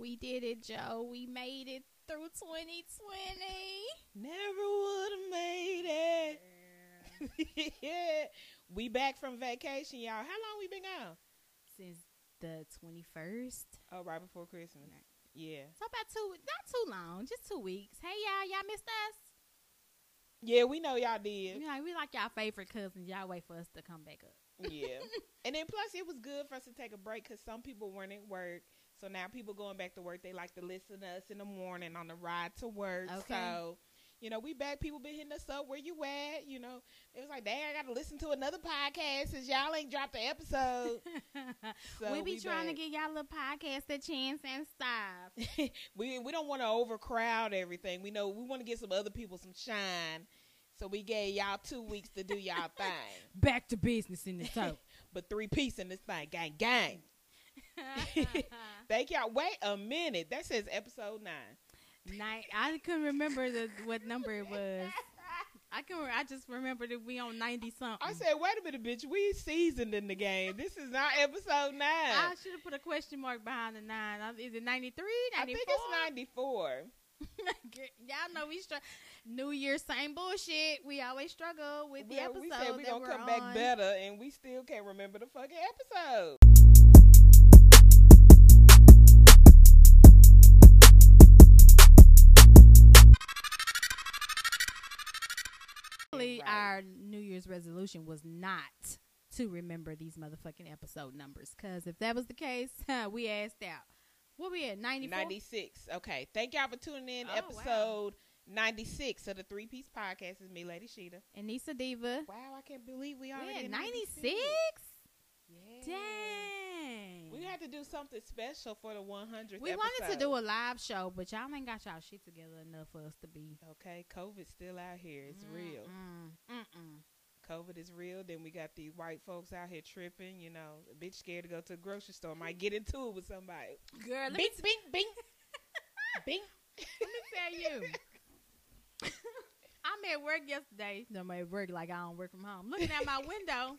We did it, Joe. We made it through 2020. Never would have made it. yeah. We back from vacation, y'all. How long we been gone? Since the 21st. Oh, right before Christmas. Yeah. So about two, not too long, just two weeks. Hey, y'all, y'all missed us? Yeah, we know y'all did. We like, we like y'all favorite cousins. Y'all wait for us to come back up. yeah. And then plus it was good for us to take a break because some people weren't at work. So now people going back to work, they like to listen to us in the morning on the ride to work. Okay. So, you know, we back. People been hitting us up. Where you at? You know, it was like, dang, I got to listen to another podcast since y'all ain't dropped the episode. So we be trying back. to get y'all little podcast a chance and stuff. we we don't want to overcrowd everything. We know we want to give some other people some shine. So we gave y'all two weeks to do y'all thing. Back to business in the talk. But three piece in this thing, gang gang. Thank y'all. Wait a minute. That says episode nine. Night. I couldn't remember the what number it was. I can. I just remember that we on ninety something. I said, wait a minute, bitch. We seasoned in the game. This is not episode nine. I should have put a question mark behind the nine. Is it 93, I think it's ninety four. Y'all know we struggle. New Year, same bullshit. We always struggle with the We, episode we said we gonna come on. back better, and we still can't remember the fucking episode. Actually, Right. our New Year's resolution was not to remember these motherfucking episode numbers. Because if that was the case, we asked out. What we at? 94? 96. Okay. Thank y'all for tuning in. Oh, wow. Episode 96 of the Three Piece Podcast is me, Lady Shida. And Nisa Diva. Wow, I can't believe we We already at in 96? Yeah. Dang. We had to do something special for the 100th We wanted to do a live show, but y'all ain't got y'all shit together enough for us to be. Okay, COVID's still out here. It's real. Mm, mm-mm. COVID is real. Then we got these white folks out here tripping. You know, a bitch scared to go to the grocery store. Might get into it with somebody. Girl, let me, Bing, bing, bing, bing. let me tell you. I'm at work yesterday. No, I'm at work like I don't work from home. Looking at my window,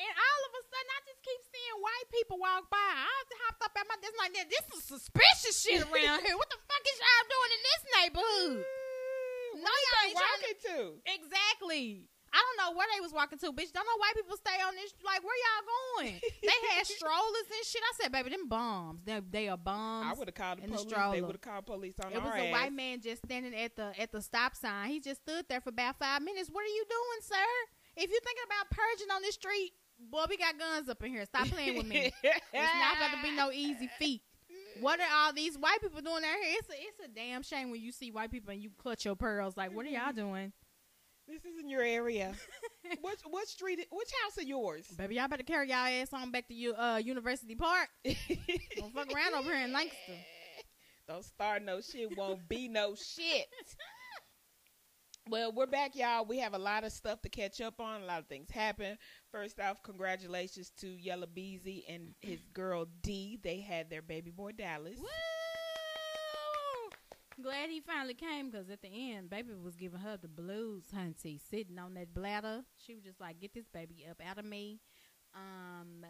and all of a sudden I just keep seeing white people walk by. I have to hopped up at my desk like, "This is suspicious shit around here. What the fuck is y'all doing in this neighborhood?" Mm, No, y'all ain't walking to? Exactly. I don't know where they was walking to, bitch. Don't know why people stay on this. Like, where y'all going? they had strollers and shit. I said, baby, them bombs. They they are bombs. I would have called the in the police. They would have called police on It was a ass. white man just standing at the at the stop sign. He just stood there for about five minutes. What are you doing, sir? If you're thinking about purging on this street, boy, we got guns up in here. Stop playing with me. it's not about to be no easy feat. What are all these white people doing out here? It's a it's a damn shame when you see white people and you clutch your pearls. Like, what are y'all doing? This isn't your area. what what street? Which house are yours? Baby, y'all better carry y'all ass on back to your uh, University Park. Don't fuck around over here in Lancaster. Don't start no shit. Won't be no shit. Well, we're back, y'all. We have a lot of stuff to catch up on. A lot of things happen. First off, congratulations to Yella Beezy and his girl D. They had their baby boy Dallas. Woo! Glad he finally came because at the end, baby was giving her the blues, hunty, sitting on that bladder. She was just like, "Get this baby up out of me." Um,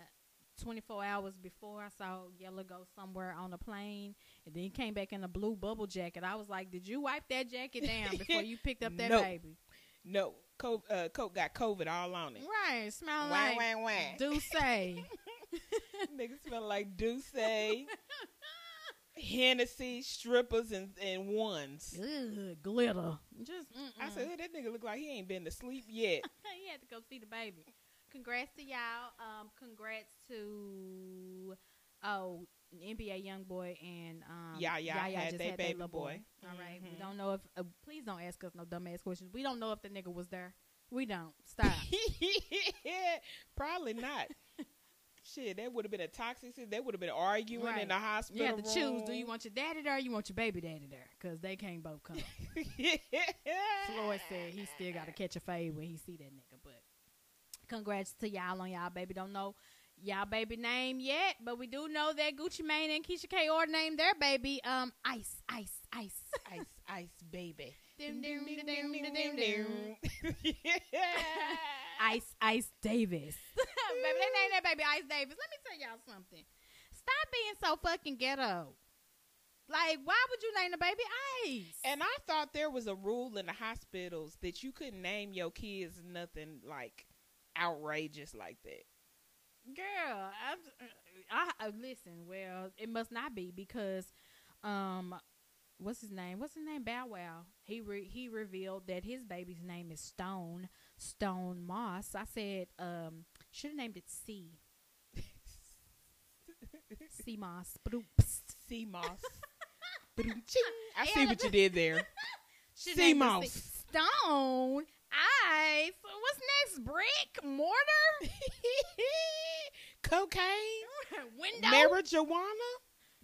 24 hours before, I saw Yella go somewhere on a plane, and then he came back in a blue bubble jacket. I was like, "Did you wipe that jacket down before you picked up that No. baby?" No, Co- uh, Coke got COVID all on it. Right, smell like wah, wah. Douce. Niggas smell like Douce, Hennessy, strippers, and, and ones. Ugh, glitter. Just mm-mm. I said, "Hey, that nigga look like he ain't been to sleep yet. he had to go see the baby. Congrats to y'all. Um, congrats to oh NBA YoungBoy and um Yeah, yeah, Yaya had just they had baby little boy. All right, we Mhm. don't know if uh, please don't ask us no dumbass questions. We don't know if the nigga was there. We don't. Stop. Probably not. Shit, that would have been a toxic. shit. They would have been arguing Right. in the hospital. you have to choose. Do you want your daddy there or you want your baby daddy there? Because they can't both come. Floyd said he still got to catch a fade when he see that nigga. But congrats to y'all on y'all baby. Don't know y'all baby name yet, but we do know that Gucci Mane and Keyshia Ka'oir named their baby um Ice, Ice, Ice. ice, ice, baby. Ice, Ice Davis. baby, they named that baby Ice Davis. Let me tell y'all something. Stop being so fucking ghetto. Like, why would you name the baby Ice? And I thought there was a rule in the hospitals that you couldn't name your kids nothing like outrageous like that. Girl, I'm, I, I listen. Well, it must not be because, um, what's his name? What's his name? Bow Wow. He re- he revealed that his baby's name is Stone Stone Moss. I said, um, should have named it C. C Moss. Sea moss. I see what you did there. Should Sea name it moss. Stone Ice. What's next? Brick mortar. Cocaine, Window. marijuana,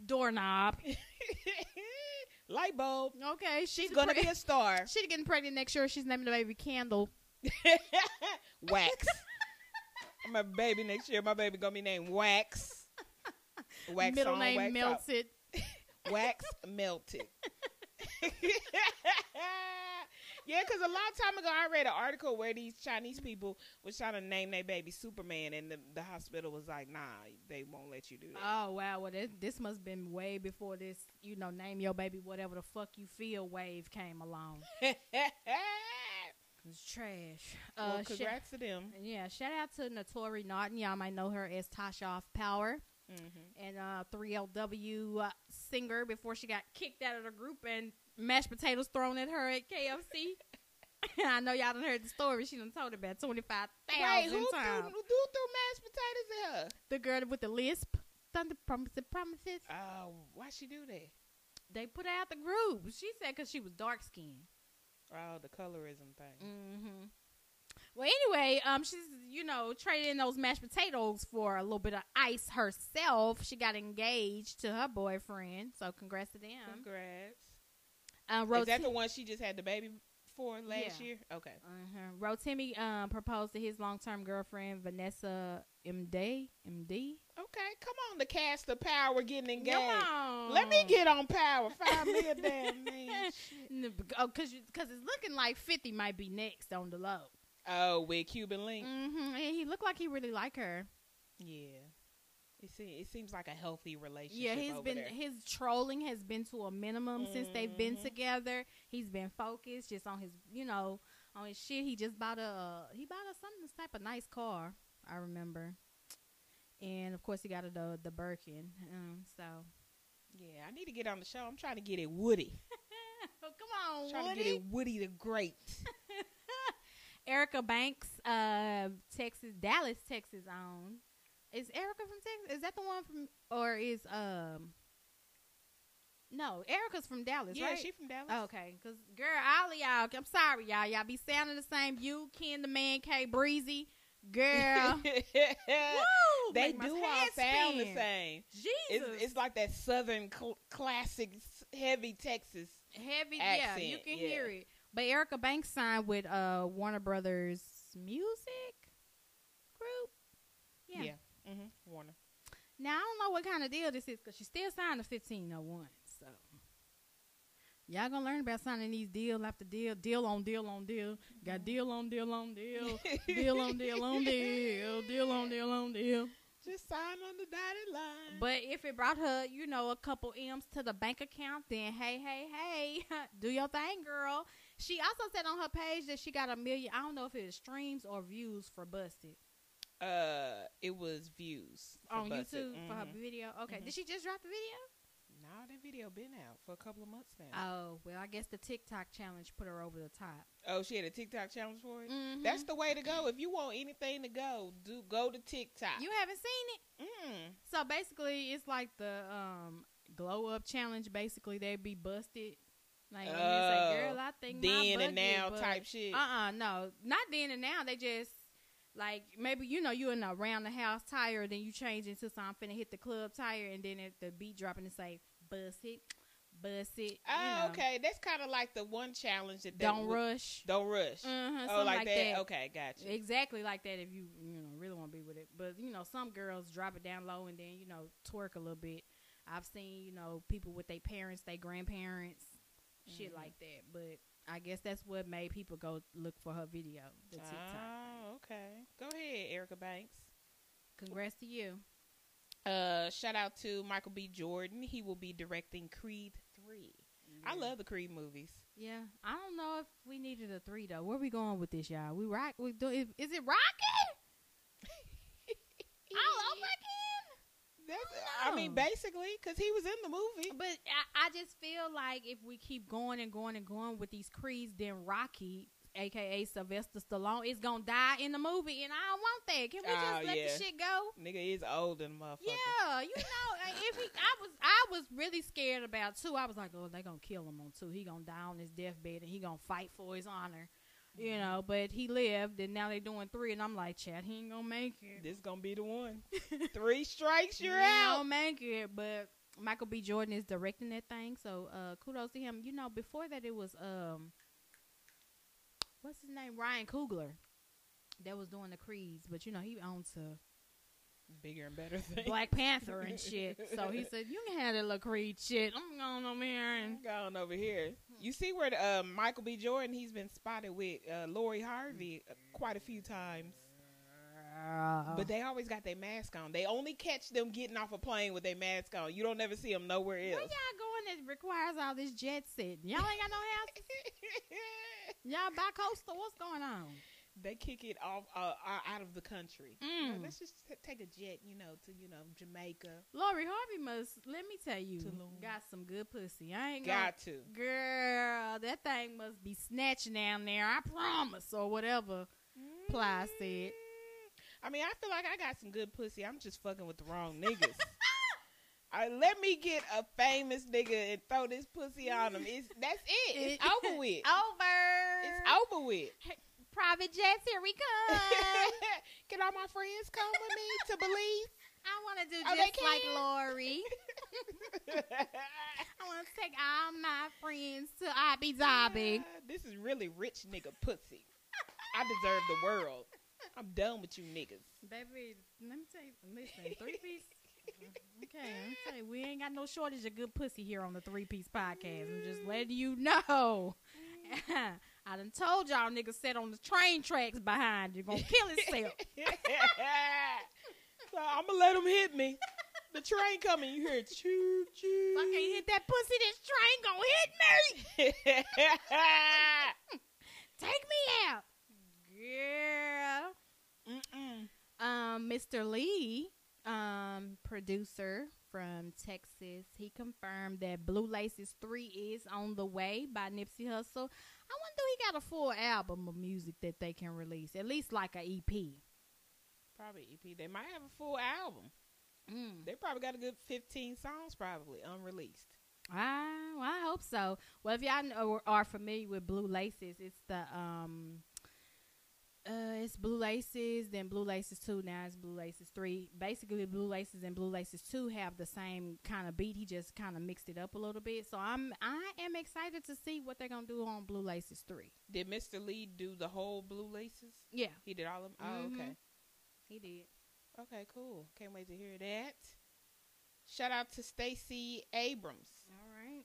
Doorknob. light bulb. Okay, She's gonna be a star. She's getting pregnant next year. She's naming the baby Candle. Wax. My baby next year. My baby gonna be named Wax. Wax Middle on, name wax Melted. off. Wax melted. Yeah, because a long time ago I read an article where these Chinese people was trying to name their baby Superman, and the, the hospital was like, "Nah, they won't let you do that." Oh wow! Well, this, this must have been way before this. You know, name your baby whatever the fuck you feel. Wave came along. It's trash. Uh, well, sh- congrats to them. yeah, shout out to Naturi Naughton. Y'all might know her as Tasha Off Power hmm and uh 3LW uh, singer before she got kicked out of the group and mashed potatoes thrown at her at KFC. And I know y'all done heard the story. She done told it about twenty five Wait, who threw, times. who threw mashed potatoes at her? The girl with the lisp, thunder promises, promises. Oh, why she do that? They put out the group. She said because she was dark skinned. Oh, the colorism thing. Mm-hmm. Well, anyway, um, she's you know traded in those mashed potatoes for a little bit of ice herself. She got engaged to her boyfriend, so congrats to them. Congrats. Uh, Is that the one she just had the baby for last Yeah. year? Okay. uh-huh. Rotimi um proposed to his long term girlfriend Vanessa Mdee. Mdee. Okay, come on, the cast of power getting engaged. Come on. Let me get on power. Find me a damn man. Oh, cause, you- cause it's looking like Fifty might be next on the low. Oh, with Cuban Link. Mm-hmm. And he looked like he really like her. Yeah. It seems, it seems like a healthy relationship. Yeah, he's been there. his trolling has been to a minimum since they've been Mhm. together. He's been focused just on his, you know, on his shit. He just bought a he bought a something type of nice car. I remember, and of course he got a the the Birkin. Um, so Yeah, I need to get on the show. I'm trying to get it Woody. oh, come on, trying Woody. to get it Woody the Great. Erica Banks, uh, Texas, Dallas, Texas own. Is Erica from Texas? Is that the one from, or is um? No, Erica's from Dallas, yeah, right? she from Dallas. Okay, cause girl, all of y'all, I'm sorry, y'all. Y'all be sounding the same. You, Ken, the man, K, Breezy, girl. Woo, they do all sound the same. Jesus, It's, it's like that Southern cl- classic heavy Texas. heavy. yeah, you can yeah. hear it. But Erica Banks signed with uh Warner Brothers Music Group. Yeah. Yeah. Hmm Warner. Now I don't know what kind of deal this is because she still signed a fifteen oh one. So y'all gonna learn about signing these deal after deal, deal on deal on deal. Got deal on deal on deal, deal on deal on deal, deal on deal on deal. Just sign on the dotted line. But if it brought her, you know, a couple M's to the bank account, then hey, hey, hey, do your thing, girl. She also said on her page that she got a million. I don't know if it was streams or views for Buss It uh, it was views for on Buss It. YouTube for her Mhm. video. Okay, Mhm. did she just drop the video? Nah, that video been out for a couple of months now. Oh well, I guess the TikTok challenge put her over the top. oh, she had a TikTok challenge for it. Mhm. That's the way to go. If you want anything to go, do go to TikTok. you haven't seen it. mm. So basically, it's like the um glow up challenge. Basically, they'd be busted. Like, and it's like, girl, I think then my and now type shit. Uh uh no, not then and now. They just like maybe you know you in a round the house tire, then you change into some I'm finna hit the club tire, and then it, the beat dropping and say bust it, bust it. oh, know, okay. That's kind of like the one challenge that Don't would- rush. Don't rush. Uh-huh, oh, something like, like that? that. Okay, gotcha. Exactly like that if you you know really want to be with it. But you know some girls drop it down low and then you know twerk a little bit. I've seen you know people with their parents, their grandparents, shit Mhm. like that. But I guess that's what made people go look for her video, the TikTok. Oh, okay. Go ahead, Erica Banks. Congrats to you. Uh, shout out to Michael B. Jordan. He will be directing Creed three. I love the Creed movies. Yeah, I don't know if we needed a three though. Where we going with this, y'all? We rock. We do. Is, is it rocking? all over again. That's, I I mean, basically, because he was in the movie. But I, I just feel like if we keep going and going and going with these creeds, then Rocky, aka Sylvester Stallone, is gonna die in the movie, and I don't want that. Can we just Oh, let yeah. the shit go? Nigga is old and motherfucker. Yeah, you know, if he, I was, I was really scared about two. I was like, oh, they gonna kill him on two. He gonna die on his deathbed, and he gonna fight for his honor, you know. But he lived, and now they're doing three, and I'm like, Chad, he ain't gonna make it. This gonna be the one. Three strikes, you're he out. gonna make it. But Michael B. Jordan is directing that thing, so uh, kudos to him. You know, before that, it was um, what's his name, Ryan Coogler, that was doing the creeds. But you know, he owns a Bigger and better thing. Black Panther and shit. So he said, "You can have that little Creed shit. I'm going over here and I'm going over here. You see where the, uh, Michael B. Jordan? He's been spotted with uh, Lori Harvey uh, quite a few times, but they always got their mask on. They only catch them getting off a plane with their mask on. You don't never see them nowhere else. where y'all going that requires all this jet setting? Y'all ain't got no house. Y'all bi coastal. What's going on? They kick it off uh, uh, out of the country. Mm. let's just t- take a jet, you know, to you know Jamaica. Lori Harvey must. Let me tell you, Tulum. got some good pussy. I ain't gonna, Got to. girl. That thing must be snatching down there. I promise, or whatever. Ply said. Mm. I mean, I feel like I got some good pussy. I'm just fucking with the wrong niggas. I, let me get a famous nigga and throw this pussy on him. It's that's it. It's over with. Over. It's over with. Private jets. Here we come. Can all my friends come with me to believe? I want to do Oh, just like? Lori. I want to take all my friends to Abu Dhabi. this is really rich nigga pussy. I deserve the world. I'm done with you niggas. Baby, let me tell you, listen, three piece. Okay, let me tell you, we ain't got no shortage of good pussy here on the three piece podcast. I'm just letting you know. Mm. I done told y'all niggas sat on the train tracks behind you, gonna kill himself. so I'm gonna let him hit me. The train coming. You hear it. choo choo. If I can't hit that pussy, this train gonna hit me. Take me out, girl. Mm-mm. Um, Mr. Lee, um, producer from Texas, he confirmed that Blue Laces 3 is on the way by Nipsey Hussle. I wonder if he got a full album of music that they can release, at least like a E EP. Probably EP. They might have a full album. Mm. They probably got a good 15 songs, probably unreleased. Ah, well, I hope so. Well, if y'all know, are familiar with Blue Laces, it's the um, uh, it's Blue Laces, then Blue Laces two. Now it's Blue Laces three. Basically, Blue Laces and Blue Laces two have the same kind of beat. He just kind of mixed it up a little bit. So I'm I am excited to see what they're gonna do on Blue Laces three. Did Mr. Lee do the whole Blue Laces? Yeah, He did all of them? Oh, okay. Mhm. he did. Okay, cool. Can't wait to hear that. Shout out to Stacey Abrams All right.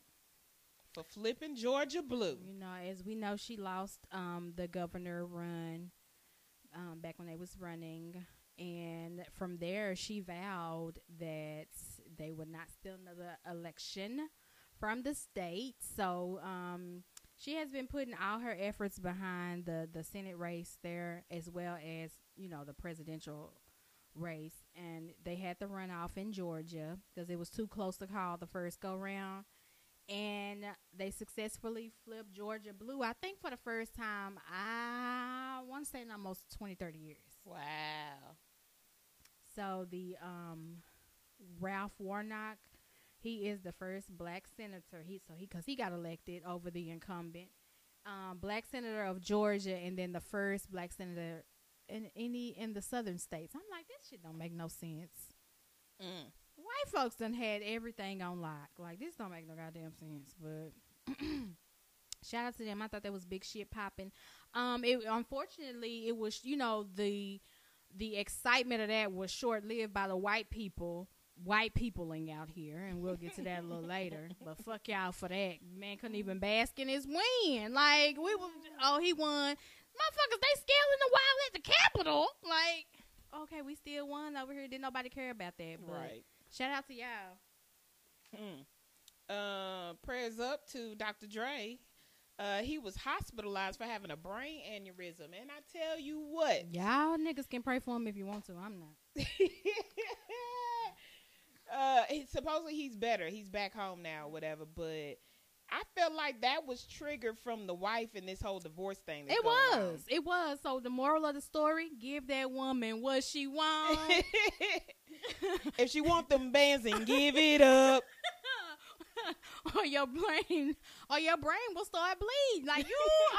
for flipping Georgia blue. You know, as we know, she lost um, the governor run um, back when they was running, and from there, she vowed that they would not steal another election from the state. So um, she has been putting all her efforts behind the the Senate race there, as well as you know the presidential race, and they had the runoff in Georgia because it was too close to call the first go round and they successfully flipped Georgia blue. I think for the first time, I want to say in almost 20, 30 years. Wow. So the um, Ralph Warnock, he is the first black senator. He so he because he got elected over the incumbent um, black senator of Georgia, and then the first black senator in any in the southern states. I'm like, this shit don't make no sense. Mm. White folks done had everything on lock. Like this don't make no goddamn sense. But shout out to them. I thought that was big shit popping. Um, it unfortunately it was you know the the excitement of that was short lived by the white people. White peopling out here, and we'll get to that a little later. But fuck y'all for that. Man couldn't even bask in his win. Like we were, oh he won. Motherfuckers, they scaling the wild at the Capitol. Like okay, we still won over here. Didn't nobody care about that. But Right. Shout out to y'all. Mm. Uh, prayers up to Dr. Dre. Uh, he was hospitalized for having a brain aneurysm, and I tell you what, Y'all niggas can pray for him if you want to. I'm not. uh, he, supposedly he's better. He's back home now, whatever. But I felt like that was triggered from the wife and this whole divorce thing. It was. It was. So the moral of the story: give that woman what she wants. if she want them bands, and give it up. or your brain, or your brain will start bleeding. Like you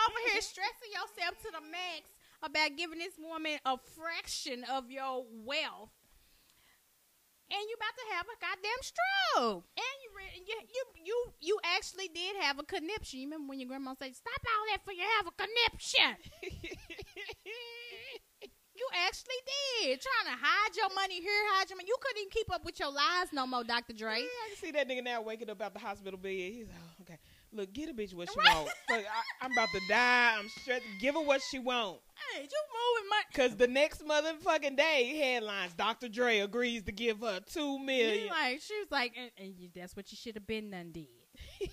over here stressing yourself to the max about giving this woman a fraction of your wealth, and you about to have a goddamn stroke. And you, re- you, you, you, you actually did have a conniption. You remember when your grandma said, "Stop all that for you have a conniption." You actually did. Trying to hide your money here, hide your money. You couldn't even keep up with your lies no more, Dr. Dre. Yeah, I can see that nigga now waking up out the hospital bed. He's like, oh, okay, look, get a bitch what she Right. want. Fuck, I, I'm about to die. I'm stressed. Give her what she want. Hey, you moving money. Cause the next motherfucking day, headlines: Dr. Dre agrees to give her two million. Like she was like, and, and you, that's what you should have been done did.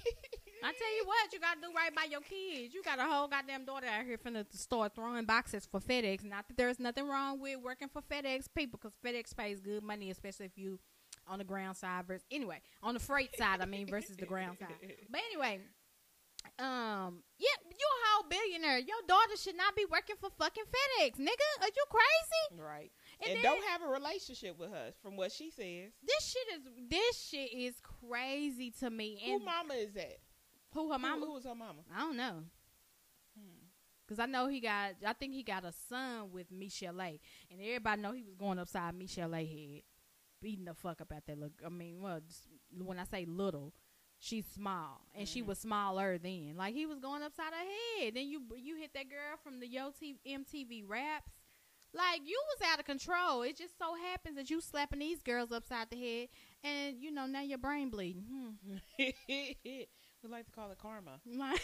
I tell you what, you gotta do right by your kids. You got a whole goddamn daughter out here finna start throwing boxes for FedEx. Not that there's nothing wrong with working for FedEx people, because FedEx pays good money, especially if you on the ground side versus anyway on the freight side. I mean versus the ground side. But anyway, um, yeah, you a whole billionaire. Your daughter should not be working for fucking FedEx, nigga. Are you crazy? right. And, And, then, don't have a relationship with her, from what she says. this shit is this shit is crazy to me. Who mama is that? who her mama? who was her mama? I don't know. Hmm. Cause I know he got, I think he got a son with Michel'le, and everybody know he was going upside Michel'le head, beating the fuck up at that look. I mean, well, when I say little, she's small, and she Mhm. was smaller then. Like he was going upside her head. Then you you hit that girl from the Yo T- MTV Raps. Like you was out of control. It just so happens that you slapping these girls upside the head, and you know now your brain bleeding. Hmm. we like to call it karma.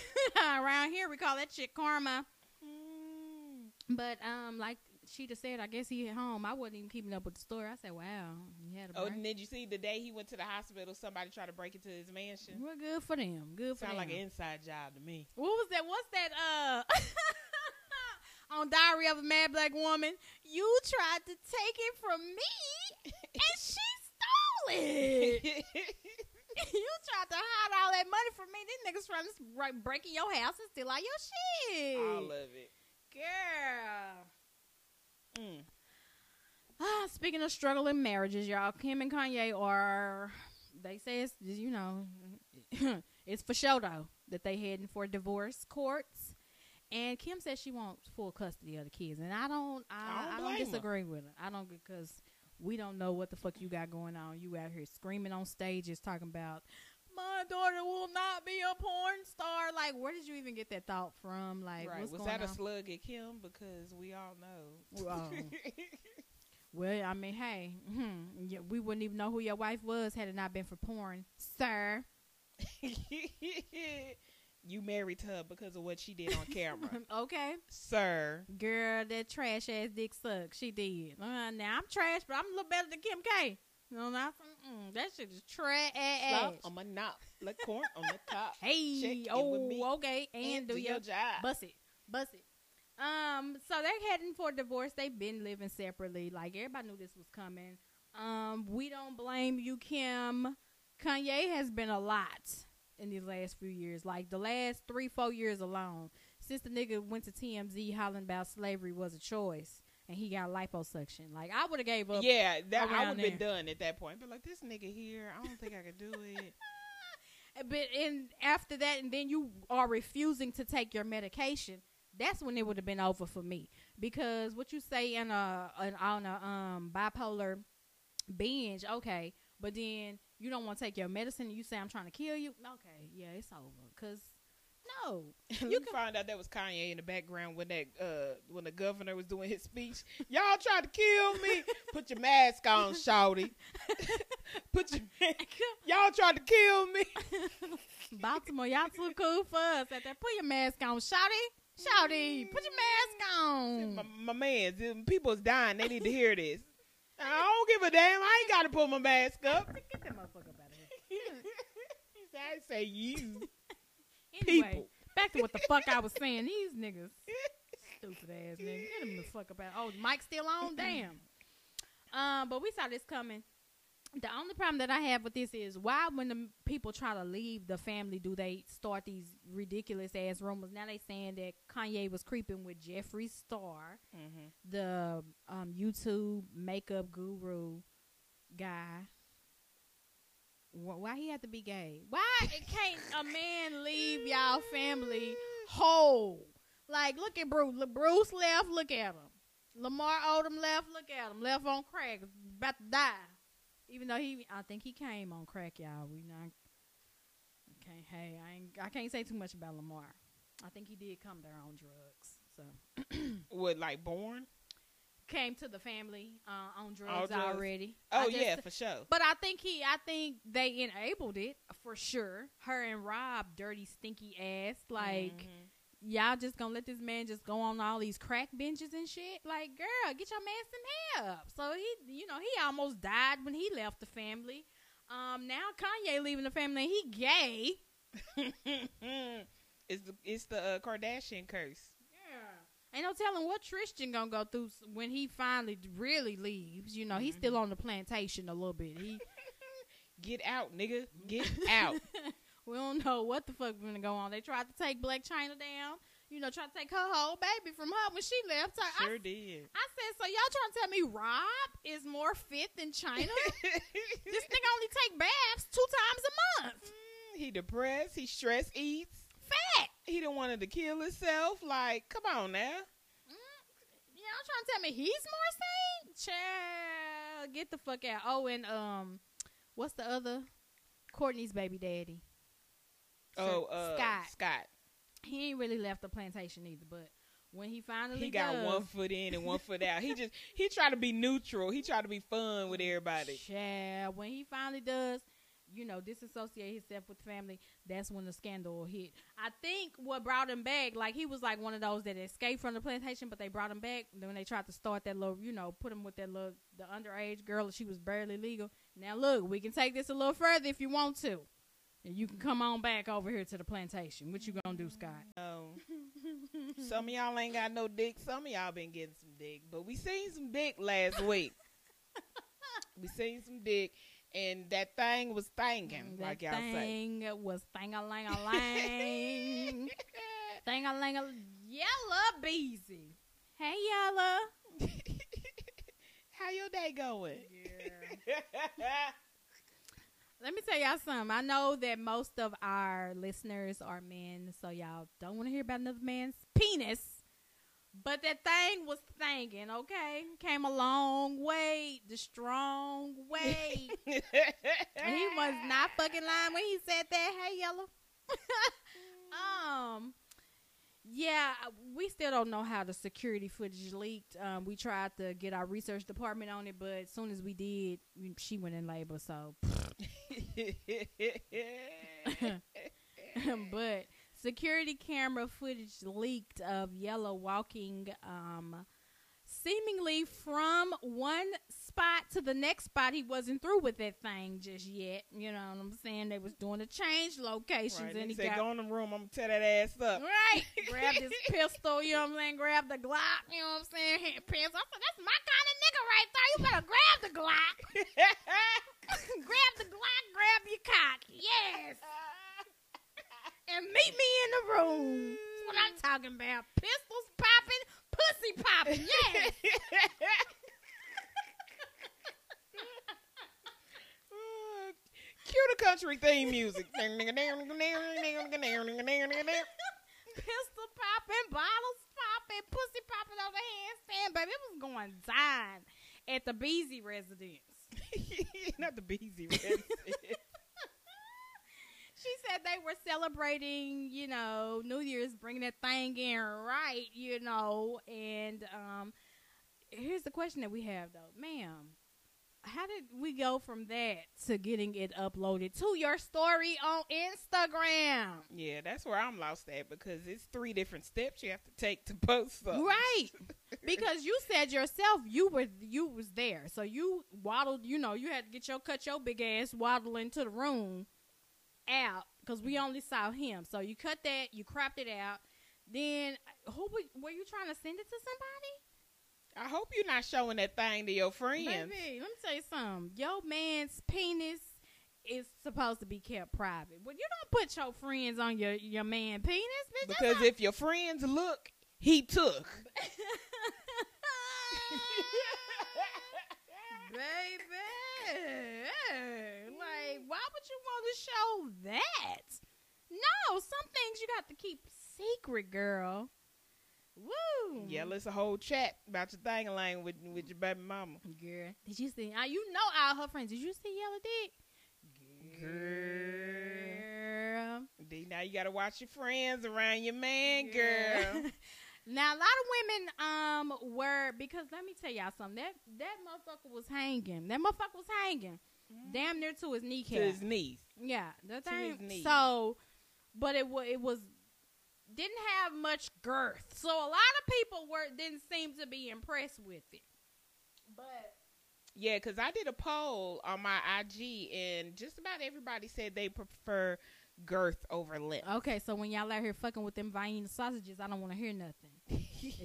Around here we call that shit karma. Mm. But um, like she just said, I guess he at home. I wasn't even keeping up with the story. I said, "Wow, he had a Oh, brain." and did you see the day he went to the hospital? Somebody tried to break into his mansion. We're good for them. Good for Sound them. like an inside job to me. what was that? What's that? Uh, on Diary of a Mad Black Woman, you tried to take it from me, and she stole it. you tried to hide all that money from me. These niggas trying to right, break in your house and steal all your shit. All of it. Girl. Mm. Ah, speaking of struggling marriages, y'all, Kim and Kanye are. They say it's you know, it's for show though that they heading for divorce courts, and Kim says she wants full custody of the kids, and I don't. I, I don't I don't, blame her. disagree with her. I don't because we don't know what the fuck you got going on. You out here screaming on stages talking about my daughter will not be a porn star. Like, where did you even get that thought from? Like, right. Was that a slug at Kim? Because we all know. Well, Well, I mean, hey, hmm, yeah, we wouldn't even know who your wife was had it not been for porn, sir. you married her because of what she did on camera, okay, sir. girl, that trash ass dick sucks. She did. Uh, now I'm trash, but I'm a little better than Kim K. No, not mm-mm, that shit is trash. Slap on my knob, like corn on the top. Hey, Check in with me oh, okay, and, do, your job. bust it, bust it. Um, so they're heading for divorce. They've been living separately. Like everybody knew this was coming. Um, we don't blame you, Kim. Kanye has been a lot in these last few years. Like the last three, four years alone, since the nigga went to TMZ hollering about slavery was a choice, and he got liposuction. Like I would have gave up. yeah, that I would have been done at that point. But like this nigga here, I don't think I could do it. But and after that, and then you are refusing to take your medication. That's when it would have been over for me because what you say in a an, on a um bipolar binge, okay, but then you don't want to take your medicine. and You say I'm trying to kill you. Okay, yeah, it's over. Cause no, you can find out that was Kanye in the background when that uh when the governor was doing his speech. Y'all tried to kill me. Put your mask on, shouty. Put your y'all tried to kill me. Baltimore, y'all too cool for us. At that, put your mask on, shawty. Shouty, put your mask on. My, my man, people's dying. They need to hear this. I don't give a damn. I ain't got to put my mask up. Get that motherfucker out of here. He said, I say you. Anyway, People. back to what the fuck I was saying. These niggas, stupid ass niggas. Get them the fuck up out. Oh, Mike's still on. Damn. Um, but we saw this coming. The only problem that I have with this is why, when the people try to leave the family, do they start these ridiculous ass rumors? Now they saying that Kanye was creeping with Jeffree Star, Mm-hmm. the um, YouTube makeup guru guy. Wh- Why he had to be gay? Why can't a man leave y'all family whole? Like, look at Bruce. Bruce left. Look at him. Lamar Odom left. Look at him. Left on crack. About to die. Even though he, I think he came on crack, y'all. We not. Okay, hey, I ain't. I can't say too much about Lamar. I think he did come there on drugs. So What, like born? Came to the family uh, on drugs, drugs. already. Oh, just- yeah, for sure. But I think he, I think they enabled it for sure. Her and Rob, dirty, stinky ass. Like Mhm. y'all just gonna let this man just go on all these crack benches and shit? Like, girl, get your man some help. So he, you know, he almost died when he left the family. Um, now Kanye leaving the family. He gay. it's the it's the uh, Kardashian curse. Ain't no telling what Tristan gonna go through when he finally really leaves. You know, he's still on the plantation a little bit. He Get out, nigga. Get out. we don't know what the fuck gonna go on. They tried to take Blac Chyna down. You know, tried to take her whole baby from her when she left. I, sure I, did. I said, so y'all trying to tell me Rob is more fit than Chyna? this nigga only take baths two times a month. Mm, he depressed. He stress eats. Fat. He didn't wanted to kill himself. Like, come on now. Mm, Y'all trying to tell me he's more sane? Child, get the fuck out. Oh, and um, what's the other? Kourtney's baby daddy. Oh, uh, Scott. Scott. He ain't really left the plantation either, but when he finally He got does, one foot in and one foot out. He just he tried to be neutral. He tried to be fun with everybody. Yeah, when he finally does, you know, disassociate himself with family, that's when the scandal hit. I think what brought him back, like he was like one of those that escaped from the plantation, but they brought him back. Then when they tried to start that little, you know, put him with that little the underage girl, she was barely legal. Now look, we can take this a little further if you want to. And you can come on back over here to the plantation. What you gonna do, Scott? Some of y'all ain't got no dick. Some of y'all been getting some dick, but we seen some dick last week. we seen some dick, and that thing was thinking, mm, that like y'all say. thing was thing a lang a lang. Thing a lang a Yella Beezy. Hey yellow. How your day going? Let me tell y'all something. I know that most of our listeners are men, so y'all don't want to hear about another man's penis. But that thing was thinking, okay? Came a long way, the strong way. He was not fucking lying when he said that. Hey, yellow. um, yeah, we still don't know how the security footage leaked. Um, we tried to get our research department on it, but as soon as we did, she went in labor. So, but security camera footage leaked of Yella walking, um, seemingly from one spot to the next spot. He wasn't through with that thing just yet. You know what I'm saying? They was doing the change locations, Right, and he he said, got "Go in the room. I'm gonna tear that ass up." Right. Grab this pistol, you know what I'm saying? Grab the Glock, you know what I'm saying? Hand pistol. I said, that's my kind of nigga right there. You better grab the Glock. grab the Glock, grab your cock. Yes. And meet me in the room. That's what I'm talking about. Pistols popping, pussy popping. Yes. Cue the country theme music. Pistol popping, bottles popping, pussy popping on the handstand, baby. It was going down at the Beezy residence. Not the Beezy residence. She said they were celebrating, you know, New Year's, bringing that thing in right, you know. And um, here's the question that we have, though, ma'am. how did we go from that to getting it uploaded to your story on Instagram? Yeah, that's where I'm lost at because it's three different steps you have to take to post something. Right. because you said yourself you were you was there. So you waddled, you know, you had to get your cut your big ass waddle into the room out because we only saw him. So you cut that, you cropped it out. Then who were, were you trying to send it to somebody? I hope you're not showing that thing to your friends. Baby, let me tell you something. Your man's penis is supposed to be kept private. Well, you don't put your friends on your your man penis, bitch. Because if your friends look, he took. Baby, like, why would you want to show that? No, some things you got to keep secret, girl. Woo! Yeah, it's a whole chat about your thing line with with your baby mama. Girl, did you see? Uh, you know all her friends. Did you see Yella Dick? Girl. D, now you gotta watch your friends around your man, girl. girl. now a lot of women um were because let me tell y'all something. That that motherfucker was hanging. That motherfucker was hanging. Mm-hmm. Damn near to his kneecap. To his knees. Yeah. The thing. So but it was it was didn't have much girth. So a lot of people were didn't seem to be impressed with it. But yeah, because I did a poll on my IG, and just about everybody said they prefer girth over length. Okay, so when y'all out here fucking with them Vienna sausages, I don't want to hear nothing.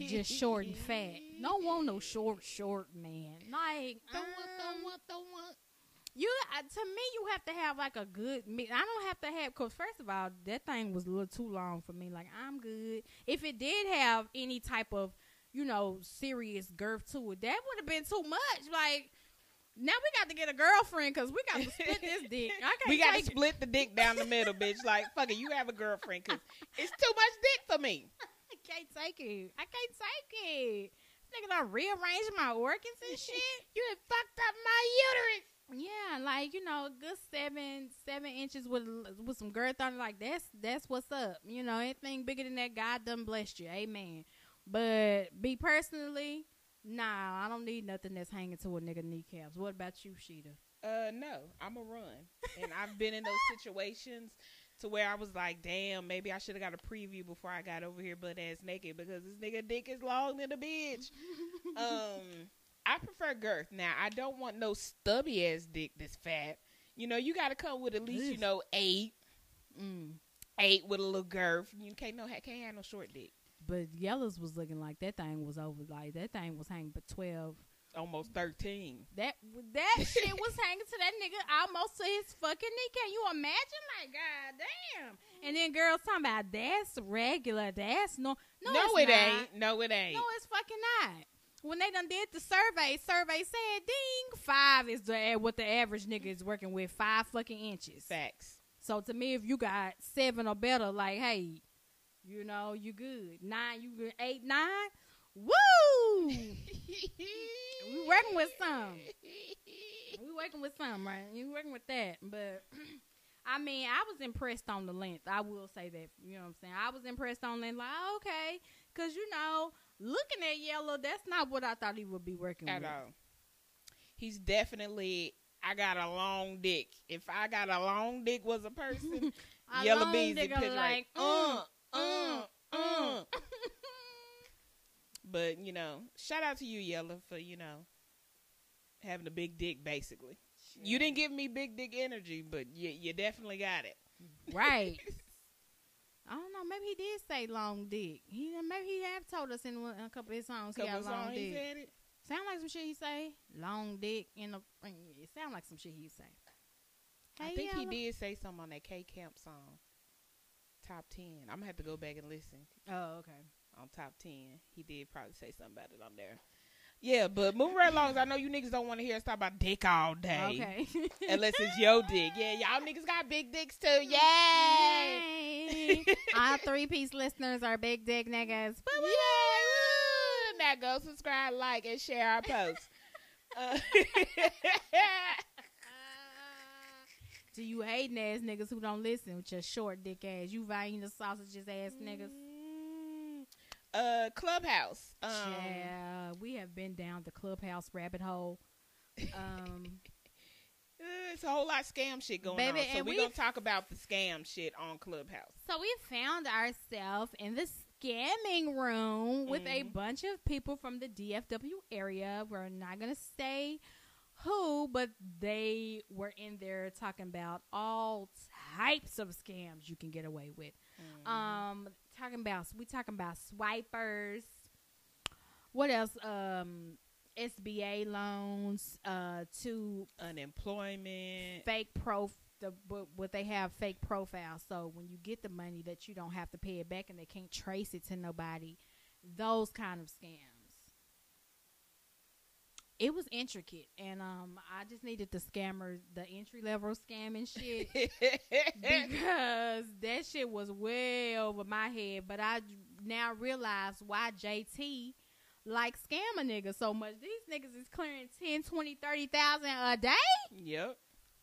Just short and fat. Don't want no short, short man. Like, don't um, want, don't want, don't want. You uh, to me, you have to have like a good. I don't have to have because first of all, that thing was a little too long for me. Like I'm good. If it did have any type of, you know, serious girth to it, that would have been too much. Like now we got to get a girlfriend because we got to split this dick. we got to split the dick down the middle, bitch. Like fuck it, you have a girlfriend because it's too much dick for me. I can't take it. I can't take it. Nigga, done rearranged my organs and shit. you have fucked up my uterus. Yeah, like you know, good seven seven inches with with some girth on it. Like that's that's what's up. You know, anything bigger than that, God done blessed you. Amen. But be personally, nah, I don't need nothing that's hanging to a nigga kneecaps. What about you, Shida? Uh, no, I'm a run, and I've been in those situations to where I was like, damn, maybe I should have got a preview before I got over here butt ass naked because this nigga dick is long than a bitch. um I prefer girth. Now, I don't want no stubby ass dick that's fat. You know, you got to come with at least you know eight, mm. eight with a little girth. You can't no can't have no short dick. But Yellows was looking like that thing was over. Like that thing was hanging but twelve, almost thirteen. That that shit was hanging to that nigga almost to his fucking knee. Can you imagine? Like, god damn. And then girls talking about that's regular. That's no, no, no it not. ain't. No, it ain't. No, it's fucking not when they done did the survey, survey said, ding, five is the eh, what the average nigga is working with, five fucking inches. Facts. So to me, if you got seven or better, like, hey, you know, you good. Nine, you good. Eight, nine, woo! we working with some. We working with some, right? You working with that, but. I mean, I was impressed on the length. I will say that. You know what I'm saying? I was impressed on length. Like, okay, because you know, looking at Yella, that's not what I thought he would be working at with. all. He's definitely. I got a long dick. If I got a long dick was a person, Yellow Bees like, uh, uh, uh. but you know, shout out to you, Yella, for you know having a big dick. Basically, you didn't give me big dick energy, but you you definitely got it. Right. I don't know. Maybe he did say long dick. He maybe he have told us in a couple of his songs he got long dick. He said it. Sound like some shit he say. Long dick in the. It sound like some shit he say. Hey, I think he did say something on that K Camp song. Top ten. I'm gonna have to go back and listen. Oh, okay. On top ten, he did probably say something about it on there. Yeah, but moving right along, I know you niggas don't want to hear us talk about dick all day. Okay. Unless it's your dick. Yeah, y'all niggas got big dicks too. Yay! Yay. All three piece listeners are big dick niggas. Woo, Yay! Now go subscribe, like, and share our posts. uh, to you hating ass niggas who don't listen with your short dick ass, you Vienna sausages ass niggas. Uh, Clubhouse. Um, yeah, we have been down the Clubhouse rabbit hole Um, it's a whole lot of scam shit going Baby, on. So we're to talk about the scam shit on Clubhouse. so we found ourselves in the scamming room with a Mhm. bunch of people from the DFW area. We're not gonna say who, but they were in there talking about all types of scams you can get away with. Um, talking about we talking about swipers. What else? Um, SBA loans. Uh, to Unemployment. fake prof. The what, what they have fake profiles. So when you get the money, that you don't have to pay it back, and they can't trace it to nobody. Those kind of scams. It was intricate, and um, I just needed the scammer, the entry level scamming shit because that shit was way over my head. But I now realize why JT like scam a nigga so much. These niggas is clearing 10, 20, 30,000 a day. yep.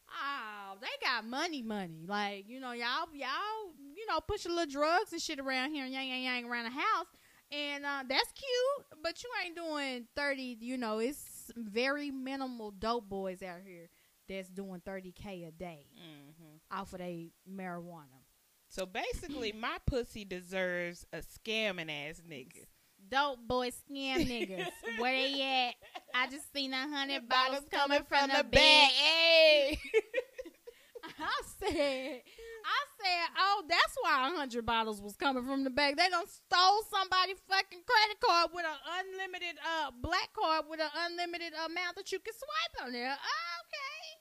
Oh, they got money, money. Like, you know, y'all, y'all, you know, push a little drugs and shit around here and yang, yang, yang around the house. And uh, that's cute, but you ain't doing 30, you know, it's very minimal dope boys out here that's doing 30K a day hmm off of a marijuana. So basically, my pussy deserves a scamming ass nigga. Dope boy scam niggas. Where they at? I just seen a hundred bottles coming from the bag. Hey. I said, I said, oh, that's why a hundred bottles was coming from the bag. They done stole somebody's fucking credit card with an unlimited uh black card with an unlimited amount that you can swipe on there. Okay.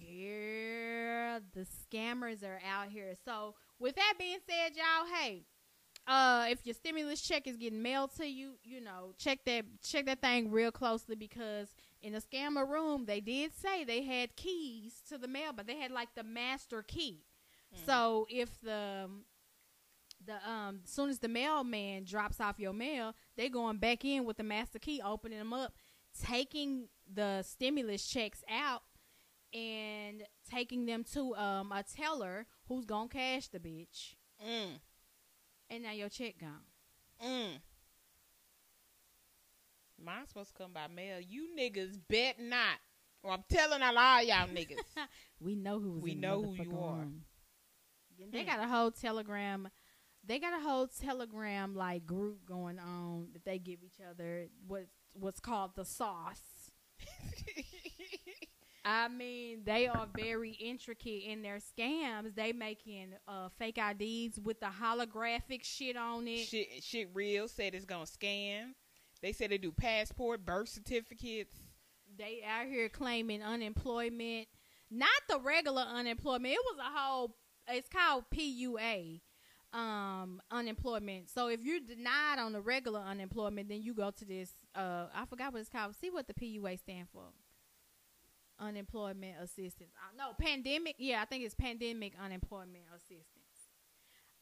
Girl, the scammers are out here. So with that being said, y'all, hey, uh, if your stimulus check is getting mailed to you, you know, check that check that thing real closely because in the scammer room, they did say they had keys to the mail, but they had like the master key. So if the the um soon as the mailman drops off your mail, they going back in with the master key, opening them up, taking the stimulus checks out and taking them to um a teller who's gonna cash the bitch. Mm. And now your check gone. Mm. Mine's supposed to come by mail. You niggas bet not. Well, I'm telling on all y'all niggas. We know who was We in the know who you motherfucking They Hmm. got a whole telegram. They got a whole telegram like group going on that they give each other what what's called the sauce. I mean, they are very intricate in their scams. They making uh, fake IDs with the holographic shit on it. shit, shit real. Said it's gonna scam. They said they do passport, birth certificates. They out here claiming unemployment, not the regular unemployment. It was a whole. It's called PUA, um, unemployment. So if you're denied on the regular unemployment, then you go to this. Uh, I forgot what it's called. See what the PUA stand for. Unemployment assistance. Uh, no, pandemic. Yeah, I think it's pandemic unemployment assistance.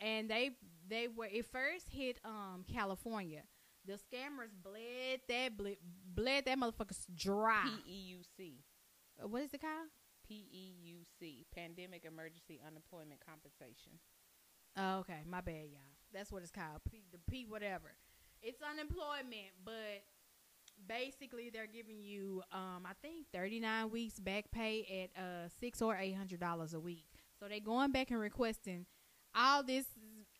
And they they were it first hit um California. The scammers bled that bled, bled that motherfuckers dry. P E U C. Uh, what is it called? P E U C. Pandemic Emergency Unemployment Compensation. Oh, okay, my bad, y'all. That's what it's called. P, the P whatever. It's unemployment, but basically they're giving you, um, I think thirty nine weeks back pay at uh six or eight hundred dollars a week. So they're going back and requesting all this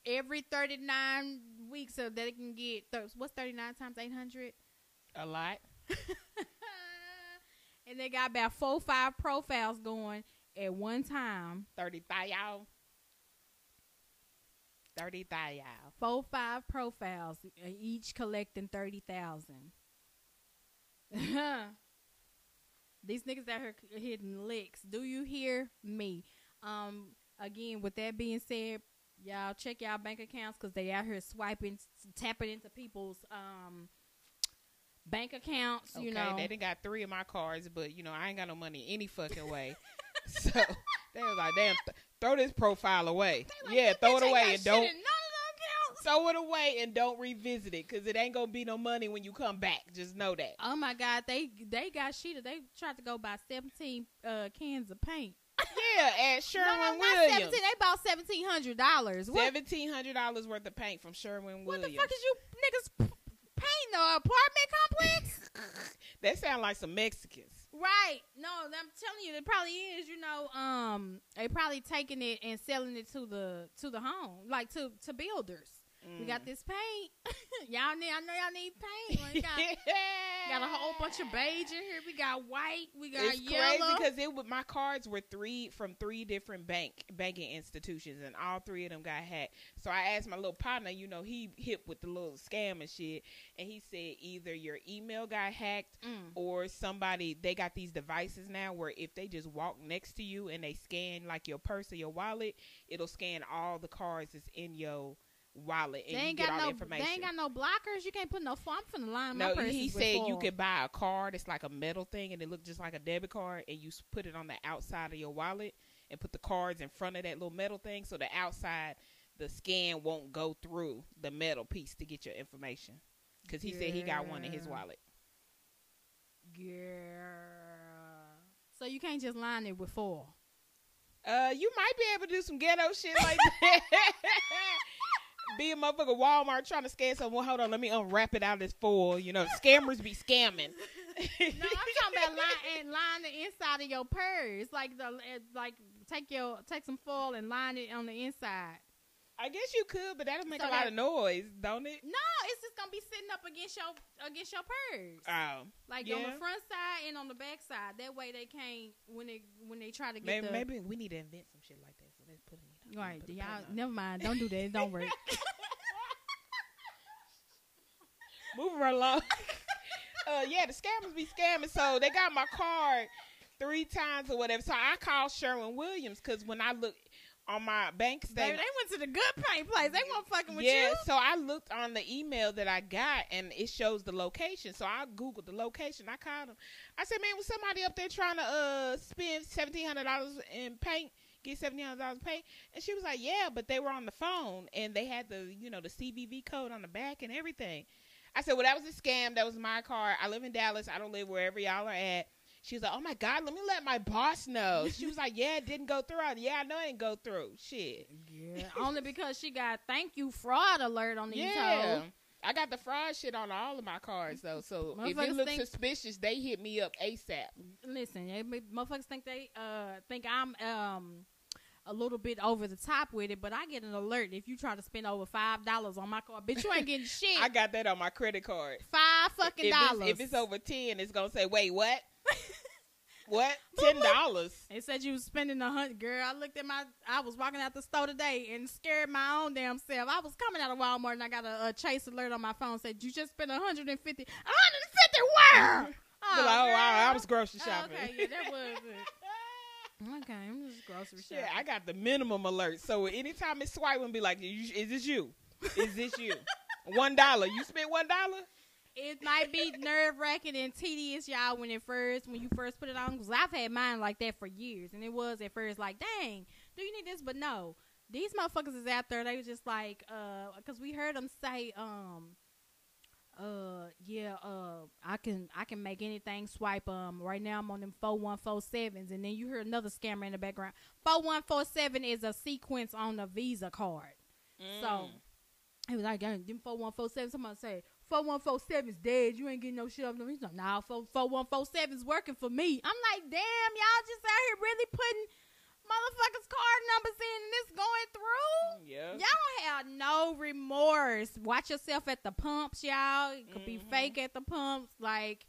every thirty nine weeks so that they can get thir- what's thirty nine times eight hundred. A lot. and they got about four five profiles going at one time. Thirty five y'all. Thirty five y'all. four five profiles uh, each collecting 30,000 these niggas out here hitting licks do you hear me um again with that being said y'all check y'all bank accounts because they out here swiping tapping into people's um bank accounts you okay, know they done got three of my cards, but you know I ain't got no money any fucking way. so they was like, damn, th- throw this profile away. Like, yeah, throw it away and don't in none of the accounts." throw it away and don't revisit it because it ain't gonna be no money when you come back. Just know that. Oh my God, they they got Shida. They tried to go buy seventeen uh, cans of paint. Yeah, at Sherwin no, no, not Williams. seventeen. They bought seventeen hundred dollars. Seventeen hundred dollars worth of paint from Sherwin Williams. what the fuck is you niggas painting the apartment complex? That sound like some Mexicans. Right. No, I'm telling you, it probably is. You know, um, they probably taking it and selling it to the to the home, like to to builders. Mm. We got mm. this paint. y'all need. I know y'all need paint. We got, got a whole bunch of beige in here. We got white. We got it's yellow. crazy because it my cards were three from three different bank banking institutions, and all three of them got hacked. So I asked my little partner. You know, he hit with the little scam and shit, and he said either your email got hacked mm. or somebody they got these devices now where if they just walk next to you and they scan like your purse or your wallet, it'll scan all the cards that's in your wallet and they ain't got no, information. They ain't got no blockers. You can't put no. I'm finna line no, he said you could buy a card. It's like a metal thing, and it looked just like a debit card, and you put it on the outside of your wallet and put the cards in front of that little metal thing, so the outside the scan won't go through the metal piece to get your information. Because he said he got one in his wallet. Yeah. So you can't just line it with four. Uh, you might be able to do some ghetto shit like that. be a motherfucker Walmart trying to scam someone. Hold on, let me unwrap it out of this foil. You know, scammers be scamming. no, I'm talking about line and line the inside of your purse, like the eh, like take your take some foil and line it on the inside. I guess you could, but that'll make so a lot of noise, don't it? No, it's just gonna be sitting up against your against your purse. Oh, like yeah. on the front side and on the back side. That way they can't when they when they try to get. Maybe, the, maybe we need to invent some shit like that. So let's put it. In, right, y'all. Never mind. Don't do that. It don't work. Moving right along. uh, yeah, the scammers be scamming. So they got my card three times or whatever. So I called Sherwin Williams because when I look on my bank statement. Baby, they went to the good paint place. They weren't fucking with you. yeah, you. so I looked on the email that I got and it shows the location. So I googled the location. I called them. I said, "Man, was somebody up there trying to uh spend seventeen hundred dollars in paint?" Get hundred dollars paint, and she was like, "Yeah, but they were on the phone and they had the you know the CVV code on the back and everything." I said, "Well, that was a scam. That was my car. I live in Dallas. I don't live wherever y'all are at." She was like, "Oh my god, let me let my boss know." She was like, "Yeah, it didn't go through." I, yeah, I know it didn't go through. Shit. Yeah, only because she got thank you fraud alert on these. Yeah. Hoes. I got the fraud shit on all of my cards though, so if it looks think, suspicious, they hit me up ASAP. Listen, motherfuckers think they uh think I'm um a little bit over the top with it, but I get an alert if you try to spend over five dollars on my card. Bitch, you ain't getting shit. I got that on my credit card. Five fucking if dollars. It's, if it's over ten, it's gonna say, "Wait, what?" What? Ten dollars? They said you was spending a hundred. Girl, I looked at my. I was walking out the store today and scared my own damn self. I was coming out of Walmart and I got a, a chase alert on my phone. Said you just spent a hundred and fifty. hundred and fifty where? Oh, like, oh wow, I was grocery shopping. Oh, okay, yeah, that was it. Okay, I'm just grocery shopping. Yeah, I got the minimum alert. So anytime it's swiping, be like, "Is this you? Is this you? one dollar? You spent one dollar? it might be nerve wracking and tedious, y'all, when it first when you first put it on. Because I've had mine like that for years, and it was at first like, dang, do you need this? But no, these motherfuckers is out there. They was just like, uh, because we heard them say, um, uh, yeah, uh, I can I can make anything swipe. Um, right now I'm on them four one four sevens, and then you hear another scammer in the background. Four one four seven is a sequence on a Visa card. Mm. So it was like, them four one four seven. Somebody say 4147 is dead. You ain't getting no shit off them. He's like, nah, 4147 is working for me. I'm like, damn, y'all just out here really putting motherfuckers' card numbers in and it's going through. Yeah. Y'all don't have no remorse. Watch yourself at the pumps, y'all. It could mm-hmm. be fake at the pumps. Like,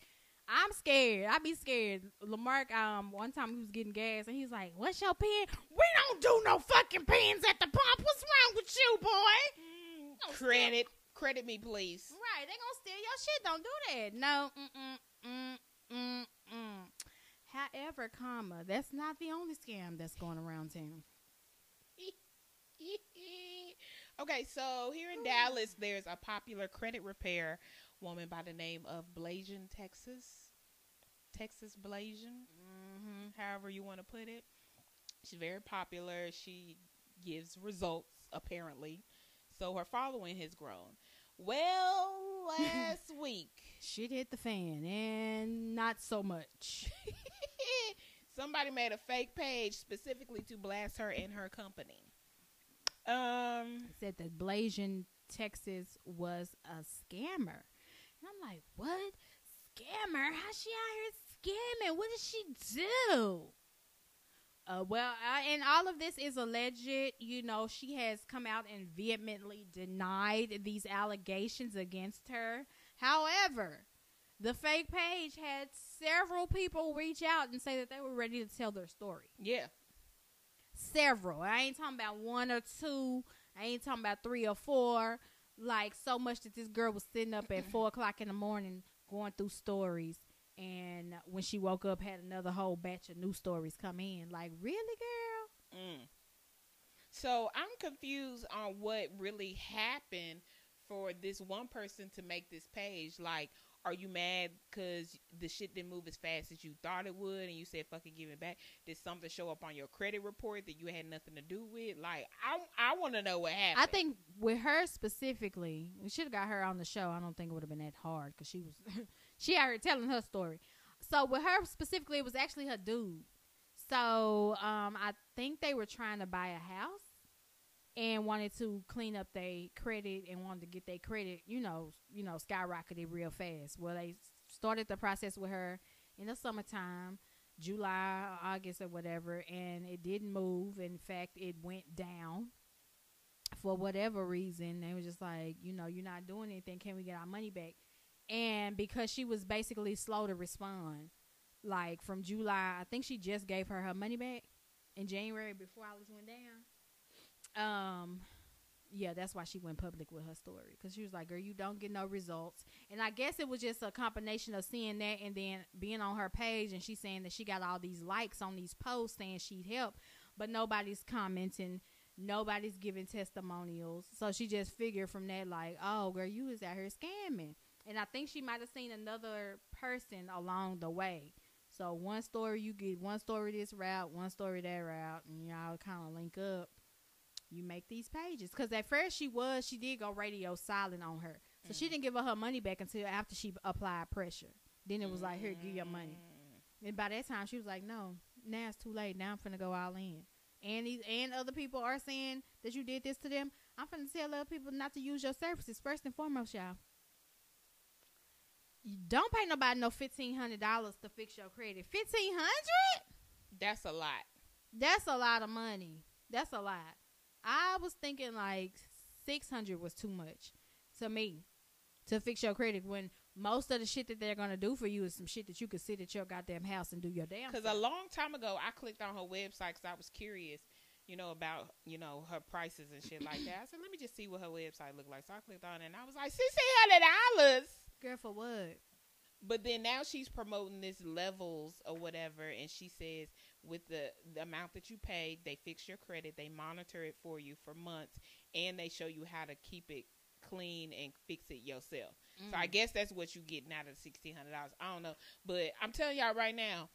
I'm scared. I be scared. Lamar, um, one time he was getting gas and he's like, What's your pen? We don't do no fucking pens at the pump. What's wrong with you, boy? Mm, credit. Credit me, please. Right, they gonna steal your shit. Don't do that. No. Mm-mm, mm-mm, mm. However, comma, that's not the only scam that's going around town. okay, so here in Dallas, there's a popular credit repair woman by the name of Blasian, Texas. Texas Blasian, mm-hmm. however you want to put it. She's very popular. She gives results, apparently. So her following has grown. Well, last week. Shit hit the fan, and not so much. Somebody made a fake page specifically to blast her and her company. Um, said that Blasian, Texas was a scammer. And I'm like, what? Scammer? How she out here scamming. What did she do? Uh, well, uh, and all of this is alleged. You know, she has come out and vehemently denied these allegations against her. However, the fake page had several people reach out and say that they were ready to tell their story. Yeah. Several. I ain't talking about one or two. I ain't talking about three or four. Like so much that this girl was sitting up at four o'clock in the morning going through stories and when she woke up had another whole batch of new stories come in. Like really girl? Mm. so i'm confused on what really happened for this one person to make this page. Like are you mad because the shit didn't move as fast as you thought it would and you said fucking give it back. Did something show up on your credit report that you had nothing to do with? Like i i want to know what happened. i think with her specifically we should have got her on the show. I don't think it would have been that hard because she was she already telling her story so with her specifically, it was actually her dude. So um, I think they were trying to buy a house and wanted to clean up their credit and wanted to get their credit, you know, you know, skyrocketed real fast. Well, they started the process with her in the summertime, July, August, or whatever, and it didn't move. In fact, it went down for whatever reason. They were just like, you know, you're not doing anything. Can we get our money back? And because she was basically slow to respond, like from July, I think she just gave her her money back in January before all this went down. Um, yeah, that's why she went public with her story because she was like, "Girl, you don't get no results." And I guess it was just a combination of seeing that and then being on her page and she's saying that she got all these likes on these posts saying she'd help, but nobody's commenting, nobody's giving testimonials. So she just figured from that, like, "Oh, girl, you was out here scamming." And I think she might have seen another person along the way. So one story you get one story this route, one story that route, and y'all kind of link up. You make these pages because at first she was she did go radio silent on her, so mm. she didn't give her her money back until after she applied pressure. Then it was like, here, give your money. And by that time, she was like, no, now it's too late. Now I'm finna go all in. And these and other people are saying that you did this to them. I'm finna tell other people not to use your services first and foremost, y'all don't pay nobody no fifteen hundred dollars to fix your credit. Fifteen hundred? That's a lot. That's a lot of money. That's a lot. I was thinking like six hundred was too much to me to fix your credit when most of the shit that they're gonna do for you is some shit that you could sit at your goddamn house and do your damn. Because a long time ago, I clicked on her website because I was curious, you know, about you know her prices and shit like that. I said, let me just see what her website looked like. So I clicked on it and I was like, sixteen hundred dollars. Girl, for what? But then now she's promoting this levels or whatever, and she says with the, the amount that you pay, they fix your credit, they monitor it for you for months, and they show you how to keep it clean and fix it yourself. Mm. So I mm. guess that's what you getting out of sixteen hundred dollars. I don't know, but I'm telling y'all right now,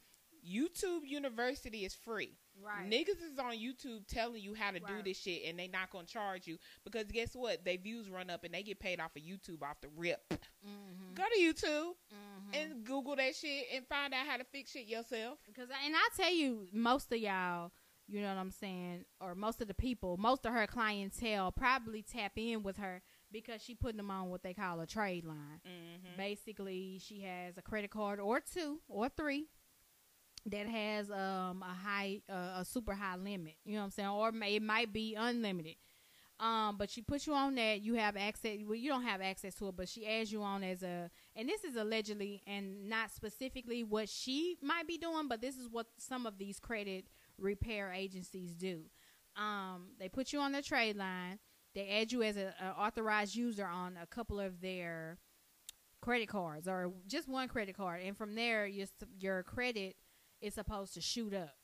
YouTube University is free. Right. Niggas is on YouTube telling you how to right. do this shit and they not gonna charge you because guess what? They views run up and they get paid off of YouTube off the rip. Mm-hmm. Go to YouTube mm-hmm. and Google that shit and find out how to fix shit yourself. Because and I tell you, most of y'all, you know what I'm saying, or most of the people, most of her clientele probably tap in with her because she putting them on what they call a trade line. Mm-hmm. Basically, she has a credit card or two or three that has um a high uh, a super high limit you know what i'm saying? Or it might be unlimited. Um but she puts you on that you have access well you don't have access to it but she adds you on as a and this is allegedly and not specifically what she might be doing but this is what some of these credit repair agencies do. Um they put you on the trade line they add you as an authorized user on a couple of their credit cards or just one credit card and from there your your credit it's supposed to shoot up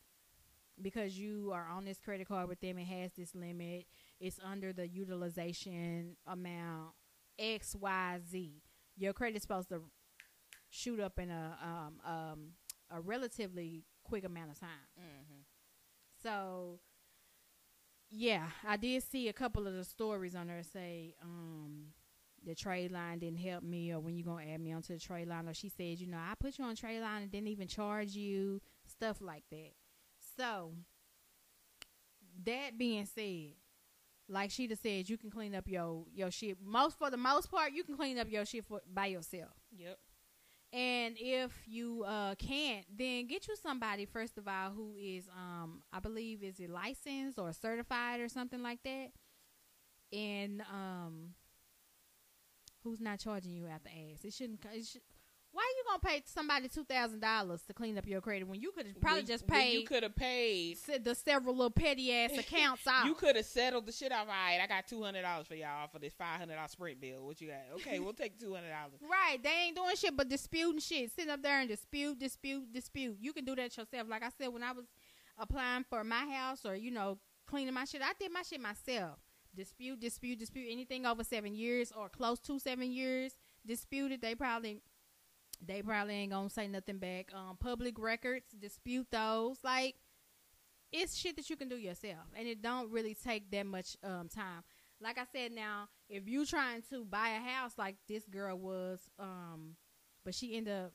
because you are on this credit card with them. It has this limit. It's under the utilization amount X Y Z. Your credit's supposed to shoot up in a um, um, a relatively quick amount of time. Mm-hmm. So, yeah, I did see a couple of the stories on there say um, the trade line didn't help me or when you gonna add me onto the trade line or she said you know i put you on trade line and didn't even charge you stuff like that. So that being said like she just said you can clean up your your shit. Most for the most part you can clean up your shit for, by yourself. Yep. And if you uh, can't, then get you somebody first of all who is, um, I believe, is it licensed or certified or something like that, and um, who's not charging you out the ass. It shouldn't. It should, why are you gonna pay somebody two thousand dollars to clean up your credit when you could have probably just paid You could have paid. the several little petty ass accounts out? You could have settled the shit off. All right, I got two hundred dollars for y'all for this five hundred dollars sprint bill. What you got? Okay, we'll take two hundred dollars. Right, they ain't doing shit but disputing shit, sitting up there and dispute, dispute, dispute. You can do that yourself. Like I said, when I was applying for my house or you know cleaning my shit, I did my shit myself. Dispute, dispute, dispute. Anything over seven years or close to seven years disputed, they probably they probably ain't gonna say nothing back. Um, public records, dispute those. Like it's shit that you can do yourself, and it don't really take that much um time. Like I said, now if you trying to buy a house like this girl was, um, but she ended up,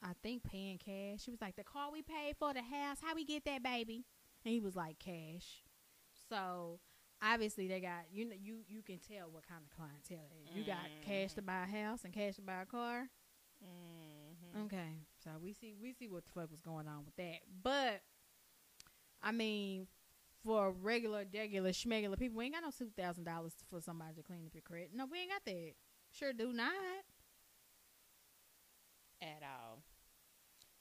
I think, paying cash. She was like, "The car we paid for the house, how we get that, baby?" And he was like, "Cash." So obviously they got you know you you can tell what kind of clientele is. You got cash to buy a house and cash to buy a car. Mm-hmm. Okay, so we see we see what the fuck was going on with that, but I mean, for regular, regular, schmegular people, we ain't got no two thousand dollars for somebody to clean up your credit. No, we ain't got that. Sure do not. At all.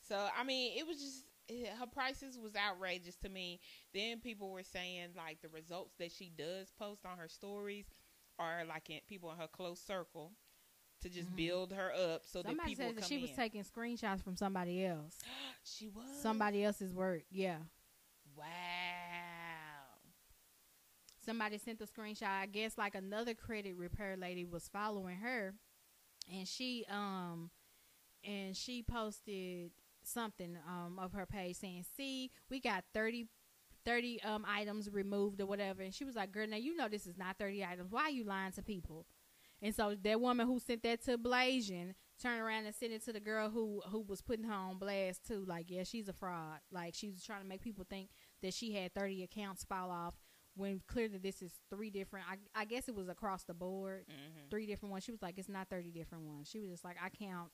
So I mean, it was just her prices was outrageous to me. Then people were saying like the results that she does post on her stories are like in people in her close circle to just Mhm. build her up so that Somebody people said that come she was taking screenshots from somebody else, she was somebody else's work. Yeah, Wow. somebody sent the screenshot. I guess like another credit repair lady was following her, and she um and she posted something um of her page saying, "See, we got 30 30 um items removed or whatever." And she was like, "Girl, now you know this is not 30 items. Why are you lying to people?" And so that woman who sent that to Blasian turned around and sent it to the girl who who was putting her on blast too. Like, yeah, she's a fraud. Like she was trying to make people think that she had 30 accounts fall off when clearly this is three different. I, I guess it was across the board, Mm-hmm. three different ones. She was like, it's not 30 different ones. She was just like, I count.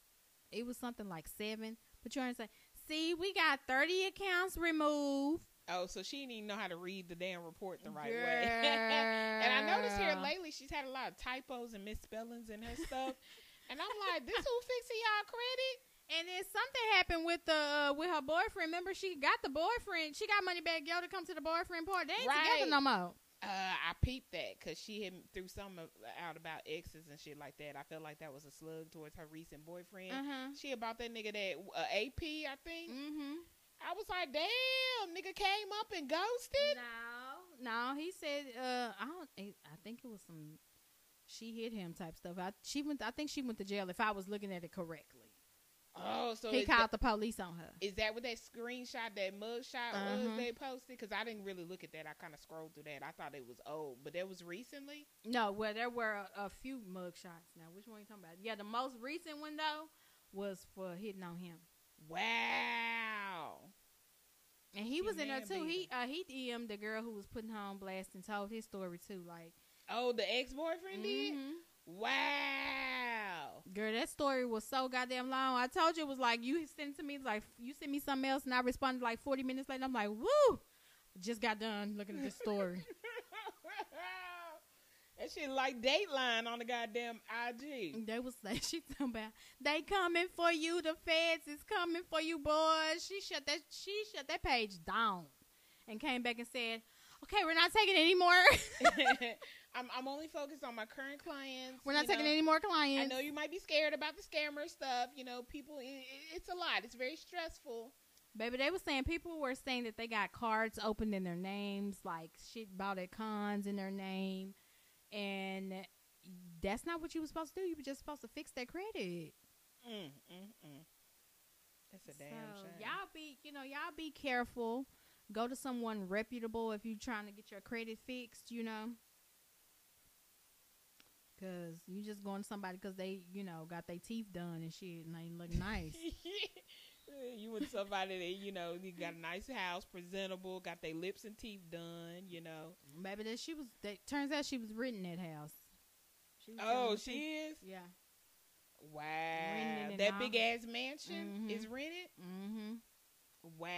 It was something like seven. But you understand? See, we got 30 accounts removed. Oh, so she didn't even know how to read the damn report the right way. and I noticed here lately she's had a lot of typos and misspellings in her stuff. and I'm like, this who fixing y'all credit? And then something happened with the uh, with her boyfriend. Remember, she got the boyfriend. She got money back yo to come to the boyfriend party. They ain't Right. together no more. Uh, I peeped that because she had threw something out about exes and shit like that. I felt like that was a slug towards her recent boyfriend. Uh-huh. She about that nigga that uh, AP, I think. Mm-hmm. I was like, damn, nigga came up and ghosted. No, no. He said, uh, I don't. I think it was some. She hit him type stuff. I she went. I think she went to jail. If I was looking at it correctly, Oh, so he called that, the police on her. is that what that screenshot, that mugshot was Uh-huh. they posted? Because I didn't really look at that. I kind of scrolled through that. I thought it was old, but that was recently. No, well, there were a, a few mugshots. Now, which one are you talking about? Yeah, the most recent one though was for hitting on him, Wow. and he She was in there too. He uh, he DM'd the girl who was putting her on blast and told his story too. Like, Oh, the ex boyfriend did. Wow. girl, that story was so goddamn long. I told you it was like you sent it to me like you sent me something else, and I responded like forty minutes later. I'm like, woo, just got done looking at this story. that shit like Dateline on the goddamn IG. They was like she talking about they coming for you. The feds is coming for you, boys. She shut that she shut that page down and came back and said, "Okay, we're not taking any more. I'm I'm only focused on my current clients. we're not taking know. any more clients." I know you might be scared about the scammer stuff. You know, people. It, it- it's a lot. It's very stressful. Baby, they were saying people were saying that they got cards opened in their names, like shit bought at cons in their name, and that's not what you were supposed to do. You were just supposed to fix that credit. Mm, mm, mm. That's a damn so shame. y'all be, you know, y'all be careful. Go to someone reputable if you're trying to get your credit fixed. You know, because you just going to somebody because they, you know, got their teeth done and shit, and they look nice. you with somebody that you know you got a nice house, presentable, got their lips and teeth done. You know. Maybe that she was. That turns out she was renting that house. She Oh, she truth. is. Yeah. Wow. That big ass mansion Mhm. is rented? Mm-hmm. Wow.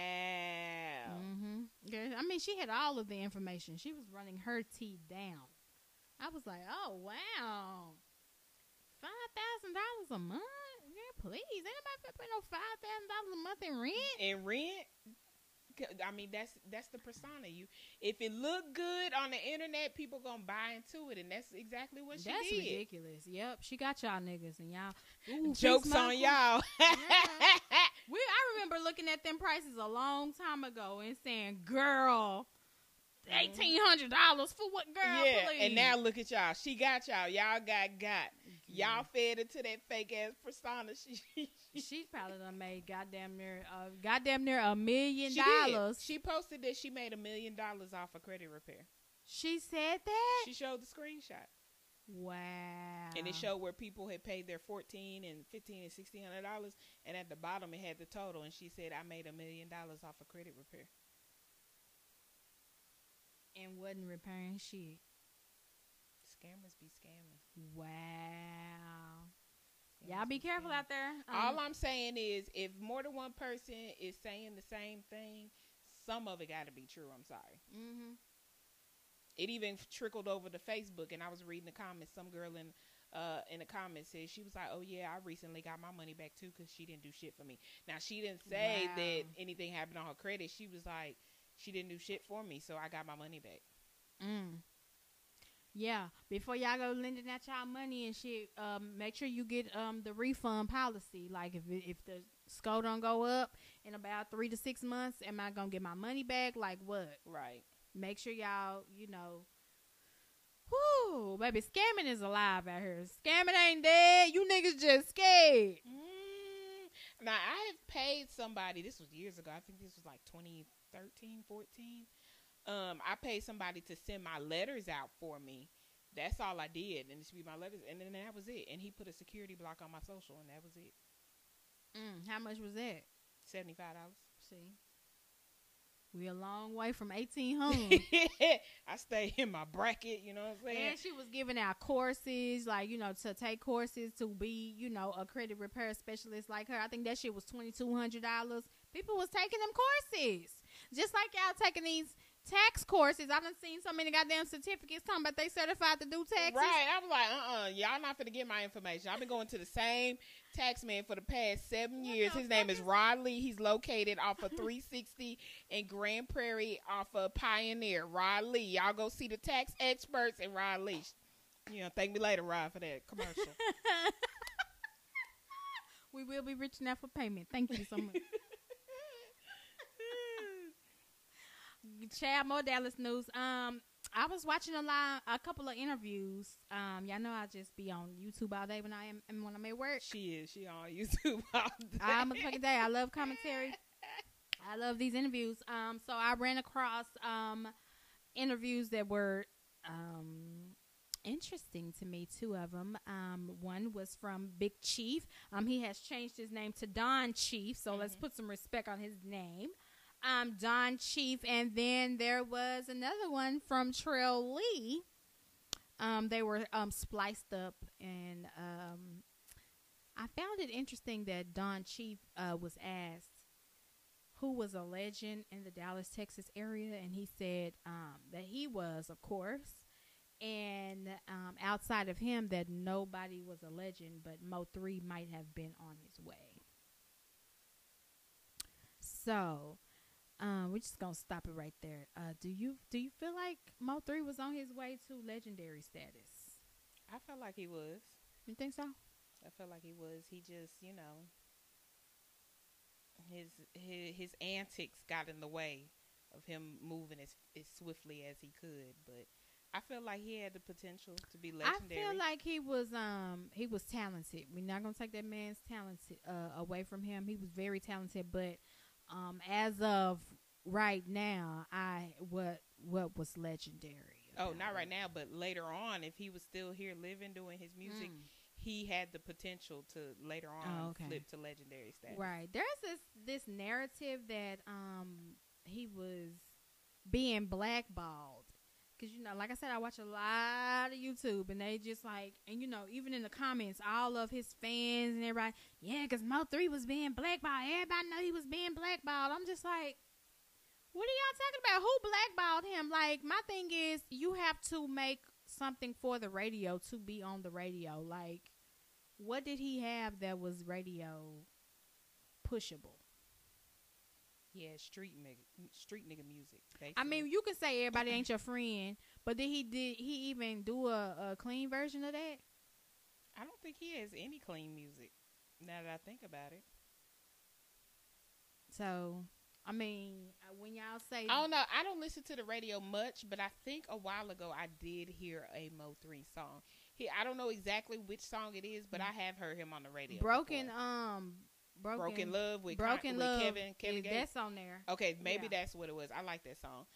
Mm-hmm. Yeah, I mean, she had all of the information. She was running her tea down. I was like, oh wow, five thousand dollars a month. Yeah, please, ain't nobody pay no five thousand dollars a month in rent. And rent? I mean, that's that's the persona. You, if it look good on the internet, people gonna buy into it, and that's exactly what she That's did. That's ridiculous. Yep, she got y'all niggas and y'all. Ooh, Jokes on y'all. We, I remember looking at them prices a long time ago and saying, "Girl, eighteen hundred dollars for what, girl? Mm-hmm. yeah, please. and now look at y'all. She got y'all. Y'all got got. Y'all fed into that fake ass persona. She She probably done made goddamn near, uh, goddamn near a million she dollars. did. She posted that she made a million dollars off of credit repair. She said that. She showed the screenshot. wow. and it showed where people had paid their fourteen and fifteen and sixteen hundred dollars, and at the bottom it had the total, and she said, "I made a million dollars off of credit repair." And wasn't repairing shit. Scammers be scamming. Wow. Scammers Y'all be careful scamming. out there. All Um, I'm saying is, if more than one person is saying the same thing, some of it got to be true. I'm sorry. mhm. It even trickled over to Facebook, and I was reading the comments. Some girl in uh in the comments said she was like, "Oh yeah, I recently got my money back too because she didn't do shit for me." Now she didn't say Wow. that anything happened on her credit. She was like, "She didn't do shit for me, so I got my money back." Mm. Yeah, before y'all go lending out y'all money and shit, um, make sure you get um the refund policy. Like if it, if the score don't go up in about three to six months, am I gonna get my money back? Like what? Right. Make sure y'all, you know. Whoo, baby, scamming is alive out here. Scamming ain't dead. You niggas just scared. Mm. Now I have paid somebody. This was years ago. I think this was like 2013, 14. Um, I paid somebody to send my letters out for me. That's all I did, and this be my letters, and then that was it. And he put a security block on my social, and that was it. Mm, how much was that? Seventy five dollars. See, we a long way from eighteen home. I stay in my bracket. You know what I'm saying? And she was giving out courses, like, you know, to take courses to be, you know, a credit repair specialist like her. I think that shit was $2,200. People was taking them courses. Just like y'all taking these tax courses. I done seen so many goddamn certificates talking about they certified to do taxes. Right. I was like, uh uh-uh, y'all not finna get my information. I've been going to the same tax man for the past seven What years. His name is Rod Lee. He's located off of 360 in Grand Prairie off of Pioneer. Rod Lee. Y'all go see the tax experts and Rod Lee. You know, thank me later, Rod, for that commercial. we will be reaching out for payment. Thank you so much. Chad Mo Dallas News. Um, I was watching a lot, a couple of interviews. Um, y'all know I just be on YouTube all day when I am when I'm at work. she is. She on YouTube all day. I'm a fucking day. I love commentary. I love these interviews. Um, so I ran across um interviews that were um interesting to me. Two of them. Um, one was from Big Chief. Um, he has changed his name to Don Chief. So let's put some respect on his name. Um, Don Chief, and then there was another one from Trail Lee. Um, they were um spliced up, and um, I found it interesting that Don Chief uh, was asked who was a legend in the Dallas, Texas area, and he said um, that he was, of course, and um, outside of him, that nobody was a legend, but Mo3 might have been on his way. So, we're just gonna stop it right there. Uh, do you do you feel like Mo3 was on his way to legendary status? I felt like he was. You think so? I felt like he was. He just, you know, his his his antics got in the way of him moving as as swiftly as he could. But I feel like he had the potential to be legendary. I feel like he was um he was talented. We're not gonna take that man's talent uh, away from him. He was very talented, but um as of right now, I what what was legendary? oh, not right now, but later on, if he was still here living doing his music, Mm. he had the potential to later on Oh, okay. flip to legendary status. Right. There's this this narrative that um he was being blackballed Cause you know, like I said, I watch a lot of YouTube, and they just like, and you know, even in the comments, all of his fans and everybody, yeah, cause Mo3 was being blackballed. Everybody know he was being blackballed. I'm just like, what are y'all talking about? Who blackballed him? Like, my thing is, you have to make something for the radio to be on the radio. Like, what did he have that was radio pushable? Yeah, street nigga, street nigga music. Basically. I mean, you can say everybody ain't your friend, but did he did he even do a, a clean version of that? I don't think he has any clean music. Now that I think about it. So, I mean, uh, when y'all say I don't know. I don't listen to the radio much, but I think a while ago I did hear a Mo3 song. He, I don't know exactly which song it is, but I have heard him on the radio. broken before. um broken, broken love with broken Con- love with Kevin Kevin is- Gates. that's on there. Okay, maybe Yeah. that's what it was. I like that song.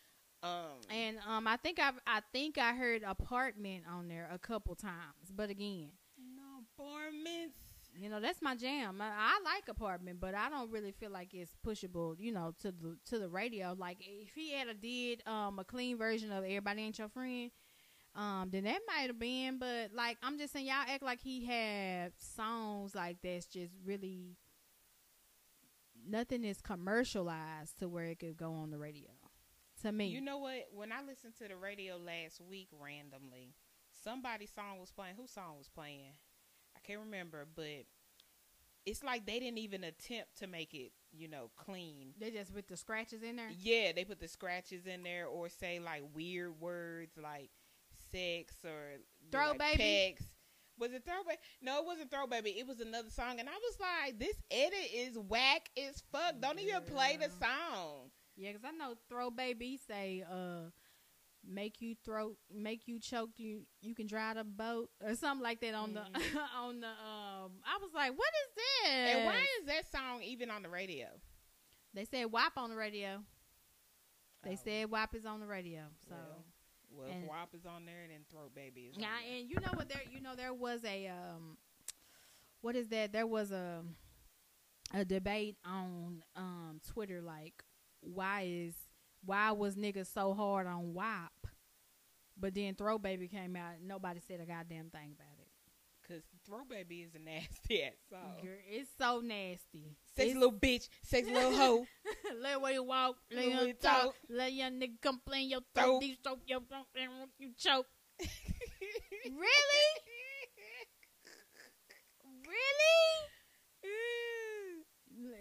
Um, And um, I think I've I think I heard apartment on there a couple times, but again, no apartments. You know that's my jam. I, I like apartment, but I don't really feel like it's pushable, you know, to the to the radio. Like if he had a did um a clean version of Everybody Ain't Your Friend, um, then that might have been. But like I'm just saying, y'all act like he had songs like that's just really nothing is commercialized to where it could go on the radio. To me, You know what? When I listened to the radio last week randomly, somebody's song was playing. Whose song was playing? I can't remember, but it's like they didn't even attempt to make it, you know, clean. they just put the scratches in there. Yeah, they put the scratches in there or say like weird words like sex or Throw like, baby? Was it Throat Baby? No, it wasn't Throat Baby. It was another song, and I was like, "This edit is whack as fuck. Don't even play the song. Yeah. because I know Throat Baby say uh make you throw make you choke you you can drive the boat or something like that on the on the um I was like what is this Mm-hmm. And why is that song even on the radio? they said WAP on the radio they Oh. said WAP is on the radio so Well, Well, And- if WAP is on there, then Throat Baby is. yeah and you know what there you know there was a um what is that there was a a debate on um Twitter like why is why was niggas so hard on WAP but then Throat Baby came out nobody said a goddamn thing about it Cause Throat Baby is a nasty ass song. Girl, it's so nasty Sexy little bitch, sexy little hoe. let way you walk let you talk talk. let young nigga complain your throat deep stroke your throat and you choke really really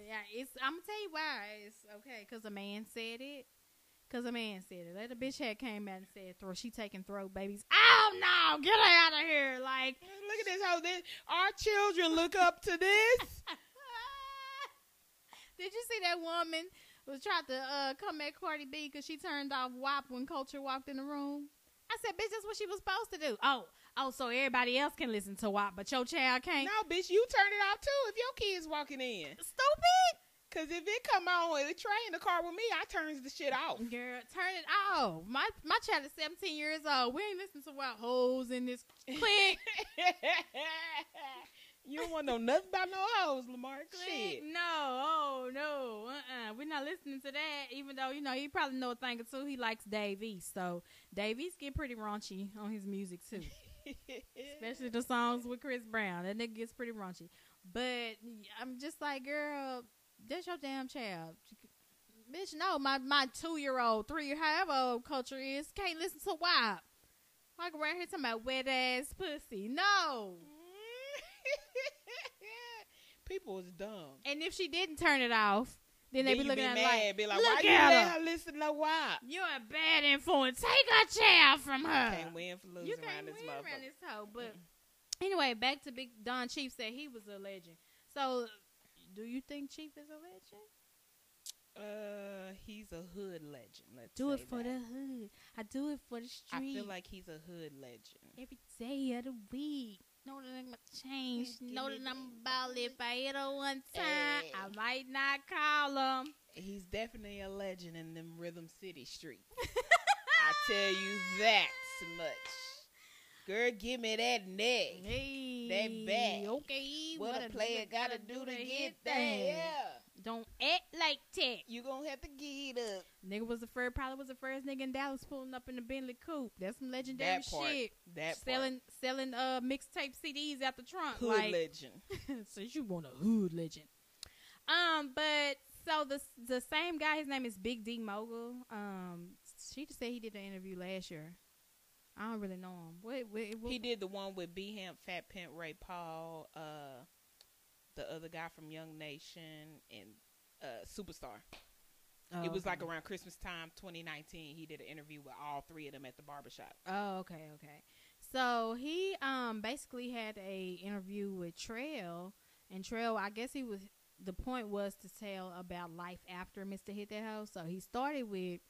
Yeah, it's. I'm gonna tell you why. It's okay because a man said it. Cause a man said it. That a bitch had came out and said, "Throw, she taking throw babies." Oh no, get her out of here! Like, Look at this hoe. This, our children look up to this. did you see that woman was trying to uh, come at Cardi B because she turned off WAP when Kulture walked in the room? I said, "Bitch, that's what she was supposed to do." Oh, oh, so everybody else can listen to WAP, but your child can't. no, bitch, you turn it off too if your kids walking in. Stupid. Cause if it come on with a train in the car with me, I turns the shit off. Girl, turn it off. My my child is 17 years old. We ain't listening to wild hoes in this clique. you don't want to know nothing about no hoes, Lamar. Shit. No, oh no. Uh-uh. We're not listening to that. Even though, you know, he probably know a thing or two. He likes Dave East. So Dave East get pretty raunchy on his music too. Especially the songs with Chris Brown. That nigga gets pretty raunchy. But I'm just like, girl, that's your damn child. Bitch, no, my, my two year old, three year however old Kulture is, can't listen to WAP. Like around here talking about wet ass pussy. No. People is dumb. And if she didn't turn it off, then they Then be you looking at her mad, like, be like, look why you at let her. her listen to WAP? You're a bad influence. Take a child from her. Can't win for losing you around can't this win around this hoe. But anyway, back to Big Don Chief said he was a legend. So, do you think Chief is a legend? Uh, he's a hood legend. Let's Do it for that. the hood. I do it for the street. I feel like he's a hood legend. every day of the week. Know that I'm gonna change. Know that that I'm about it. If I hit her one time, Hey. I might not call him. He's definitely a legend in them Rhythm City streets. I tell you that much. Girl, give me that neck. Hey, That back. Okay, What, a player gotta do to get that. Yeah. Don't act like that. You gonna have to get up. Nigga was the first, probably was the first nigga in Dallas pulling up in the Bentley coupe. That's some legendary That part. shit. That selling selling uh mixtape CDs out the trunk. hood like, legend. since you want a hood legend. Um, but so the the same guy, his name is Big D Mogul. Um, she just said he did an interview last year. I don't really know him. What, what, what He did the one with B Hamp, Fat Pimp, Ray Paul, uh, the other guy from Yung Nation, and uh, Superstar. oh, It was like around Christmas time, 2019. He did an interview with all three of them at the barbershop. Oh, okay, okay. So he um basically had a interview with Trail, and Trail, I guess he was the point was to tell about life after Mister Hit That Hoe. So he started with,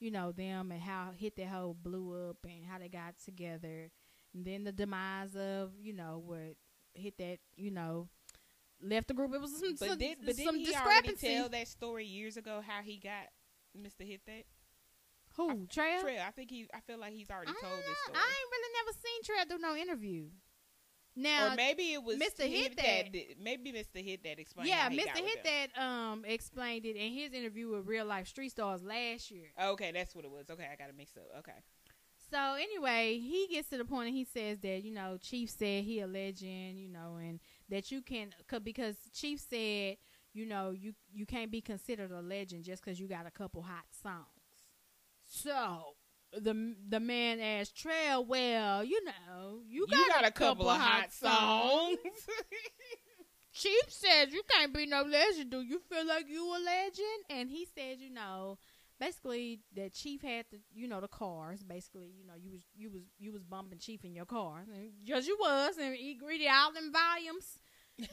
you know, them and how Hit That Hoe blew up and how they got together, and then the demise of you know what Hit That you know left the group. It was some But some, did but some didn't he already discrepancy. tell that story years ago how he got Mr. Hit That? Who Trail? Trail. I think he. I feel like he's already I told this story. I ain't really never seen Trail do no interview. Now or maybe it was Mr. Hit That- did- Maybe Mr. Hit That explained. Yeah, Mr. Hit that um explained it in his interview with Real Life Street Stars last year. Okay, that's what it was. Okay, I got it mix up. Okay. So anyway, he gets to the point and he says that you know Chief said he a legend, you know, and that you can cause, because Chief said you know you you can't be considered a legend just because you got a couple hot songs. So the the man asked Trail, well, you know, you got, You got a couple of hot songs. Chief says you can't be no legend. Do you feel like you a legend? And he said, you know, basically that Chief had the, you know, the cars. Basically, you know, you was you was you was bumping Chief in your car, and yes, you was, and he greeted all them volumes.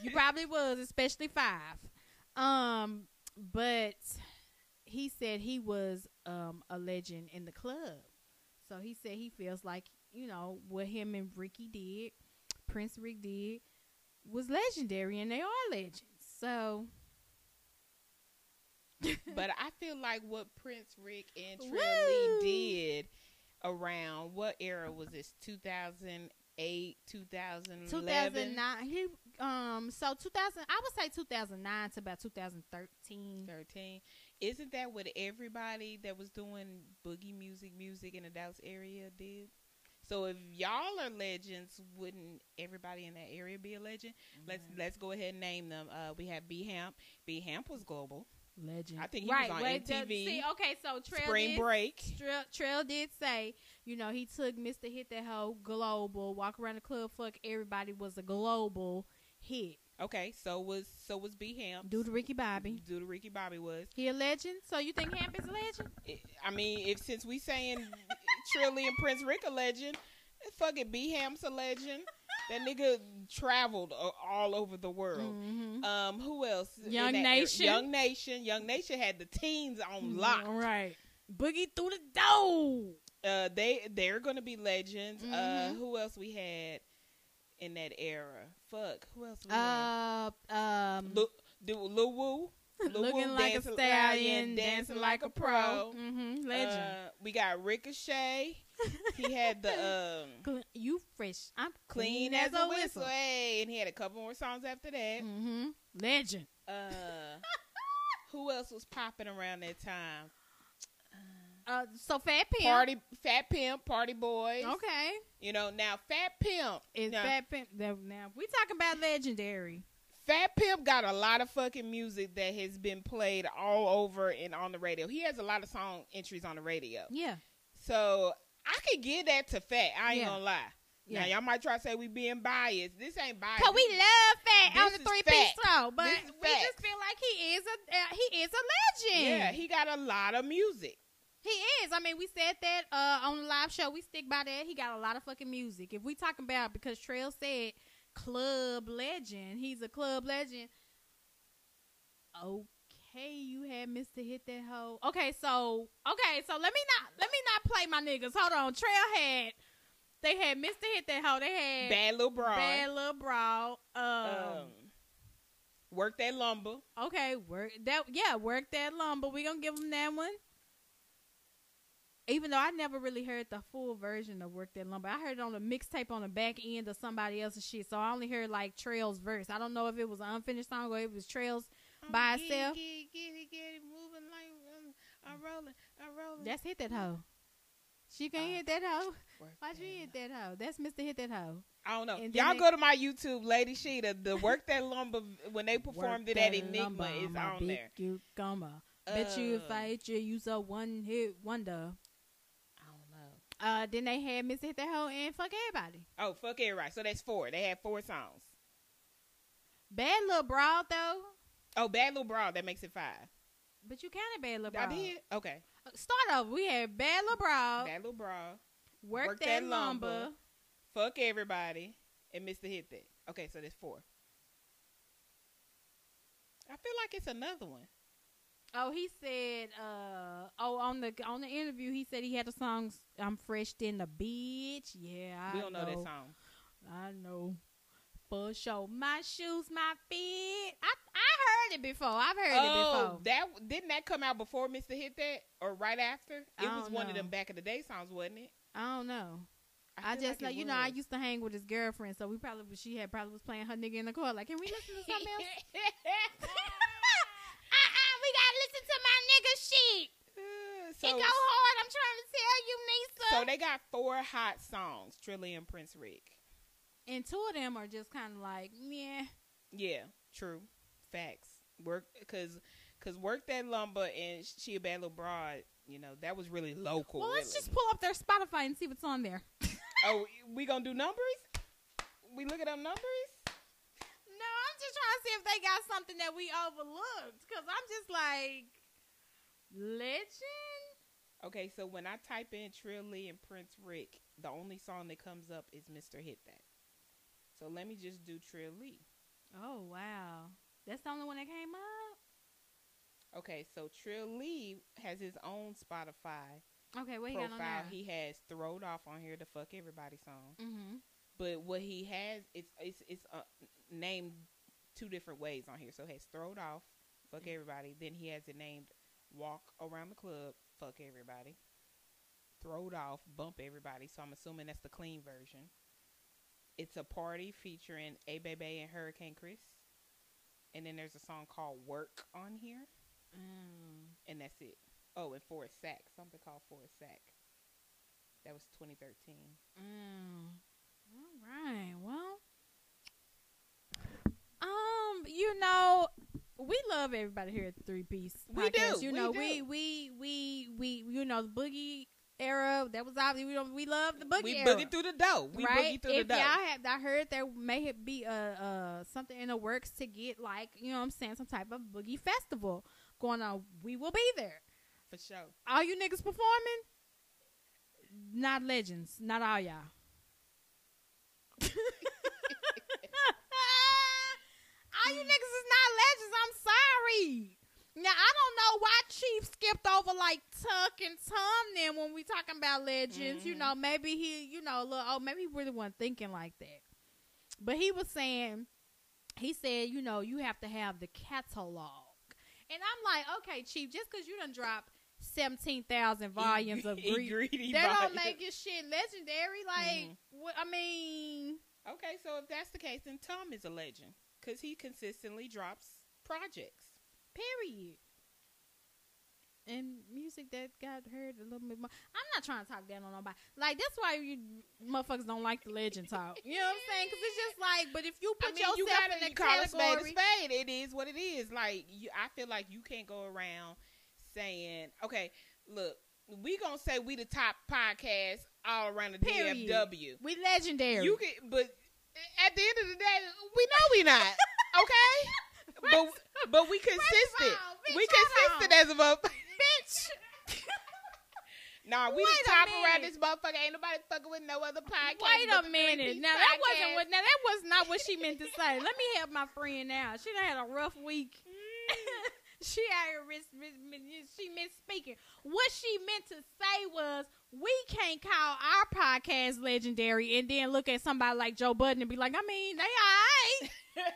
You probably was, especially five. Um, but he said he was um a legend in the club. So he said he feels like you know what him and Ricky did, Prince Rick did, was legendary, and they are legends. So but I feel like what Prince Rick and Trey did around what era was this? 2008, 2011? 2009, he um, so 2000, I would say 2009 to about 2013. 13. Isn't that what everybody that was doing boogie music music in the Dallas area did? So if y'all are legends, wouldn't everybody in that area be a legend? Let's let's go ahead and name them. Uh, we have B Hamp. B Hamp was global. Legend. I think he right, was on wait, MTV. the- see, okay, so Trail Spring did, Break. Trail, Trail did say, you know, he took Mr. Hit That Hoe global, walk around the club, fuck everybody was a global hit. Okay, so was so was B Hamp. Due to Ricky Bobby. Do the Ricky Bobby was. He a legend? So you think Hamp is a legend? I mean, if since we saying Trilly and Prince Rick a legend, fucking B Hamp's a legend. That nigga traveled uh, all over the world. Mm-hmm. Um, who else? Young that Nation. Yung Nation. Yung Nation had the teens on lock. All right. Boogie through the door. Uh, they they're gonna be legends. Uh, Mhm. who else we had in that era? Fuck, who else? Uh, um, Lil, do Lil Woo. Lil looking Woo like a stallion, yeah, dancing like a pro. Mm-hmm. Legend. Uh, we got Ricochet. he had the um, you fresh. I'm clean as a whistle. Hey, and he had a couple more songs after that. Mm-hmm. Legend. Uh, who else was popping around that time? Uh, so Fat Pimp. Party, Fat Pimp, Party Boys. Okay. You know now, Fat Pimp. Is now, Fat Pimp now, we talking about legendary. Fat Pimp got a lot of fucking music that has been played all over and on the radio. He has a lot of song entries on the radio. Yeah. So I could give that to Fat. I ain't Yeah. gonna lie. Yeah. Now y'all might try to say we being biased. This ain't biased. Cause we love Fat This on the three piece throw, but we just feel like he is a uh, he is a legend. Yeah, he got a lot of music. He is. I mean, we said that uh, on the live show. We stick by that. He got a lot of fucking music. If we talking about because Trail said club legend, he's a club legend. Okay, you had Mr. Hit that hoe. Okay, so okay, so let me not let me not play my niggas. Hold on. Trail had they had Mr. Hit that hoe. They had Bad little broad. Bad Little Brawl. Um, um, work that lumber. Okay, work that. Yeah, work that lumber. We gonna give them that one. Even though I never really heard the full version of "Work That Lumber," I heard it on a mixtape on the back end of somebody else's shit. So I only heard like Trail's verse. I don't know if it was an unfinished song or if it was Trail's by herself. Get, get, get it, get it, moving like um, I'm rolling, I'm rolling. That's hit that hoe. She can't Uh, hit that hoe. Why that you hit that hoe? That's Mr. Hit That Hoe. I don't know. And Y'all they- go to my YouTube, Lady Shida. The work that lumber when they performed Work it at that Enigma lumber, is my on big there. Cucumber. Bet you if Uh, I hit you, you a one hit wonder. I don't know. Uh, then they had Mr. Hit That Hoe and fuck everybody. Oh, fuck everybody. So that's four. They had four songs. Bad little broad though. Oh, Bad Little Broad. That makes it five. But you counted bad little bra. I did. Okay. Uh, Start over. We had bad little broad. Bad Little Broad. Work, Work that, That lumber. Lumber. Fuck everybody. And Mr. Hit That. Okay, so that's four. I feel like it's another one. Oh, he said. Uh, oh, on the on the interview, he said he had the songs. I'm fresh in the bitch. Yeah, I we don't know that song. I know. For sure. My shoes, my feet. I I heard it before. I've heard it Oh, before. that didn't that come out before Mr. Hit That or right after? I It was one of them back in the day songs, wasn't it? I don't know. I, feel just like know, it you know, I used to hang with his girlfriend, so we probably she had probably was playing her nigga in the car. Like, can we listen to something else? uh-uh, we gotta listen to my nigga shit. So, it go hard. I'm trying to tell you, Nicea. so they got four hot songs, Trilly and Prince Rick. and two of them are just kind of like, yeah. Yeah, true. Facts. Work because because work that lumber and she a bad little broad. You know that was really local. Well, let's really. just pull up their Spotify and see what's on there. Oh, we gonna do numbers? We look at them numbers. No, I'm just trying to see if they got something that we overlooked. Cause I'm just like, legend. Okay, so when I type in Trilly and Prince Rick, the only song that comes up is Mr. Hit That. So let me just do Trilly. Oh wow, that's the only one that came up. Okay, so Trilly has his own Spotify Okay, what he got on profile. there? He has "Throwed Off" on here, the "Fuck Everybody" song. mm-hmm. But what he has, it's it's it's uh, named two different ways on here. So it has "Throwed Off," "Fuck Everybody." Then he has it named "Walk Around the Club," "Fuck Everybody." throw it off, bump everybody. So I'm assuming that's the clean version. It's a party featuring A Baby and Hurricane Chris. And then there's a song called Work on here. Mm. And that's it. Oh, and For a Sack. Something called For a Sack. That was 2013. Mm. All right. Well, um, you know, we love everybody here at the Three Piece. We do. You we know, do. we we we we you know the boogie era. That was obviously we don't we love the boogie we boogie through the dough. We right? boogie through if the dough. y'all have, I heard there may be a uh something in the works to get like you know what I'm saying some type of boogie festival going on. We will be there. For sure. All you niggas performing, not legends, not all y'all. all you niggas is not legends. I'm sorry. Now I don't know why Chief skipped over like Tuck and Tom then when we talking about legends. You Mhm. know, maybe he, you know, look, oh, maybe he really wasn't thinking like that. But he was saying, he said, you know, you have to have the catalog. And I'm like, okay, Chief, just because you done dropped 17,000 volumes of Greek, greedy that don't make your shit legendary. Like, Mhm. what, I mean, Okay, so if that's the case, then Tom is a legend because he consistently drops projects. period. And music that got heard a little bit more. I'm not trying to talk down on nobody. Like, that's why you motherfuckers don't like the legend talk. You know what I'm saying? Because it's just like, but if you put I mean, yourself you gotta in the you a spade spade. It is what it is. Like you, I feel like you can't go around saying, "Okay, look, we gonna say we the top podcast all around the Period. DFW." We legendary. You can, but at the end of the day, we know we not okay. but but we consistent. all, bitch, we consistent as a motherfucker. bitch. Nah, we Wait the top around this motherfucker. Ain't nobody fucking with no other podcast. Wait a minute. Now that Podcast. wasn't what. Now that was not what she meant to say. Let me help my friend now. She done had a rough week. she out here mis- mis- mis- she misspeaking. What she meant to say was we can't call our podcast legendary and then look at somebody like Joe Budden and be like, I mean, they alright.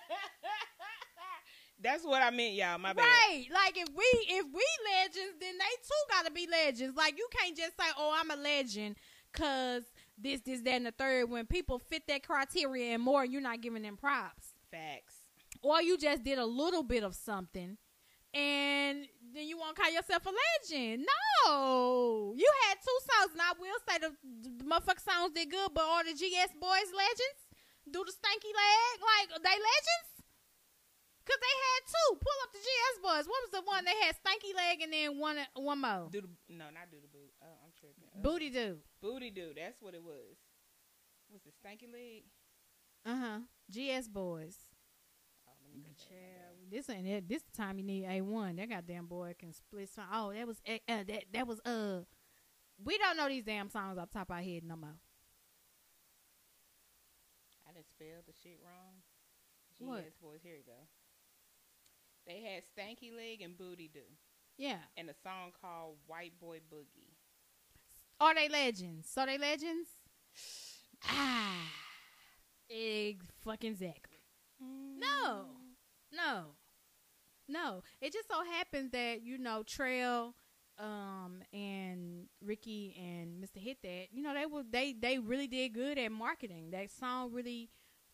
That's what I meant, y'all. My bad. Right. Like if we if we legends, then they too gotta be legends. Like you can't just say, Oh, I'm a legend cause this, this, that, and the third when people fit that criteria and more, you're not giving them props. Facts. or you just did a little bit of something and then you won't call yourself a legend. No, you had two songs, and I will say the, the motherfucking songs did good, but are the GS Boyz legends? Do the stanky leg like they legends? Cause they had two. Pull up the GS Boyz. What was the one they had stanky leg and then one one more? Do the no, not do the boot. Oh, I'm tripping. Uh, Booty do. Booty do. That's what it was. Was it stanky leg? Uh huh. GS Boyz. Oh, let me go this ain't it. This time you need a one. That goddamn boy can split song. Oh, that was uh, uh, that that was uh. We don't know these damn songs off the top of our head no more. I didn't spell the shit wrong. GS What? Boys. Here you go. They had stanky leg and booty do, Yeah. and a song called White Boy Boogie. Are they legends? So they legends? Ah. Egg fucking exactly. No. No. No. It just so happens that, you know, Trail um and Ricky and Mr. Hit That, you know, they were they they really did good at marketing. That song really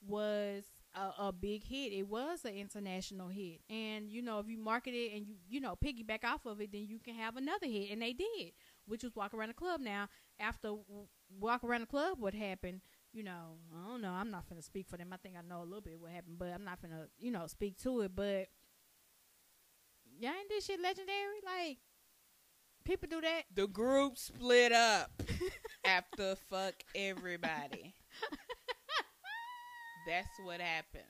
was a, a big hit. It was an international hit. And you know, if you market it and you you know, piggyback off of it, then you can have another hit and they did, which was Walk Around the Club. Now, after Walk Around the Club what happened, you know, I don't know. I'm not gonna speak for them. I think I know a little bit what happened, but I'm not gonna, you know, speak to it. But y'all ain't this shit legendary? Like people do that. The group split up after fuck everybody. That's what happened.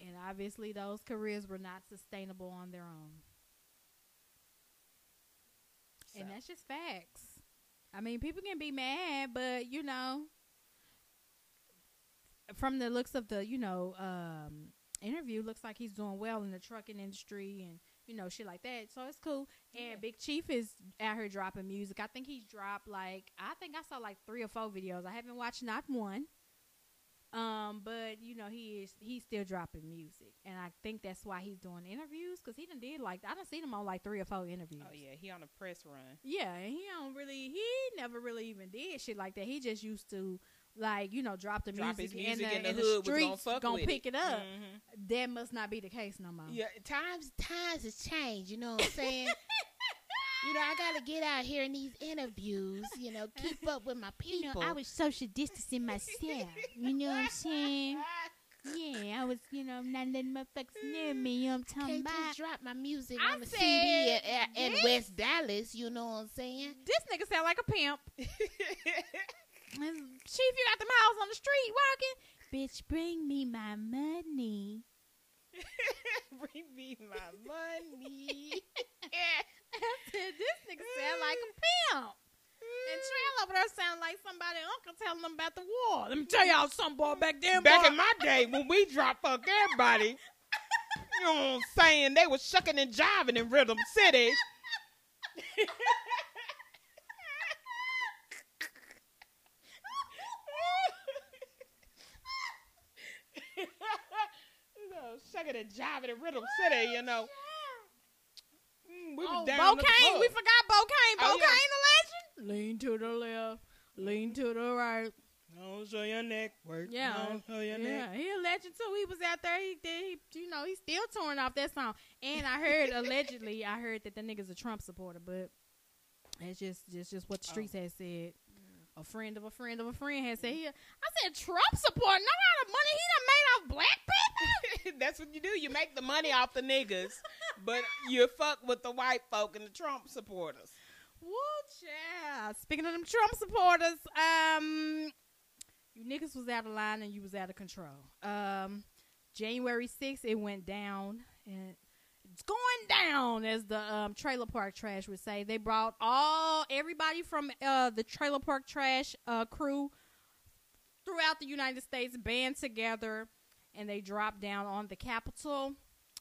And obviously those careers were not sustainable on their own. And that's just facts. I mean, people can be mad, but you know, from the looks of the, you know, um, interview, looks like he's doing well in the trucking industry and you know shit like that. So it's cool. And Yeah. Big Chief is out here dropping music. I think he's dropped like I think I saw like three or four videos. I haven't watched not one. Um, but you know he is he's still dropping music, and I think that's why he's doing interviews because he done did like I done seen him on like three or four interviews. oh yeah, he on a press run. Yeah, and he don't really he never really even did shit like that. He just used to like you know drop the Drop music, his music and in the, the and hood the was gonna streets fuck gonna with pick it, up. Mhm. That must not be the case no more. Yeah, times times has changed. You know what I'm saying? you know, I gotta get out here in these interviews. You know, keep up with my people. I was social distancing myself. You know what I'm saying? Yeah, I was you know not letting motherfuckers near me. You know what I'm talking Can't about? just drop my music I on the said CD at, at, in West Dallas. You know what I'm saying? This nigga sound like a pimp. Chief, you got them hoes on the street walking. Bitch, bring me my money. Bring me my money. I said, this nigga sound like a pimp. And Trail over there sound like somebody uncle telling them about the war. Let me tell y'all something, boy. Back then, Back boy, in my day, when we drop fuck everybody, you know what I'm saying? They was shucking and jiving in Rhythm City. You know, shucking and jiving in Rhythm City, you know. Mm, we was oh, down at the Bocane. club. We forgot Bocane. Oh, Bocane, yeah. the legend. Lean to the left. Lean to the right. Don't show your neck. Work. Yeah, Don't show your neck. yeah, he a legend too. He was out there. He did. He, you know, he's still touring off that song. And I heard allegedly, I heard that the nigga's a Trump supporter, but it's just, just, just what the streets Oh. had said. A friend of a friend of a friend had said. He, I said Trump supporter. No amount of money he done made off black people. That's what you do. You make the money off the niggas, but you fuck with the white folk and the Trump supporters. Woo, yeah. Speaking of them Trump supporters, um, you niggas was out of line and you was out of control. Um, January 6th, it went down and it's going down, as the um, trailer park trash would say. They brought all everybody from uh, the trailer park trash uh, crew throughout the United States band together and they dropped down on the Capitol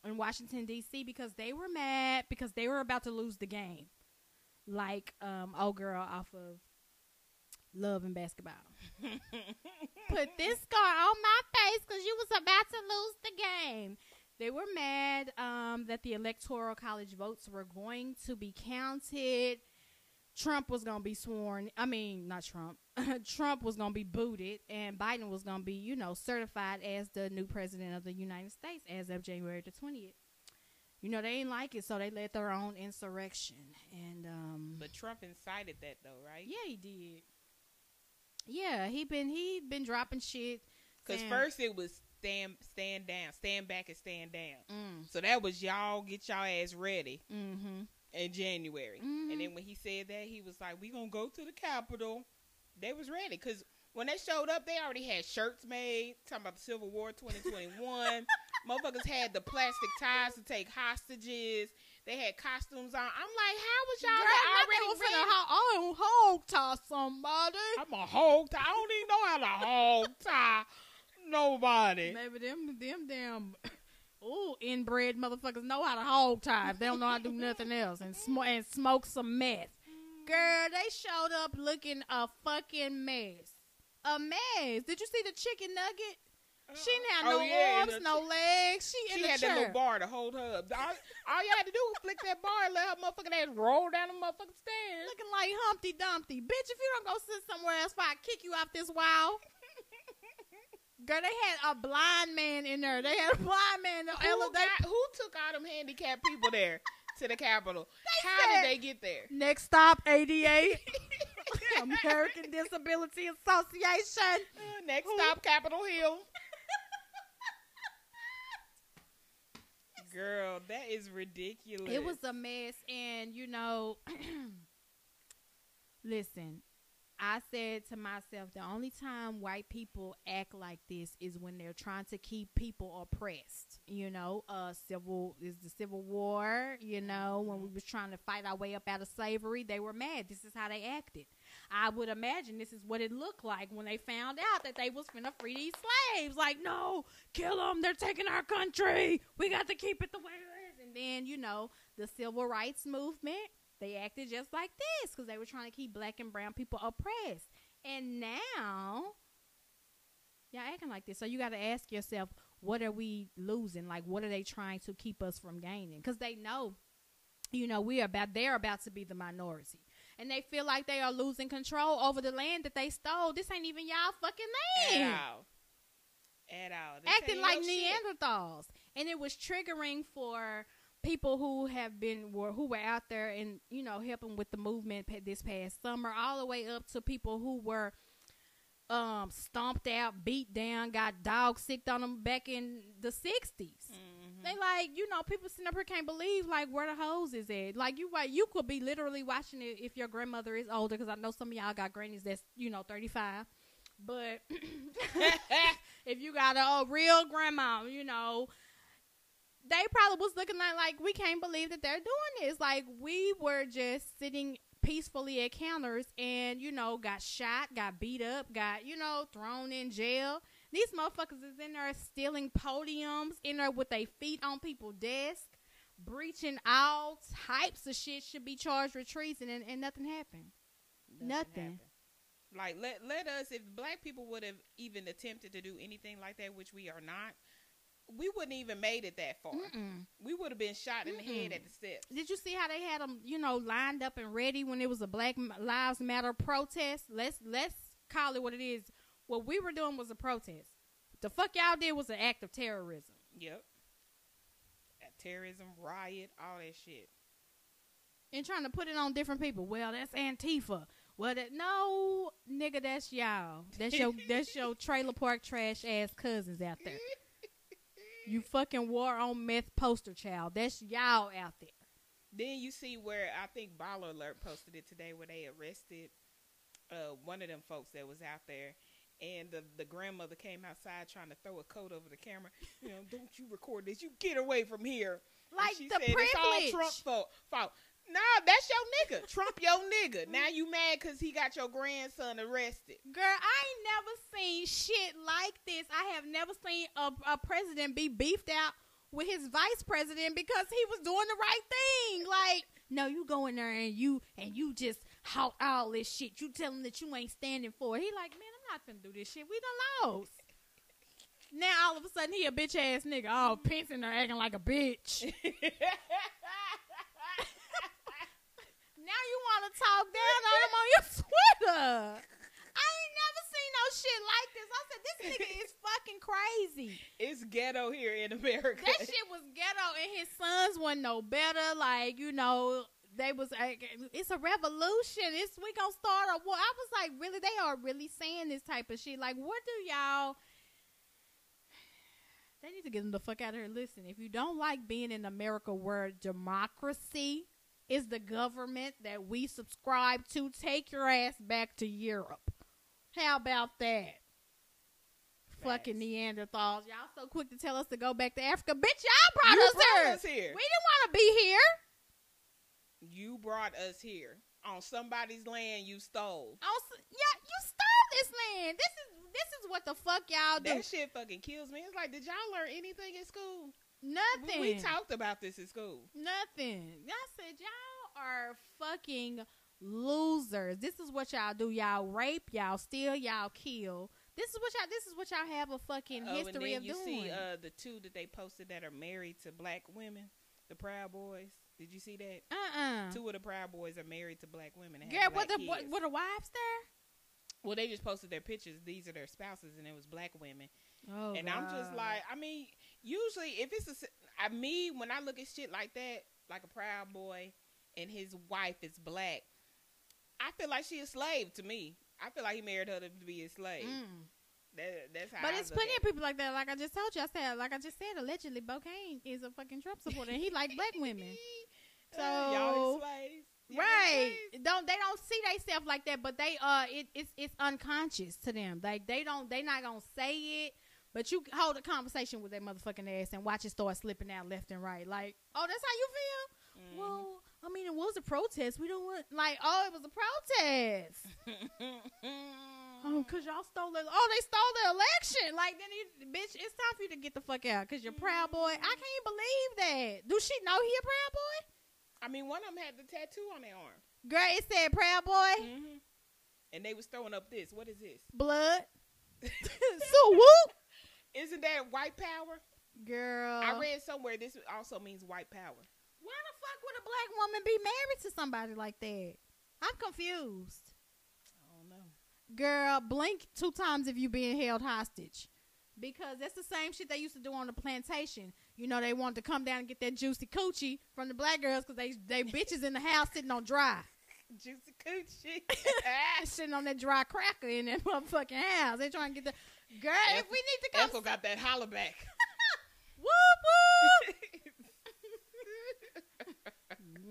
in Washington D.C. because they were mad because they were about to lose the game like um old girl off of Love and Basketball. Put this scar on my face because you was about to lose the game. They were mad um, that the electoral college votes were going to be counted. Trump was gonna be sworn. I mean, not Trump. Trump was gonna be booted, and Biden was gonna be, you know, certified as the new president of the United States as of January the twentieth. You know, they ain't like it, so they led their own insurrection. And um But Trump incited that though, right? yeah, he did. Yeah, he been he been dropping shit. Because saying- first it was stand stand down, stand back and stand down. Mm, So that was y'all get y'all ass ready mm-hmm. in January. Mhm. And then when he said that, he was like, "We gonna go to the Capitol." They was ready because when they showed up, they already had shirts made talking about the Civil War 2021. Motherfuckers had the plastic ties to take hostages. They had costumes on. I'm like, how was y'all already ready? I don't hog tie somebody. I'm a hog tie. I don't even know how to hog tie nobody. Maybe them them damn ooh inbred motherfuckers know how to hog tie. If they don't know how to do nothing else and sm- and smoke some meth. Girl, they showed up looking a fucking mess. A mess. Did you see the chicken nugget? She didn't uh-uh. have Oh, no yeah, arms, no legs. She, in She had chair. that little bar to hold her up. All, all you had to do was flick that bar and let her motherfucking ass roll down the motherfucking stairs. Looking like Humpty Dumpty. Bitch, if you don't go sit somewhere else, I kick you off this wall. Girl, they had a blind man in there. They had a blind man in the Who, elevator. got, who took all them handicapped people there to the Capitol? How said- did they get there? Next stop, ADA. American Disability Association. Uh, next stop, Capitol Hill. Girl, that is ridiculous. It was a mess, and you know, listen, I said to myself, the only time white people act like this is when they're trying to keep people oppressed. You know, uh, civil is the Civil War. You know, when we was trying to fight our way up out of slavery, they were mad. This is how they acted. I would imagine this is what it looked like when they found out that they was finna free these slaves. Like, no, kill them. They're taking our country. We got to keep it the way it is. And then, you know, the civil rights movement, they acted just like this because they were trying to keep black and brown people oppressed. And now, y'all acting like this. So you got to ask yourself, what are we losing? Like, what are they trying to keep us from gaining? Because they know, you know, we are about, they're about to be the minority. And they feel like they are losing control over the land that they stole. This ain't even y'all fucking land. At all. At all. This acting like shit. Neanderthals, and it was triggering for people who have been were who were out there and you know helping with the movement this past summer, all the way up to people who were um stomped out, beat down, got dog sicked on them back in the 60s. Mhm. They like, you know, people sitting up here can't believe like where the hose is at. Like you, like you could be literally watching it if your grandmother is older, because I know some of y'all got grannies that's you know thirty five. But if you got a, a real grandma, you know, they probably was looking at like we can't believe that they're doing this. Like we were just sitting peacefully at counters and you know got shot, got beat up, got you know thrown in jail. These motherfuckers is in there stealing podiums, in there with their feet on people's desk, breaching all types of shit. Should be charged with treason, and, and nothing happened. Nothing. happened. Like let let us if black people would have even attempted to do anything like that, which we are not, we wouldn't even made it that far. Mm-mm. We would have been shot in the head at the steps. Did you see how they had them, you know, lined up and ready when it was a Black Lives Matter protest? Let's let's call it what it is. What we were doing was a protest. The fuck y'all did was an act of terrorism. Yep. That terrorism, riot, all that shit. And trying to put it on different people. Well, that's Antifa. Well, that no, nigga, that's y'all. That's your that's your trailer park trash ass cousins out there. You fucking war on meth poster child. That's y'all out there. Then you see where I think Baller Alert posted it today, where they arrested uh, one of them folks that was out there, and the the grandmother came outside trying to throw a coat over the camera. You know, don't you record this? You get away from here. And Like she the said, It's all privilege. Trump fault. fault. Nah, that's your nigga. Trump your nigga. Now you mad because he got your grandson arrested. Girl, I ain't never seen shit like this. I have never seen a, a president be beefed out with his vice president because he was doing the right thing. Like, no, you go in there and you and you just halt all this shit. You tell him that you ain't standing for it. He like, man, I'm not finna do this shit. We done lost. Now all of a sudden he a bitch ass nigga. Oh, Pence in there acting like a bitch. Now you want to talk down on him on your Twitter. I ain't never seen no shit like this. I said, this nigga is fucking crazy. It's ghetto here in America. That shit was ghetto, and his sons wasn't no better. Like, you know, they was like, it's a revolution. It's we gonna start a war. I was like, really? They are really saying this type of shit. Like, what do y'all? They need to get them the fuck out of here. Listen, if you don't like being in America where democracy is the government that we subscribe to, take your ass back to Europe. How about that? Fucking Neanderthals. Y'all so quick to tell us to go back to Africa. Bitch, y'all brought, us, brought here. us here. We didn't want to be here. You brought us here on somebody's land you stole. On s- yeah, you stole this land. This is this is what the fuck y'all do. That shit fucking kills me. It's like, did y'all learn anything in school? Nothing. We, we talked about this in school. Nothing. Y'all said y'all are fucking losers. This is what y'all do. Y'all rape, y'all steal, y'all kill. This is what y'all. This is what y'all have a fucking Oh, and history then of you doing. see uh, the two that they posted that are married to black women, the Proud Boys. Did you see that? uh uh Two of the Proud Boys are married to black women. and Girl, what the what, what the wives there? Well, they just posted their pictures. These are their spouses, and it was black women. Oh, and I'm just like, I mean, usually if it's a, I me when I look at shit like that, like a proud boy and his wife is black, I feel like she a slave to me. I feel like he married her to be a slave. Mm. That, that's how. But I it's plenty of people like that. Like I just told you, I said, like I just said, allegedly, Bocane is a fucking Trump supporter, and he like black women. Uh, y'all So- slaves. Right. don't they don't see themselves like that but they uh it, it's it's unconscious to them. Like they don't they not gonna say it but you hold a conversation with that motherfucking ass and watch it start slipping out left and right. Like oh that's how you feel? Mhm. well i mean it was a protest. We don't want like oh it was a protest. Oh because y'all stole it oh they stole the election. Like then you, bitch it's time for you to get the fuck out because you're proud boy. I can't believe that. Do she know he a proud boy I mean, one of them had the tattoo on their arm, girl it said proud boy mm-hmm. and they was throwing up this. What is this? blood. so whoop, Isn't that white power? girl. I read somewhere this also means white power. Why the fuck would a black woman be married to somebody like that? I'm confused. I don't know. Girl, blink two times if you being held hostage. Because that's the same shit they used to do on the plantation. You know, they wanted to come down and get that juicy coochie from the black girls because they they bitches in the house sitting on dry. Juicy coochie. sitting on that dry cracker in that motherfucking house. They trying to get the girl. if we need to go, Ethel got that holler back. whoop whoop.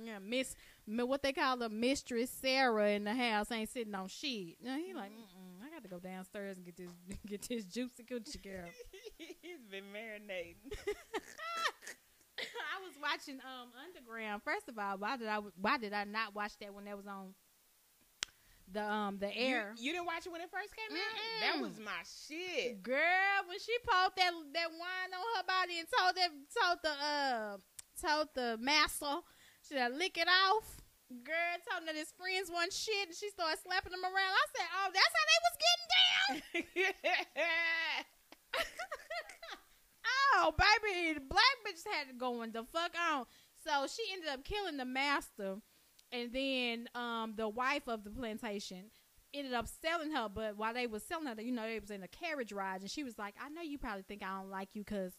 Yeah, Miss, what they call the mistress Sarah in the house ain't sitting on shit. Now he like, Mm-mm, got to go downstairs and get this get this juicy coochie girl. He's been marinating. I was watching um Underground. First of all, why did I why did I not watch that when that was on the um the air? You, you didn't watch it when it first came out? Mm-mm. That was my shit. Girl, when she poured that that wine on her body and told that told the uh told the master should I lick it off. Girl told him that his friends want shit and she started slapping them around. I said, Oh, that's how they was getting down. oh, baby, the black bitches had it going the fuck on. So she ended up killing the master and then um the wife of the plantation ended up selling her, but while they was selling her, you know, they was in a carriage ride, and she was like, "I know you probably think I don't like you because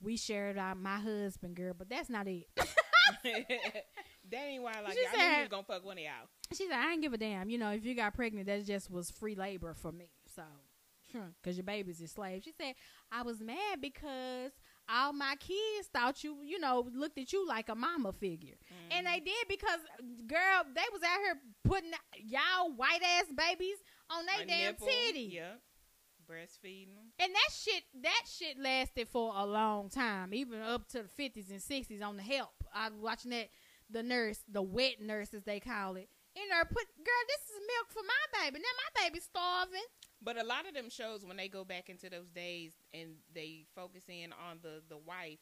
we shared our, my husband, girl, but that's not it." that ain't why I like She you. I knew you was gonna fuck one of y'all. She said, "I ain't give a damn. You know, if you got pregnant, that just was free labor for me. So, because your baby's a slave." She said, "I was mad because." All my kids thought you, you know, looked at you like a mama figure. And they mm-hmm. did because, girl, they was out here putting y'all white ass babies on their damn nipple, titty. Yep. Breastfeeding them. And that shit, that shit lasted for a long time, even up to the fifties and sixties on the help. I was watching that the nurse, the wet nurse as they call it, in there put, girl, this is milk for my baby. Now my baby's starving. But a lot of them shows when they go back into those days and they focus in on the the wife,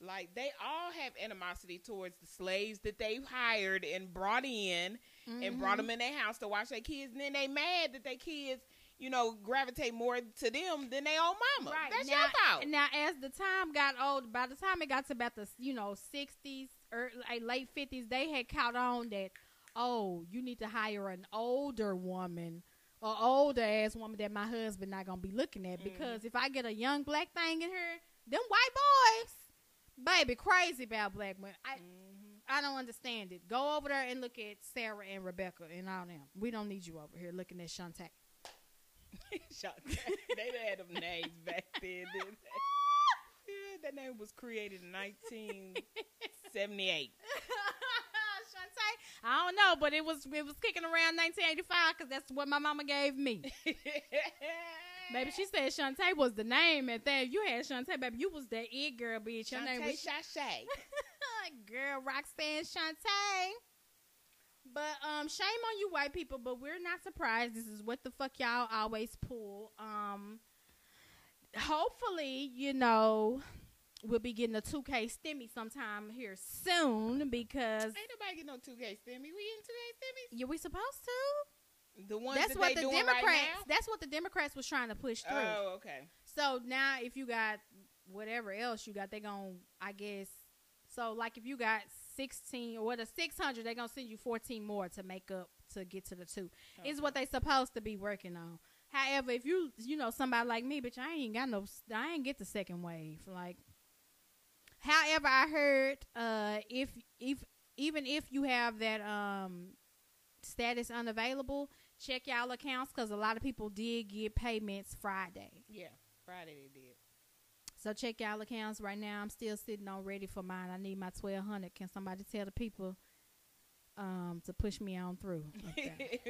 like they all have animosity towards the slaves that they hired and brought in and brought mm-hmm. them in their house to watch their kids, and then they mad that their kids, you know, gravitate more to them than they own mama. Right That's now, your fault. Now, as the time got old, by the time it got to about the you know sixties or like late fifties, they had caught on that oh, you need to hire an older woman, An older ass woman that my husband not gonna be looking at. Mm-hmm. Because if I get a young black thing in here, them white boys, baby, crazy about black women. I mm-hmm. I don't understand it. Go over there and look at Sarah and Rebecca and all them. We don't need you over here looking at Shantae. Shantae. they had them names back then. Didn't they? Yeah, that name was created in 1978. Shantae, I don't know, but it was it was kicking around 1985 because that's what my mama gave me. Baby, she said Shantae was the name, and then you had Shantae, baby. You was that it girl, bitch. Your name Shantae was Shashay. girl Roxanne Shanté. But um, shame on you, white people. But we're not surprised. This is what the fuck y'all always pull. Um, hopefully, you know, we'll be getting a 2K stimmy sometime here soon because Ain't nobody getting no 2K stimmy. We in 2K stimmies? yeah, we supposed to. The ones That's that what they the doing Democrats. right now? that's what the Democrats was trying to push through. Oh, okay. So now, if you got whatever else you got, they gon' I guess. So like, if you got sixteen or a six hundred, they're gonna send you fourteen more to make up to get to the two. Is what they supposed to be working on. However, if you you know somebody like me, bitch, I ain't got no, I ain't get the second wave. Like, however, I heard uh if if even if you have that um status unavailable, check y'all accounts because a lot of people did get payments Friday. Yeah, Friday they did. So check y'all accounts right now. I'm still sitting on ready for mine. I need my twelve hundred. Can somebody tell the people um to push me on through? Okay.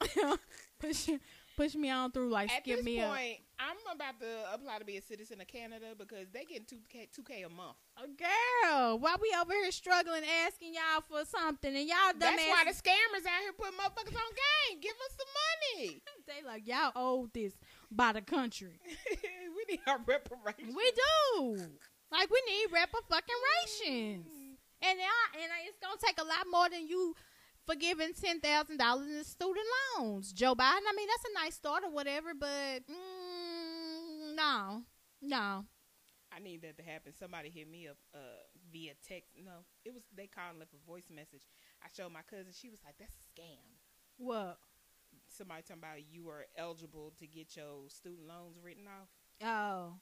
push push me on through like At skip this me point, I'm about to apply to be a citizen of Canada because they get 2K, 2K a month. Oh, Girl, why we over here struggling asking y'all for something and y'all That's why the scammers out here putting motherfuckers on game. Give us some money. they like y'all owe this by the country. we need our reparations. We do. Like we need reparations. And I, and I, it's gonna take a lot more than you for giving ten thousand dollars in student loans, Joe Biden. I mean, that's a nice start or whatever, but mm, no, no. I need that to happen. Somebody hit me up uh, via text. No, it was they called and left a voice message. I showed my cousin. She was like, "That's a scam." What? Somebody talking about you are eligible to get your student loans written off. Oh,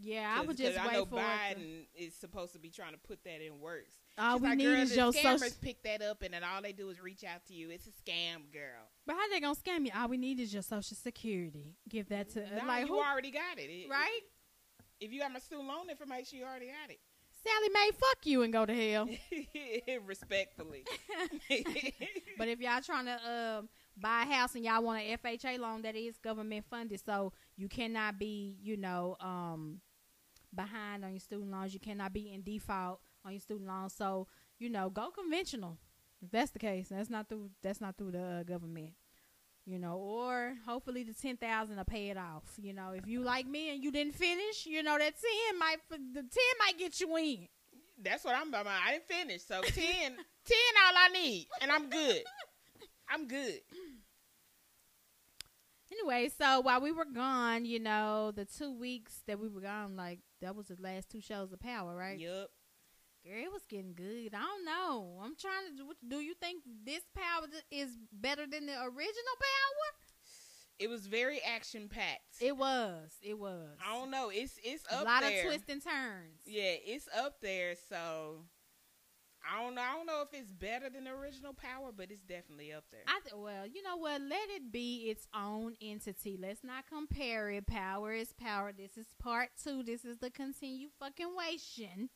yeah. I would just I know for it. to- Biden is supposed to be trying to put that in works. All She's we like, need is your scammers social. pick that up, and then all they do is reach out to you. It's a scam, girl. But how they gonna scam you? All we need is your social security. Give that to Nah, like you who? already got it. It- right? If you got my student loan information, you already got it. Sallie Mae, fuck you and go to hell. Respectfully. But if y'all trying to um, buy a house and y'all want an FHA loan, that is government funded, so you cannot be, you know, um, behind on your student loans. You cannot be in default on your student loans. So you know, go conventional. If that's the case, that's not through. That's not through the uh, government. You know, or hopefully the ten thousand will pay it off. You know, if you like me and you didn't finish, you know that ten might the ten might get you in. That's what I'm about. I didn't finish. So 10, 10 all I need. And I'm good. I'm good. Anyway, so while we were gone, you know, the two weeks that we were gone, like that was the last two shows of Power, right? Yep. Girl, it was getting good. I don't know. I'm trying to. Do, do you think this Power is better than the original Power? It was very action packed. It was. It was. I don't know. It's it's up there. a lot there. of twists and turns. Yeah, it's up there. So I don't know. I don't know if it's better than the original Power, but it's definitely up there. I th- well, you know what? Let it be its own entity. Let's not compare it. Power is power. This is part two. This is the continued fucking wation.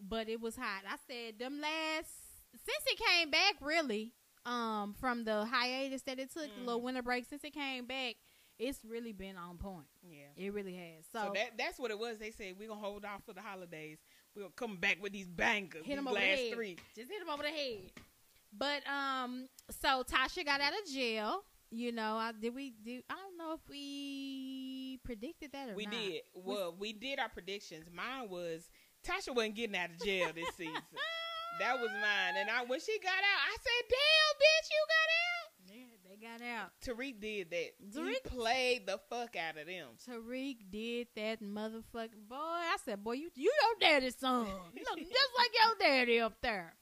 But it was hot. I said them last since it came back, really, um, from the hiatus that it took, the little Mhm. winter break. Since it came back, it's really been on point. yeah. It really has. So, So, that that's what it was. They said we're gonna hold off for the holidays. We're gonna come back with these bangers. hit these him over the head. three. Just hit him over the head. But um, so Tasha got out of jail. You know, I, did we do? I don't know if we predicted that or We not. did. Well, we did our predictions. Mine was Tasha wasn't getting out of jail this season. that was mine. And I when she got out, I said, "Damn, bitch, you got out." They got out. Tariq did that. He Tariq- played the fuck out of them. Tariq did that motherfucking boy. I said, boy, you you your daddy's son. You look just like your daddy up there.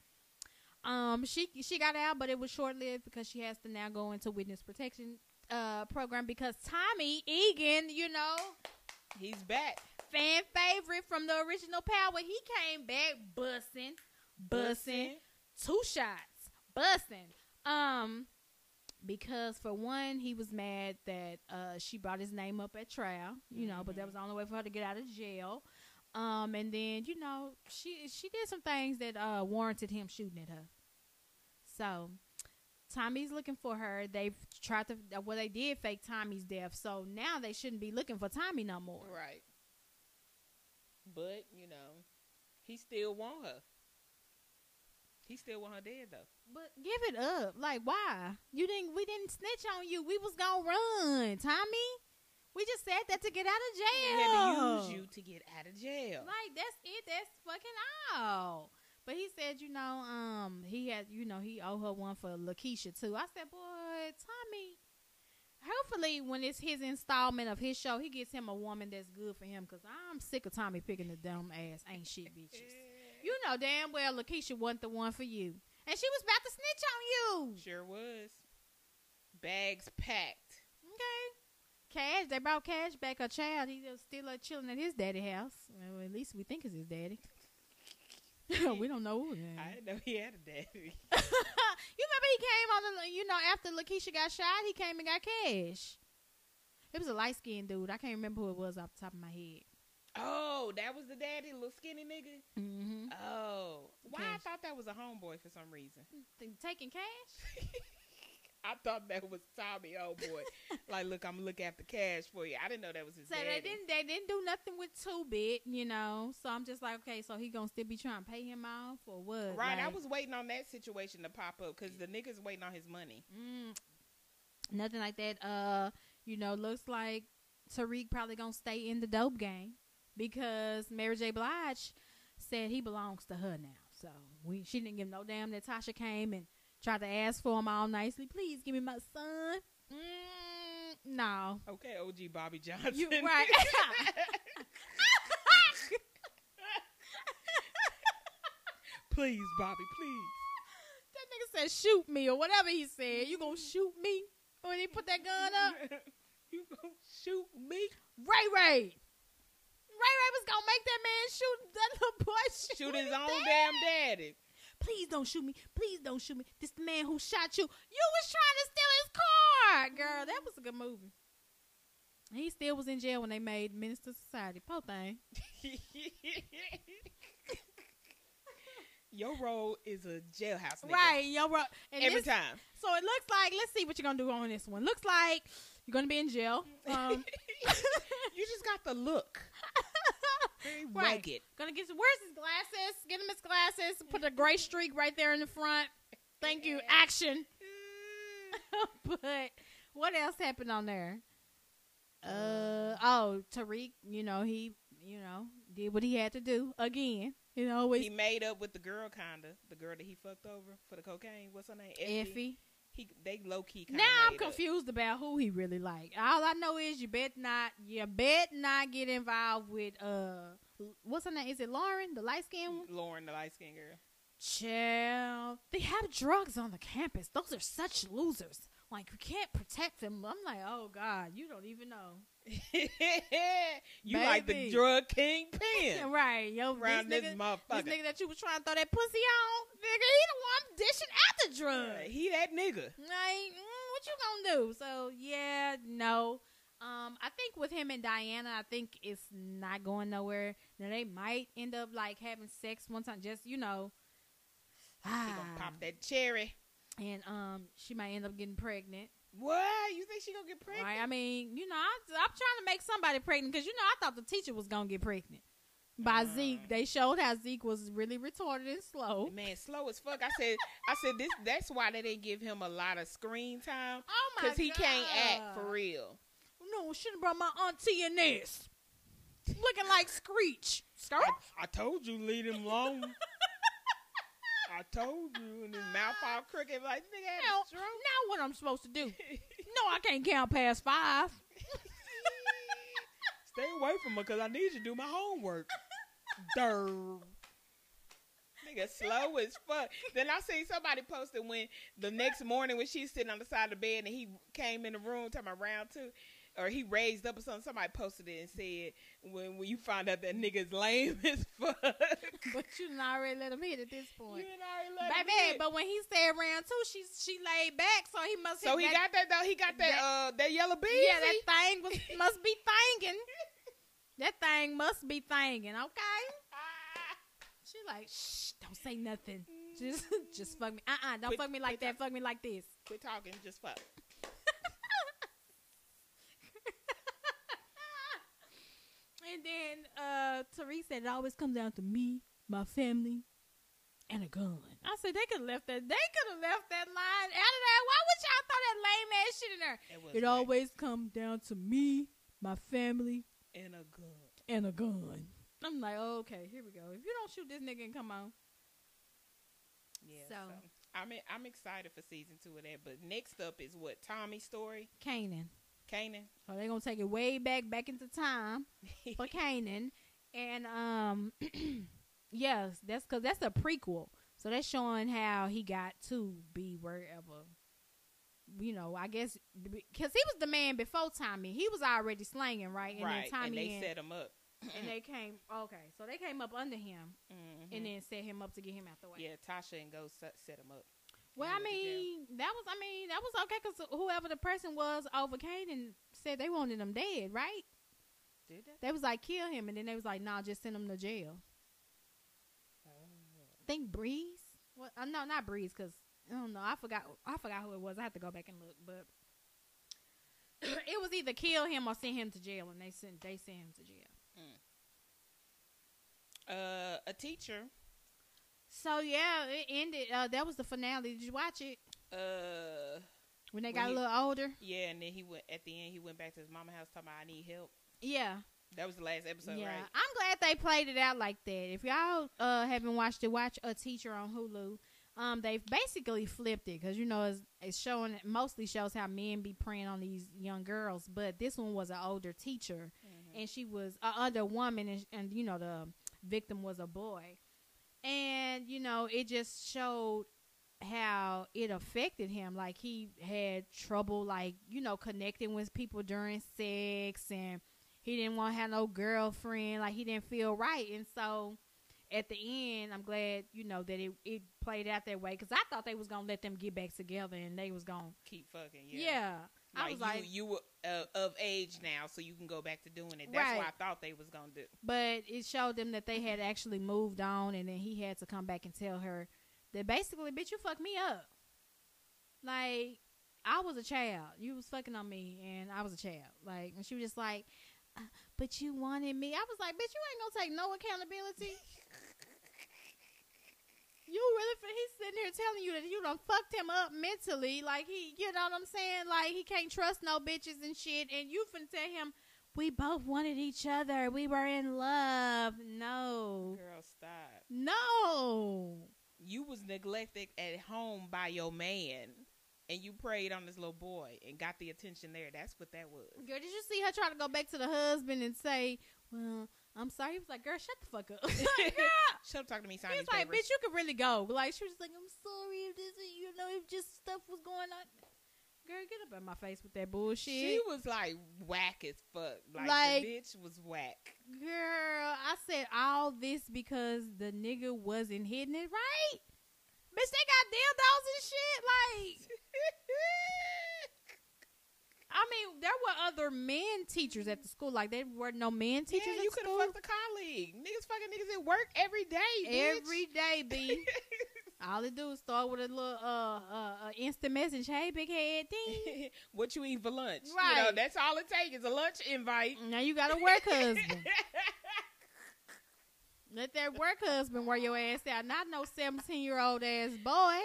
Um, she she got out, but it was short lived because she has to now go into witness protection uh program because Tommy Egan, you know, he's back, fan favorite from the original Power. He came back bussing, bussing, two shots, bussing. Um, because for one, he was mad that uh she brought his name up at trial, you know, mm-hmm. but that mm-hmm. was the only way for her to get out of jail. Um, and then you know she she did some things that uh warranted him shooting at her. So Tommy's looking for her. They've tried to well they did fake Tommy's death, so now they shouldn't be looking for Tommy no more. Right. But you know, he still want her. He still want her dead though. But give it up. Like why? You didn't we didn't snitch on you. We was gonna run, Tommy. We just said that to get out of jail. We had to use you to get out of jail. Like that's it. That's fucking all. But he said, you know, um, he had, you know, he owe her one for Lakeisha too. I said, boy, Tommy. Hopefully, when it's his installment of his show, he gets him a woman that's good for him. Cause I'm sick of Tommy picking the dumb ass ain't shit bitches. You know damn well Lakeisha wasn't the one for you, and she was about to snitch on you. Sure was. Bags packed. Okay. Cash, they brought Cash back a child. He was still uh, chilling at his daddy house. Well, at least we think it's his daddy. we don't know. Who I didn't know he had a daddy. you remember he came on the, you know, after Lakeisha got shot, he came and got Cash. It was a light skinned dude. I can't remember who it was off the top of my head. Oh, that was the daddy, little skinny nigga. Mm-hmm. Oh, why cash. I thought that was a homeboy for some reason. Taking cash. I thought that was Tommy. Oh boy! like, look, I'm gonna look after cash for you. I didn't know that was his. So daddy. they didn't. They didn't do nothing with Two Bit, you know. So I'm just like, okay, so he gonna still be trying to pay him off or what? Right. Like, I was waiting on that situation to pop up because the niggas waiting on his money. Mm, nothing like that. Uh, you know, looks like Tariq probably gonna stay in the dope game because Mary J. Blige said he belongs to her now. So we she didn't give no damn that Tasha came and Tried to ask for him all nicely. Please give me my son. Mm, no. Okay, OG Bobby Johnson. You right. please, Bobby, please. That nigga said shoot me or whatever he said. You gonna shoot me when he put that gun up? you gonna shoot me? Ray Ray. Ray Ray was gonna make that man shoot that little boy shoot, shoot his own damn daddy. Please don't shoot me. Please don't shoot me. This man who shot you. You was trying to steal his car, girl. That was a good movie. He still was in jail when they made Menace II Society. Poor thing. your role is a jailhouse nigga. Right, your role. Every this, time. So it looks like, let's see what you're going to do on this one. Looks like you're going to be in jail. Um, you just got the look. Very right. rugged. Gonna get some. Where's his glasses? Get him his glasses. Put a gray streak right there in the front. Thank you. Action. but what else happened on there? Uh oh, Tariq. You know he. You know did what he had to do again. You know he made up with the girl, kinda the girl that he fucked over for the cocaine. What's her name? Effie. Effie he they low key. Now I'm confused up. about who he really like. All I know is you bet not you bet not get involved with uh what's her name? Is it Lauren, the light skin one? Lauren, the light skin girl. Chill. They have drugs on the campus. Those are such losers. Like we can't protect them. I'm like, oh God, you don't even know. you Baby. like the drug kingpin, right? Yo, around this, nigga, motherfucker. This nigga that you was trying to throw that pussy on, nigga, he the one dishing out the drug. he that nigga. Like, mm, what you gonna do? So yeah, no. Um, I think with him and Diana, I think it's not going nowhere. Now they might end up like having sex one time, just you know. He gonna pop that cherry and um, she might end up getting pregnant. What you think she gonna get pregnant? Right. I mean, you know, I, am trying to make somebody pregnant because you know I thought the teacher was gonna get pregnant by uh, Zeke. They showed how Zeke was really retarded and slow. Man, slow as fuck. I said, I said this. That's why they didn't give him a lot of screen time. Oh my Because he can't act for real. No, should have brought my auntie in this. Looking like Screech. I, I told you, leave him alone. I told you, and his mouth all crooked, like nigga had now, a stroke. Now what I'm supposed to do? no, I can't count past five. Stay away from her, cause I need you to do my homework. Durr. Nigga slow as fuck. Then I seen somebody posted when the next morning when she's sitting on the side of the bed and he came in the room talking about round two or he raised up or something. Somebody posted it and said, "When when you find out that nigga's lame as fuck." but you done already let him hit at this point. You done already let him hit. but when he said round two, she she laid back, so he must. So he that, got that though. He got that that- uh that yellow bead. Yeah, that thing was must be thinging. That thing must be thinging. Okay. She like, shh, don't say nothing. Just just fuck me. Uh uh-uh, uh, do not fuck me like that. Fuck me like this. Quit talking, just fuck. And then uh said it always comes down to me, my family, and a gun. I said they could have left that they could have left that line out of there. Why would y'all throw that lame ass shit in there? It, It always comes down to me, my family, and a gun. and a gun. I'm like, oh, okay, here we go. If you don't shoot this nigga and come on. Yeah. So- So, I'm I'm excited for season two of that. But next up is what Tommy's story, Kanan. Kanan. So they're gonna take it way back back into time for Kanan. And um yes, that's cause that's a prequel. So that's showing how he got to be wherever. You know, I guess because he was the man before Tommy. He was already slanging, right? And right, then Tommy and they set him up. and they came. Okay, so they came up under him Mhm. and then set him up to get him out the way. yeah, Tasha and Ghost set him up. Well, I with the jail. mean, that was I mean that was okay because whoever the person was over Kanan said they wanted him dead, right? Did they? They was like kill him, and then they was like, nah, just send him to jail. Think Breeze? What? Uh, no, not Breeze, because I don't know. I forgot. I forgot who it was. I have to go back and look, but it was either kill him or send him to jail, and they sent they sent him to jail. Uh, a teacher. So yeah, it ended. Uh, that was the finale. Did you watch it Uh, when they When got he- a little older? yeah, and then he went at the end. He went back to his mama house talking about I need help. Yeah, That was the last episode, yeah. right? I'm glad they played it out like that. If y'all uh haven't watched it, watch a teacher on Hulu. Um, they've basically flipped it because you know it's, it's showing it mostly shows how men be preying on these young girls, but this one was an older teacher Mhm. and she was a other woman, and, and you know the victim was a boy, and you know it just showed how it affected him. Like he had trouble, like you know, connecting with people during sex, and he didn't want to have no girlfriend. Like he didn't feel right, and so at the end, I'm glad you know that it it played out that way because I thought they was gonna let them get back together and they was gonna Keep fucking. yeah. Yeah. I Like was like, you, you were uh, of age now, so you can go back to doing it. That's what I thought they was gonna do. but it showed them that they had actually moved on, and then he had to come back and tell her that basically, bitch, you fucked me up. Like I was a child, you was fucking on me, and I was a child. Like, and she was just like, uh, "But you wanted me." I was like, "Bitch, you ain't gonna take no accountability." You really, he's sitting here telling you that you done fucked him up mentally. Like he, you know what I'm saying? Like he can't trust no bitches and shit. And you finna tell him, we both wanted each other. We were in love. No. Girl, stop. No. You was neglected at home by your man, and you preyed on this little boy and got the attention there. That's what that was. Girl, did you see her try to go back to the husband and say, well, I'm sorry? He was like, girl, shut the fuck up. like, girl. Shut up, talk to me, He sign was like, bitch, you could really go. Like, she was like, I'm sorry if this, you know, if just stuff was going on. Girl, get up in my face with that bullshit. She was like whack as fuck. Like, Like- the bitch was whack. Girl, I said all this because the nigga wasn't hitting it right. Bitch, they got dildos and shit. Like, I mean, there were other men teachers at the school. Like, there were no men teachers yeah, you could have fucked a colleague. Niggas fucking niggas at work every day. Bitch. Every day, B. all they do is start with a little uh uh, uh instant message. Hey, big head thing. what you eat for lunch? You know, Right. that's all it takes is a lunch invite. now you got a work husband. Let that work husband wear your ass out. Not no seventeen year old ass boy.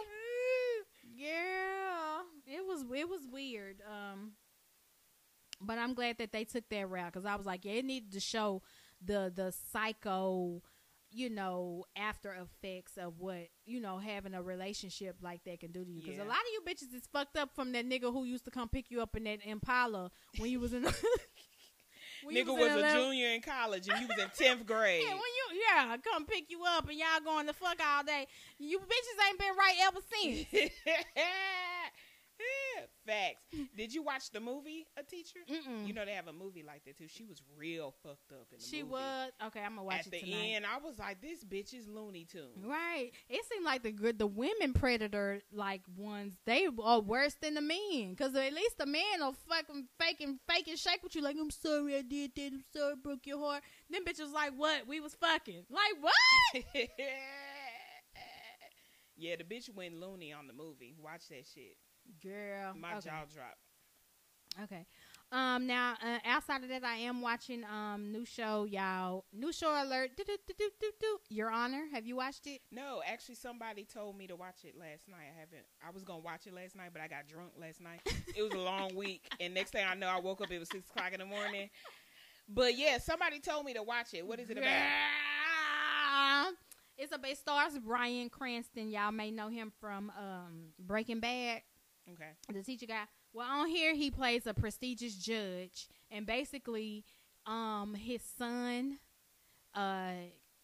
Girl, it was it was weird. Um, but I'm glad that they took that route because I was like, yeah, it needed to show the the psycho, you know, after effects of what you know having a relationship like that can do to you. Because Yeah. a lot of you bitches is fucked up from that nigga who used to come pick you up in that Impala when you was in. Nigga in was a junior in college and you was in tenth grade. Yeah, when you yeah, come pick you up and y'all going to fuck all day. You bitches ain't been right ever since. Facts. Did you watch the movie A Teacher? Mm-mm. You know they have a movie like that too. She was real fucked up in the she movie. was okay. I'm gonna watch At it the tonight. end, I was like, "This bitch is Looney Tune." Right. It seemed like the good the women predator like ones they are worse than the men because at least the men will fucking fake and fake and shake with you like I'm sorry I did that I'm sorry I broke your heart. Then bitches like what we was fucking like what? yeah, the bitch went loony on the movie. Watch that shit. Girl, My okay. jaw dropped. Okay. Um. Now, uh, outside of that, I am watching um new show, y'all. New show alert. Do, do, do, do, do, do. Your Honor, have you watched it? No, actually, somebody told me to watch it last night. I haven't. I was gonna watch it last night, but I got drunk last night. it was a long week, and next thing I know, I woke up. It was six o'clock in the morning. But yeah, somebody told me to watch it. What is it about? It's a it stars Bryan Cranston. Y'all may know him from um Breaking Bad. Okay. the teacher guy. Well, on here he plays a prestigious judge, and basically, um, his son, uh,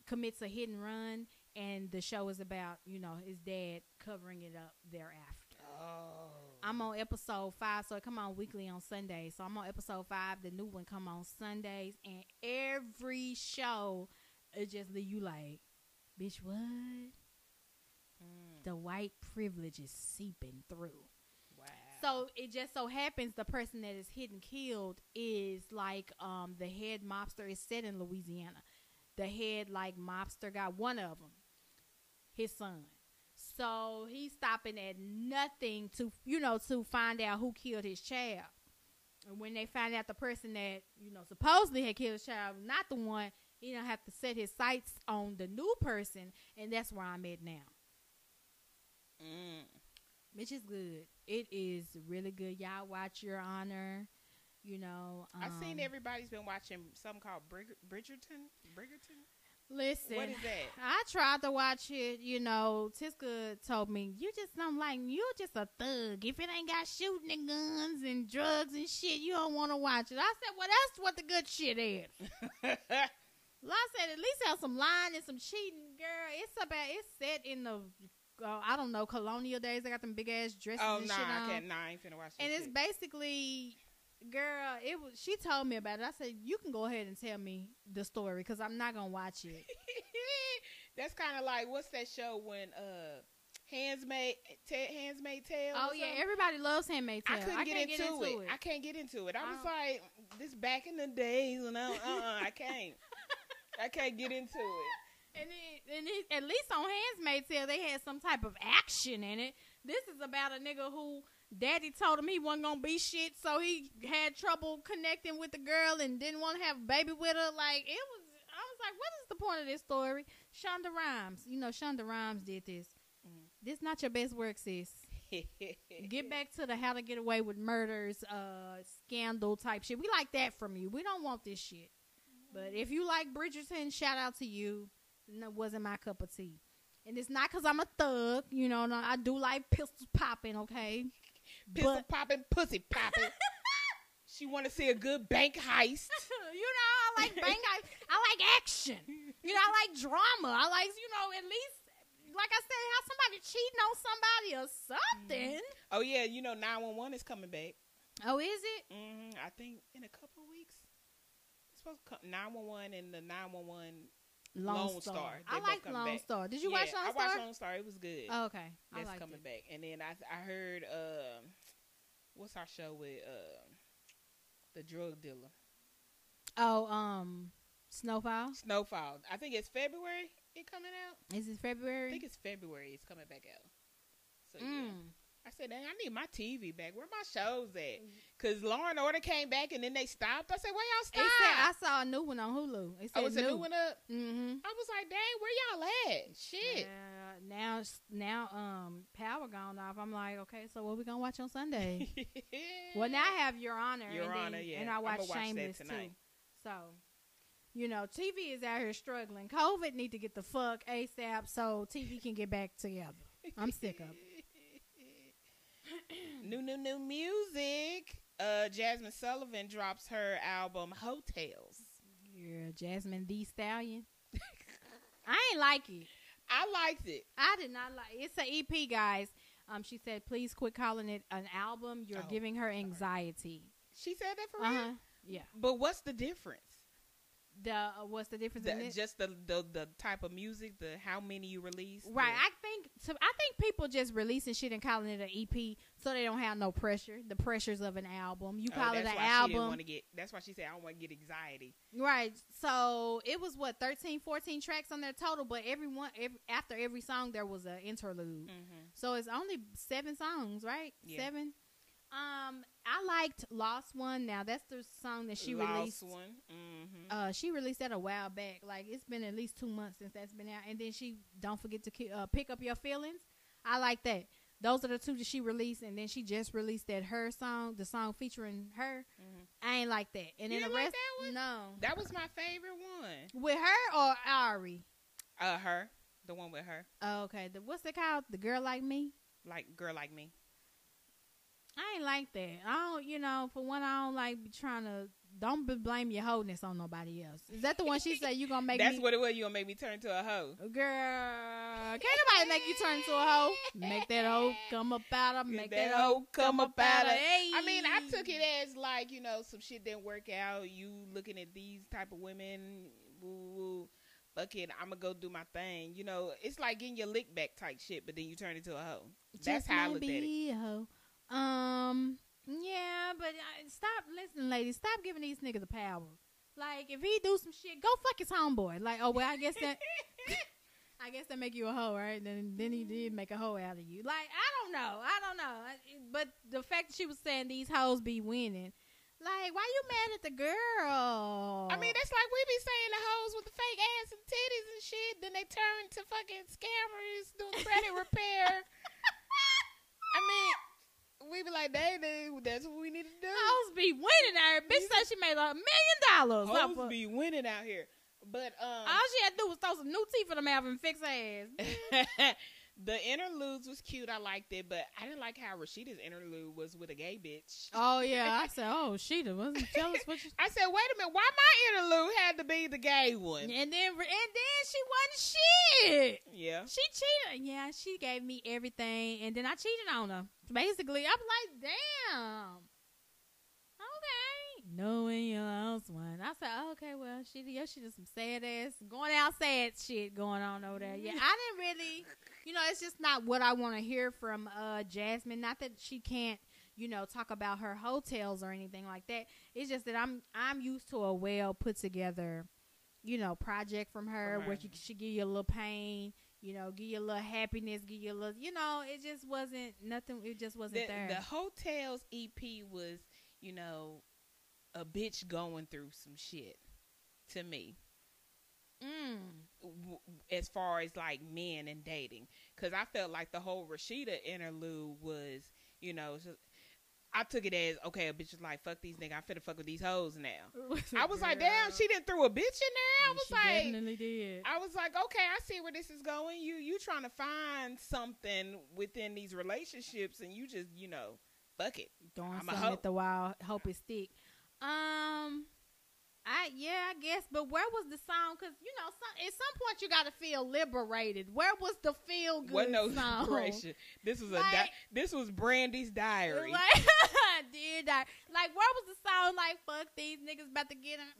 commits a hit and run, and the show is about you know his dad covering it up thereafter. Oh. I'm on episode five, so it come on weekly on Sundays. So I'm on episode five. The new one come on Sundays, and every show it just leave you like, bitch, what? Mm, The white privilege is seeping through. So it just so happens the person that is hit and killed is like um the head mobster is set in Louisiana. The head like mobster got one of them, his son. So he's stopping at nothing to you know to find out who killed his child. And when they find out the person that you know supposedly had killed his child, was not the one, he don't have to set his sights on the new person, and that's where I'm at now. Mm. Which is good. It is really good. Y'all watch Your Honor. You know, um, I've seen everybody's been watching something called Brig- Bridgerton. Bridgerton. Listen, What is that? I tried to watch it. You know, Tiska told me you just don't like You're just a thug. If it ain't got shooting and guns and drugs and shit, you don't want to watch it. I said, well, that's what the good shit is. Well, I said at least have some lying and some cheating, girl. It's about it's set in the uh, I don't know colonial days. They got them big ass dresses oh and nah, shit I can't. Nah, I ain't finna watch. And it's basically, girl, it was. She told me about it. I said, you can go ahead and tell me the story because I'm not gonna watch it. That's kind of like what's that show when uh Handsmaid Ta- Handsmaid Tale? oh yeah, everybody loves Handmaid's I Tale. couldn't get, can't into, it. I can't get into it. I, I was like, this back in the days, and I, uh-uh, I can't. I can't get into it. And it, and it, at least on Handmaid's Tale, they had some type of action in it. This is about a nigga who daddy told him he wasn't gonna be shit, so he had trouble connecting with the girl and didn't want to have a baby with her. Like it was, I was like, what is the point of this story? Shonda Rhimes, you know, Shonda Rhimes did this. Mhm. This not your best work, sis. Get back to the how to get away with murders, uh, scandal type shit. We like that from you. We don't want this shit. But if you like Bridgerton, shout out to you. That wasn't my cup of tea. And it's not because I'm a thug, you know. No, I do like pistols popping, okay. Pistol popping, pussy popping. she want to see a good bank heist. you know, I like bang. I, I like action. You know, I like drama. I like, you know, at least, like I said, how somebody cheating on somebody or something. Oh yeah, you know 911 is coming back. Oh, is it? hmm I think in a couple of weeks. It's supposed to come 911 and the 911. Lone, Lone Star. Star. I like Lone back. Star. Did you yeah, watch Lone I Star? I watched Lone Star. It was good. Oh, okay. I That's coming it. back. And then I I heard um what's our show with um the drug dealer Oh, um, Snowfall. Snowfall. I think it's February. It coming out. Is it February? I think it's February. It's coming back out. So yeah. I said, Dang, I need my TV back. Where my shows at? Cause Law and Order came back and then they stopped. I said, Where y'all It said I saw a new one on Hulu. It said Oh, it's a new one up. Mm-hmm. I was like, Dang, where y'all at? Shit. Uh, now, now, um, power gone off. I'm like, okay, so what we gonna watch on Sunday? well, now I have Your Honor. Your and then- Honor, yeah. And I watch watch Shameless too. So, you know, TV is out here struggling. COVID need to get the fuck ASAP so TV can get back together. I'm sick of it. new, new, new music. uh, Jazmine Sullivan drops her album Heaux Tales. Yeah, Jazmine the Stallion. I ain't like it. I liked it. I did not like. it. It's an EP, guys. Um, she said, "Please quit calling it an album. You're Oh, giving her anxiety." She said that for Uh real. Yeah. But what's the difference? The uh, what's the difference The, just the, the the type of music, the how many you release. Right, the- I think so. I think people just releasing shit and calling it an EP so they don't have no pressure. The pressures of an album. You Oh, call it an why She didn't album, want to get. That's why she said I don't want to get anxiety. right? So it was what 13, 14 tracks on their total, but every one, every, after every song there was an interlude. Mm-hmm. So it's only seven songs, right? Yeah. Seven. Um, I liked "Lost One." Now that's the song that she released. Lost released. one. Mm-hmm. Uh, she released that a while back. Like it's been at least two months since that's been out. And then she don't forget to ki- uh, pick up your feelings. I like that. Those are the two that she released, and then she just released that her song, the song featuring her. Mhm. I ain't like that. And You then the didn't like that one? no, that was my favorite one. with her or Ari. Uh, her, the one with her, Oh, okay, the what's it called? The girl like me. like girl like me. I ain't like that. I don't, you know, for one, I don't like be trying to. Don't be blame your wholeness on nobody else. Is that the one she said you gonna make That's me? what it was. You gonna make me turn to a hoe. Girl, can't nobody make you turn into a hoe. Make that hoe come up out of. Make that, that hoe hoe come up out of. Hey. I mean, I took it as like you know some shit didn't work out. You looking at these type of women, woo woo. Fuck it, I'm gonna go do my thing. You know, it's like getting your lick back type shit, but then you turn into a hoe. That's Just how I might looked at it. Be a hoe. Um, yeah, but uh, stop listening, ladies. Stop giving these niggas the power. Like, if he do some shit, go fuck his homeboy. Like, oh well, I guess that. I guess that make you a hoe, right? Then then he did make a hoe out of you. Like I don't know, I don't know. I- But the fact that she was saying these hoes be winning, like why you mad at the girl? I mean, that's like we be saying the hoes with the fake ass and titties and shit. Then they turn to fucking scammers doing credit repair. I mean, we be like, they, they, that's what we need to do. hoes be winning her. Bitch said she made a million dollars. Hoes be winning out here. But um, All she had to do was throw some new teeth in the mouth and fix her ass. the interludes was cute. I liked it, but I didn't like how Rashida's interlude was with a gay bitch. Oh yeah, I said, oh Shida wasn't jealous what you. I said, wait a minute, why my interlude had to be the gay one? And then and then she wasn't shit. Yeah. She cheated. Yeah, she gave me everything, and then I cheated on her. Basically, I'm like, damn. Knowing you lost one. I said, okay, well, she yeah, she did some sad ass going out sad shit going on over there. Yeah, I didn't really, you know, it's just not what I want to hear from uh Jazmine. Not that she can't, you know, talk about her Heaux Tales or anything like that. It's just that I'm I'm used to a well put together, you know, project from her her. where she, she give you a little pain. You know, give you a little happiness, give you a little, you know, it just wasn't nothing. It just wasn't The, there. the Heaux Tales EP was, you know, a bitch going through some shit to me. mm. as far as like men and dating because i felt like the whole rashida interlude was you know i took it as okay a bitch was like fuck these niggas i'm finna fuck with these hoes now i was like damn she didn't throw a bitch in there i was she like definitely did. I was like, okay, I see where this is going. You you trying to find something within these relationships, and you just you know, fuck it. Throwing I'm something at the wall, hope it stick. Um, I yeah, I guess. But where was the song? Because you know, some, at some point you got to feel liberated. Where was the feel good What no song? liberation. This was a di- this was Brandy's diary. Like, did I? Like, where was the song? Like, fuck these niggas about to get on.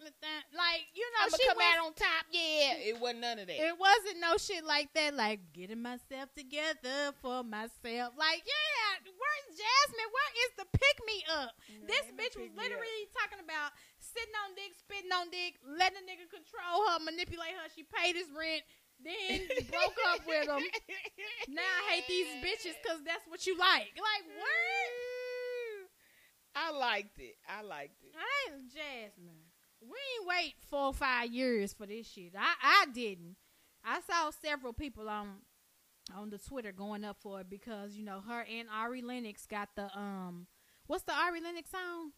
Like, you know, oh, I'm gonna she come went out on top. Yeah, mm. it wasn't none of that. It wasn't no shit like that, like getting myself together for myself. Like, yeah, where's Jazmine? Where is the pick me up? this bitch was literally talking about sitting on dick, spitting on dick, letting a nigga control her, manipulate her. She paid his rent, then broke up with him. Now I hate these bitches because that's what you like. Like, what? Mm-hmm. I liked it. I liked it. I ain't Jazmine. We ain't wait four or five years for this shit. I I didn't. I saw several people on on the Twitter going up for it because you know her and Ari Lennox got the um what's the Ari Lennox song?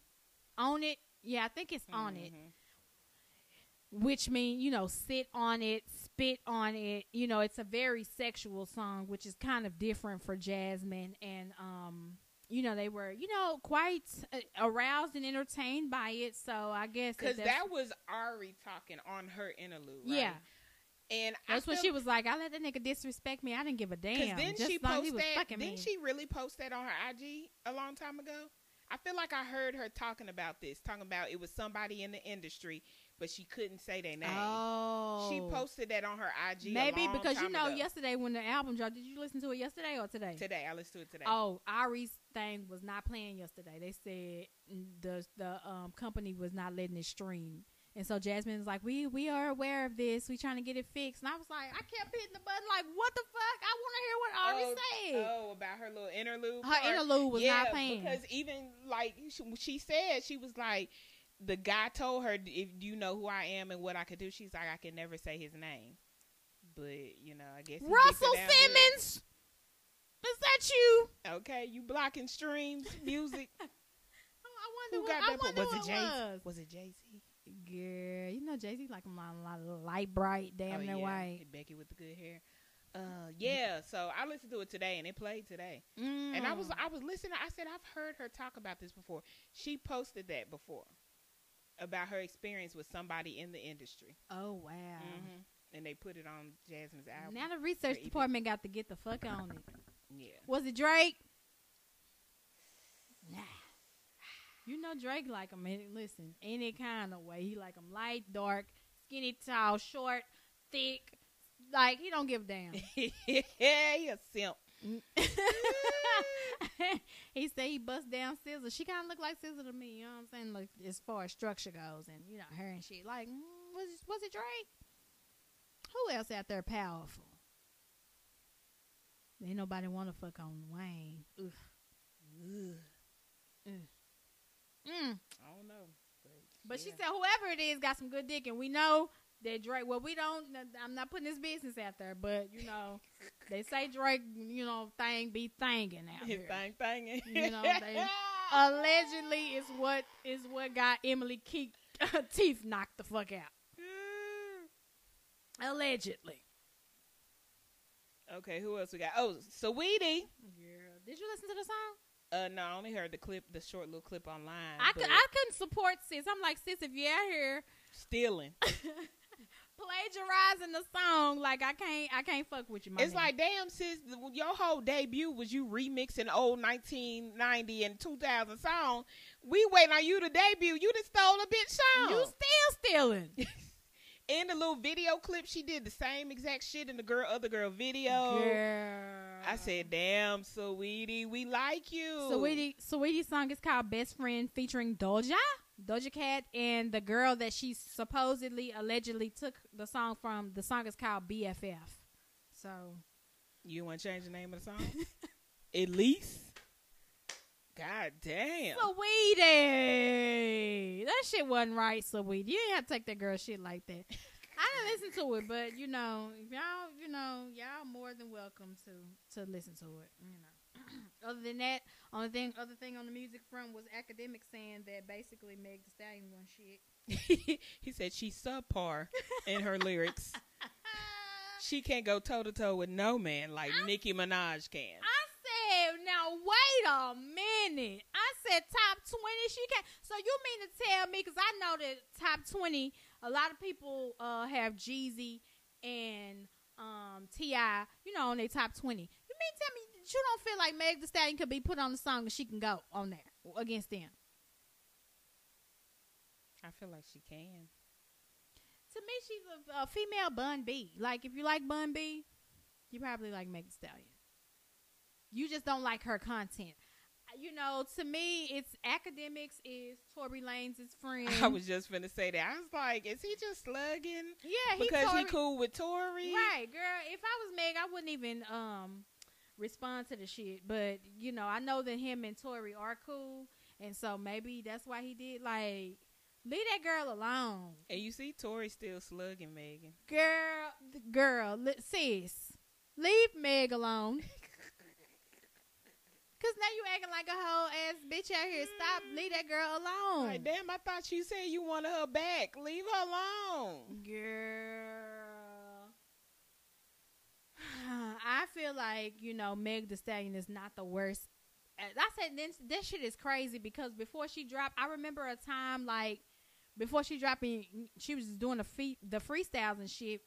On it. Yeah, I think it's on it. Mhm. Which mean, you know, sit on it, spit on it. You know, it's a very sexual song, which is kind of different for Jazmine and um you know, they were, you know, quite uh, aroused and entertained by it. So I guess Because that was Ari talking on her interlude. Right? yeah, And that's I feel- she was like, "I let that nigga disrespect me. I didn't give a damn." then just she as long as he posted was that. fucking Didn't me. she really post that on her IG a long time ago? I feel like I heard her talking about this, talking about it was somebody in the industry, but she couldn't say their name. Oh, She posted that on her IG. maybe because you know ago. yesterday when the album dropped. Did you listen to it yesterday or today? Today, I listened to it today. Oh, Ari's thing was not playing yesterday. They said the the um company was not letting it stream. And so Jazmine was like, "We we are aware of this. We trying to get it fixed." And I was like, I kept hitting the button, like, "What the fuck? I want to hear what Ari oh, said." oh, about her little interlude. Her part. interlude was yeah, not playing. because even like she, she said, she was like, the guy told her, "If you know who I am and what I could do," she's like, "I can never say his name." But you know, I guess he gets it Russell down good. Simmons, is that you? Okay, you blocking streams, music. Oh, I Who wonder got. I that? wonder was it Jay? was. Was it Jay Z? Girl, you know Jay Z like a lot, of light, bright, damn oh, near yeah. white. Becky with the good hair. Uh, yeah. So I listened to it today, and it played today. And I was, Mm. I was listening. I said, I've heard her talk about this before. She posted that before about her experience with somebody in the industry, oh wow. hmm and they put it on Jazmine's album. Now the research department got to get the fuck on it. yeah. Was it Drake? Nah. You know Drake like him. eh, Listen, any kind of way. He like him light, dark, skinny, tall, short, thick. Like he don't give a damn. yeah, he a simp. he said he bust down SZA. She kind of look like SZA to me. You know what I'm saying? Like as far as structure goes, and you know her and shit. Like mm, was was it Drake? Who else out there powerful? Ain't nobody want to fuck on Wayne. Ugh. Mm. I don't know, but, But she said whoever it is got some good dick, and we know that Drake. Well, we don't. I'm not putting his business out there, but you know, they say Drake, you know, thing be thangin' out here. thing thing. You know, they- Allegedly, is what is what got Emily Keith teeth knocked the fuck out. Allegedly. okay, who else we got? Oh, Saweetie. Yeah. did you listen to the song? Uh, no, I only heard the clip, the short little clip online. I could, I couldn't support sis. I'm like sis, if you're out here stealing. plagiarizing the song, like I can't, I can't fuck with you. It's nigga. like, damn, sis, your whole debut was you remixing old 1990 and 2000 song. We waiting on you to debut. You just stole a bitch song. you still stealing. in the little video clip, she did the same exact shit in the girl, other girl video. Girl. I said, damn, Saweetie, we like you. Saweetie, Saweetie's song is called Best Friend featuring Doja. Doja Cat and the girl that she supposedly, allegedly took the song from. The song is called BFF. So, You want to change the name of the song? At least. God damn. Saweetie, that shit wasn't right, Saweetie. You didn't have to take that girl shit like that. I didn't listen to it, but you know, y'all, you know, y'all more than welcome to to listen to it. You know. other than that, only thing, other thing on the music front was Akademiks saying that basically Meg Thee Stallion won shit. he said she's subpar in her lyrics. She can't go toe to toe with no man like Nicki Minaj can. I said, now wait a minute. I said top 20. She can't. So you mean to tell me, because I know that top 20, a lot of people uh, have Jeezy and um, T.I., you know, on their top 20. You mean to tell me you don't feel like Meg Thee Stallion could be put on the song and she can go on there against them? I feel like she can. To me, she's a, a female Bun B. Like, if you like Bun B, you probably like Meg Thee Stallion. You just don't like her content. You know, to me, it's Akademiks is Tory Lanez' friend. I was just gonna say that. I was like, is he just slugging yeah, he because Tory, he cool with Tory? Right, girl. If I was Meg, I wouldn't even um respond to the shit. But you know, I know that him and Tory are cool, and so maybe that's why he did. Like, leave that girl alone. And you see Tory still slugging Megan. Girl, girl, sis, leave Meg alone. Cause now you acting like a whole ass bitch out here. Stop, mm-hmm. leave that girl alone, Like, damn, I thought you said you wanted her back. Leave her alone. girl. I feel like you know Meg Thee Stallion is not the worst I said this, this shit is crazy because before she dropped, I remember a time like before she dropping, she was doing the feet, the freestyles and shit.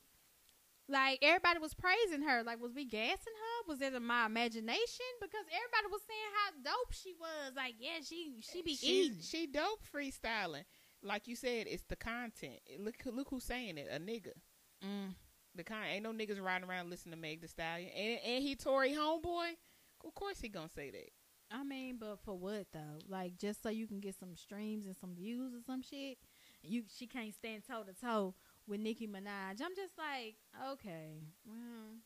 Like everybody was praising her. Like, was we gassing her? Was it in my imagination? Because everybody was saying how dope she was. Like, yeah, she she be she, eating. She dope freestyling. Like you said, it's the content. Look look who's saying it. A nigga. Mm. The kind ain't no niggas riding around listening to Meg Thee Stallion. And and he Tory homeboy. Of course he gonna say that. I mean, but for what though? Like just so you can get some streams and some views or some shit. You she can't stand toe to toe with Nicki Minaj. I'm just like, okay, well,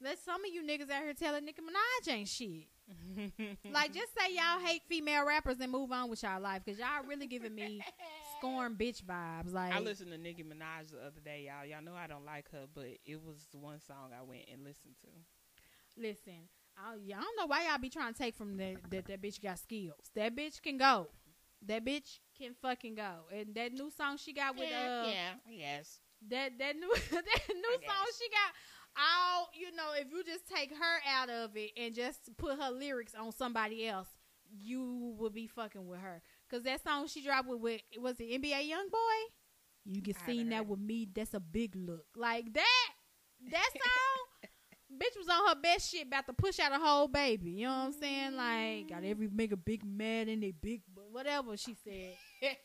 let some of you niggas out here telling Nicki Minaj ain't shit. like just say y'all hate female rappers and move on with y'all life because y'all really giving me scorn bitch vibes. Like I listened to Nicki Minaj the other day, y'all. Y'all know I don't like her, but it was one song I went and listened to. Listen, I, I don't know why y'all be trying to take from that that that bitch got skills. That bitch can go. That bitch can fucking go. And that new song she got with yeah, uh yeah, yes. that that new that new song she got all you know if you just take her out of it and just put her lyrics on somebody else you would be fucking with her because that song she dropped with, with was it NBA YoungBoy? You can I that with me. That's a big look. Like that that song bitch was on her best shit about to push out a whole baby. You know what i'm saying? Like got every make a big mad in they big whatever she said.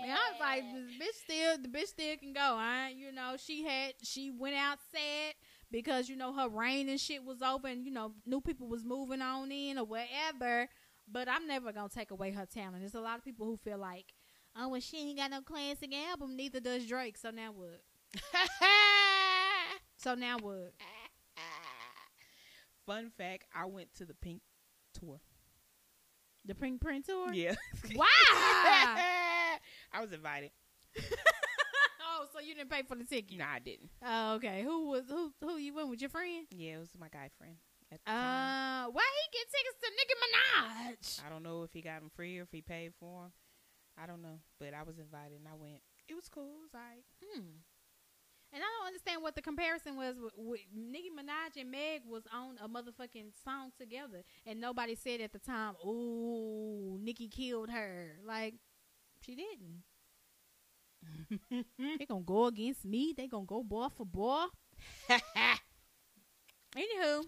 And I was like, this bitch still, the bitch still can go. I, you know, she had, she went out sad because you know her reign and shit was over, and you know, new people was moving on in or whatever. But I'm never gonna take away her talent. There's a lot of people who feel like, oh, well, she ain't got no classic album. Neither does Drake. So now what? So now what? Fun fact: I went to the Pink tour. The Pinkprint tour? Yeah. Wow. I was invited. oh, so you didn't pay for the ticket? No, I didn't. Oh, okay. Who was who? Who you went with your friend? Yeah, it was my guy friend. At the time. Uh, why he get tickets to Nicki Minaj? I don't know if he got them free or if he paid for them. I don't know, but I was invited and I went. It was cool. It was alright. Hmm. And I don't understand what the comparison was. With, with Nicki Minaj and Meg was on a motherfucking song together, and nobody said at the time, "Ooh, Nicki killed her." Like she didn't. they gonna go against me. They gonna go boy for boy. Anywho,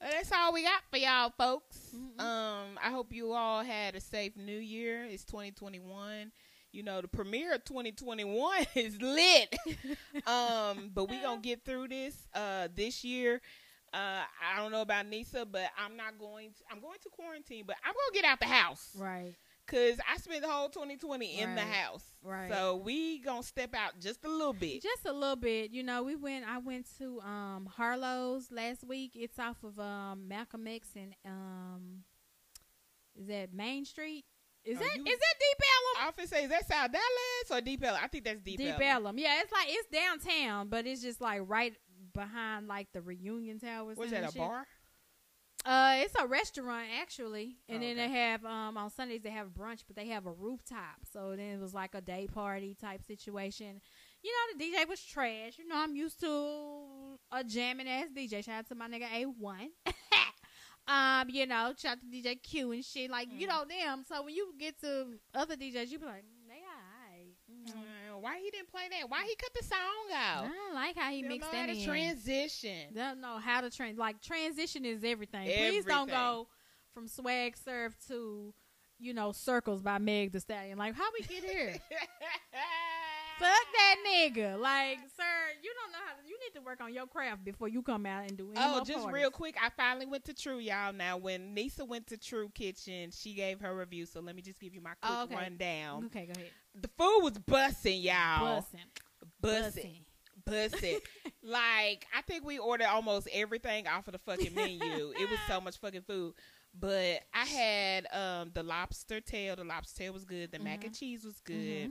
that's all we got for y'all, folks. Mhm. Um, I hope you all had a safe New Year. It's 2021. You know, the premiere of 2021 is lit. um, but we gonna get through this uh this year. Uh, I don't know about Nicea, but I'm not going. To, I'm going to quarantine, but I'm gonna get out the house right, because I spent the whole 2020 in the house. Right. So we gonna step out just a little bit. just a little bit. You know, we went. I went to um Harlowe's last week. It's off of um Malcolm X and um is that Main Street? Is Oh, that you is that Deep Ellum? I often say, is that South Dallas or Deep Ellum? I think that's Deep, Deep Ellum. Ellum. Yeah, it's like it's downtown, but it's just like right behind like the reunion towers. Was that a shit. bar? Uh, it's a restaurant actually, and Oh, then okay. they have um on Sundays they have brunch, but they have a rooftop. So then it was like a day party type situation. You know, the DJ was trash. You know, I'm used to a jamming ass DJ. Shout out to my nigga A one. um, you know, shout out to DJ Q and shit. Like you Mm. know them. So when you get to other DJs, you be like, mm, they alright. Mm. Uh, why he didn't play that? Why he cut the song out? I don't like how he He mixed don't know that how to in. transition. don't know how to trans like transition is everything. Please don't go from swag surf to you know circles by Meg Thee Stallion. Like how we get here? Fuck that nigga. Like sir, you don't know how to. You need to work on your craft before you come out and do. Any Oh, just parties. real quick, I finally went to True, y'all. Now, when Nicea went to True Kitchen, she gave her review. So let me just give you my quick Oh, okay. rundown. Okay, go ahead. The food was bussing, y'all. Bussing, Bussing. Bussing. like, I think we ordered almost everything off of the fucking menu. it was so much fucking food. But I had um the lobster tail. The lobster tail was good. The mac and cheese was good.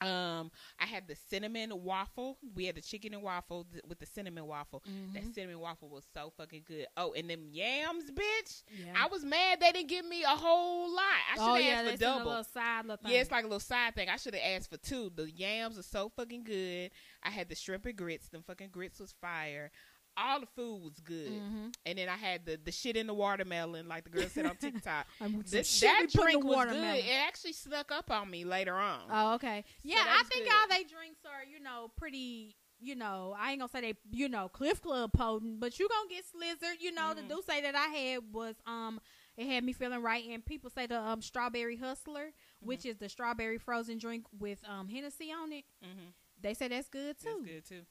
Um, I had the cinnamon waffle. We had the chicken and waffle th- with the cinnamon waffle. That Mhm. cinnamon waffle was so fucking good. Oh, and them yams, bitch. Yeah. I was mad they didn't give me a whole lot. I should have oh yeah, asked for in a double. little side little thing. Yeah, it's like a little side thing. I should have asked for two. The yams are so fucking good. I had the shrimp and grits. Them fucking grits was fire. All the food was good. Mhm. And then I had the the shit in the watermelon, like the girl said on TikTok. This, that drink was watermelon. good. It actually snuck up on me later on. Oh, okay. Yeah, that I think good. all they drinks are, you know, pretty. You know, I ain't gonna say they, you know, Cliff Club potent, but you gonna get slizzard. You know, Mhm. the do say that I had was, um, it had me feeling right. And people say the um strawberry hustler, which Mm-hmm. is the strawberry frozen drink with um Hennessy on it. hmm They say that's good too. That's good too.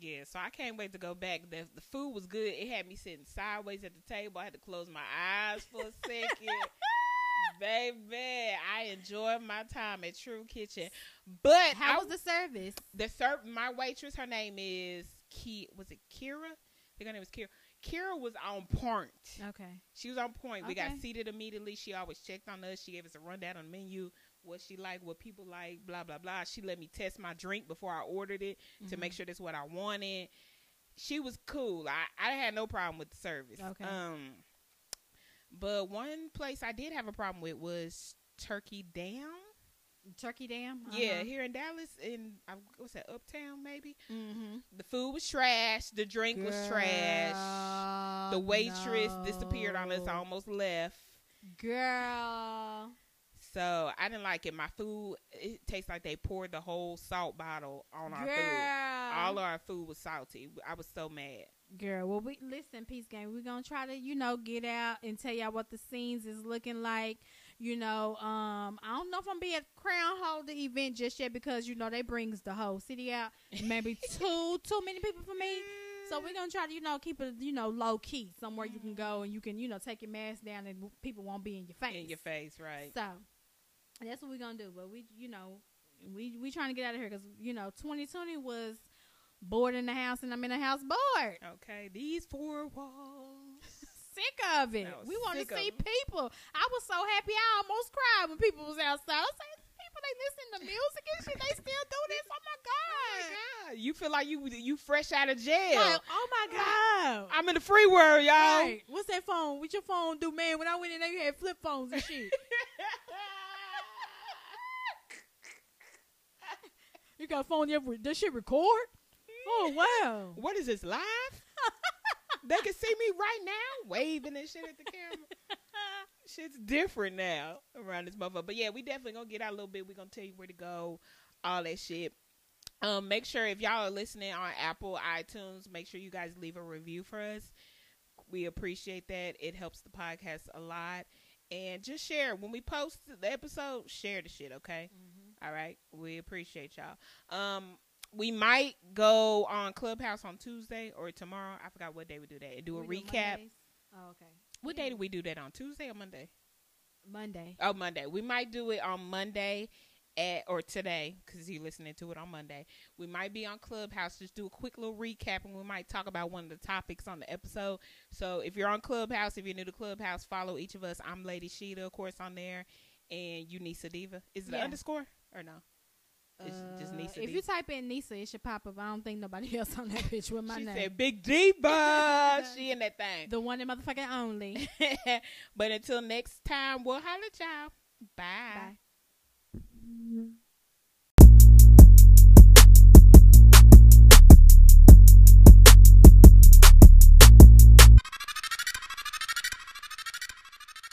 Yeah, so I can't wait to go back. The the food was good. It had me sitting sideways at the table. I had to close my eyes for a second. Baby, I enjoyed my time at True Kitchen. But How I, was the service? the serv- my waitress, her name is Ki was it Kira? I think her name was Kira. Kira was on point. Okay. She was on point. We got seated immediately. She always checked on us. She gave us a rundown on the menu, what she like, what people like, blah blah blah. She let me test my drink before I ordered it to Mhm. make sure that's what I wanted. She was cool. I, I had no problem with the service. Okay. Um but one place I did have a problem with was Turkey Dam. Turkey Dam. Yeah, here in Dallas in what's that, Uptown maybe? Mm-hmm. The food was trash, the drink was trash. The waitress disappeared on us, almost left. Girl. So I didn't like it. My food it tastes like they poured the whole salt bottle on our Girl. food. All of our food was salty. I was so mad. Girl, well, we listen, Peace Game. We're gonna try to, you know, get out and tell y'all what the scenes is looking like. You know, um, I don't know if I'm be at Crown Holder event just yet because you know they brings the whole city out. Maybe too too many people for me. So we're gonna try to, you know, keep it, you know, low key somewhere you can go and you can, you know, take your mask down and people won't be in your face. in your face, right? So that's what we're gonna do. But we, you know, we we trying to get out of here because you know, 2020 was bored in the house and I'm in the house bored. Okay, these four walls. Sick of it. We want to see people. I was so happy. I almost cried when people was outside. I was like, people they listen to music and shit. They still do this. Oh my god. Oh my God, you feel like you you fresh out of jail. Like, oh my god. I'm in the free world, y'all. Right. What's that phone? What's your phone do, man? When I went in there, you had flip phones and shit. you got a phone there? Does shit record? Oh wow. what is this live? they can see me right now waving and shit at the camera. Shit's different now around this motherfucker. But yeah, we definitely gonna get out a little bit. we gonna tell you where to go, all that shit. Um, make sure if y'all are listening on Apple iTunes, make sure you guys leave a review for us. We appreciate that. It helps the podcast a lot. And just share when we post the episode. Share the shit, okay? All right, we appreciate y'all. Um, we might go on Clubhouse on Tuesday or tomorrow. I forgot what day we do that. And do a We recap. Mondays? Oh, okay. What day do we do that on? Tuesday or Monday? Monday. Oh, Monday. We might do it on Monday at or today because you're listening to it on Monday. We might be on Clubhouse. Just do a quick little recap, and we might talk about one of the topics on the episode. So if you're on Clubhouse, if you're new to Clubhouse, follow each of us. I'm Lady Shida, of course, on there, and you Nicea Diva. Is it Yeah. underscore or no? It's just Uh, Nicea If Diva. you type in Nicea, it should pop up. I don't think nobody else on that bitch with my she name. said Big Diva. she in that thing. the one that motherfucking only. but until next time, we'll holla, at y'all. Bye. Bye.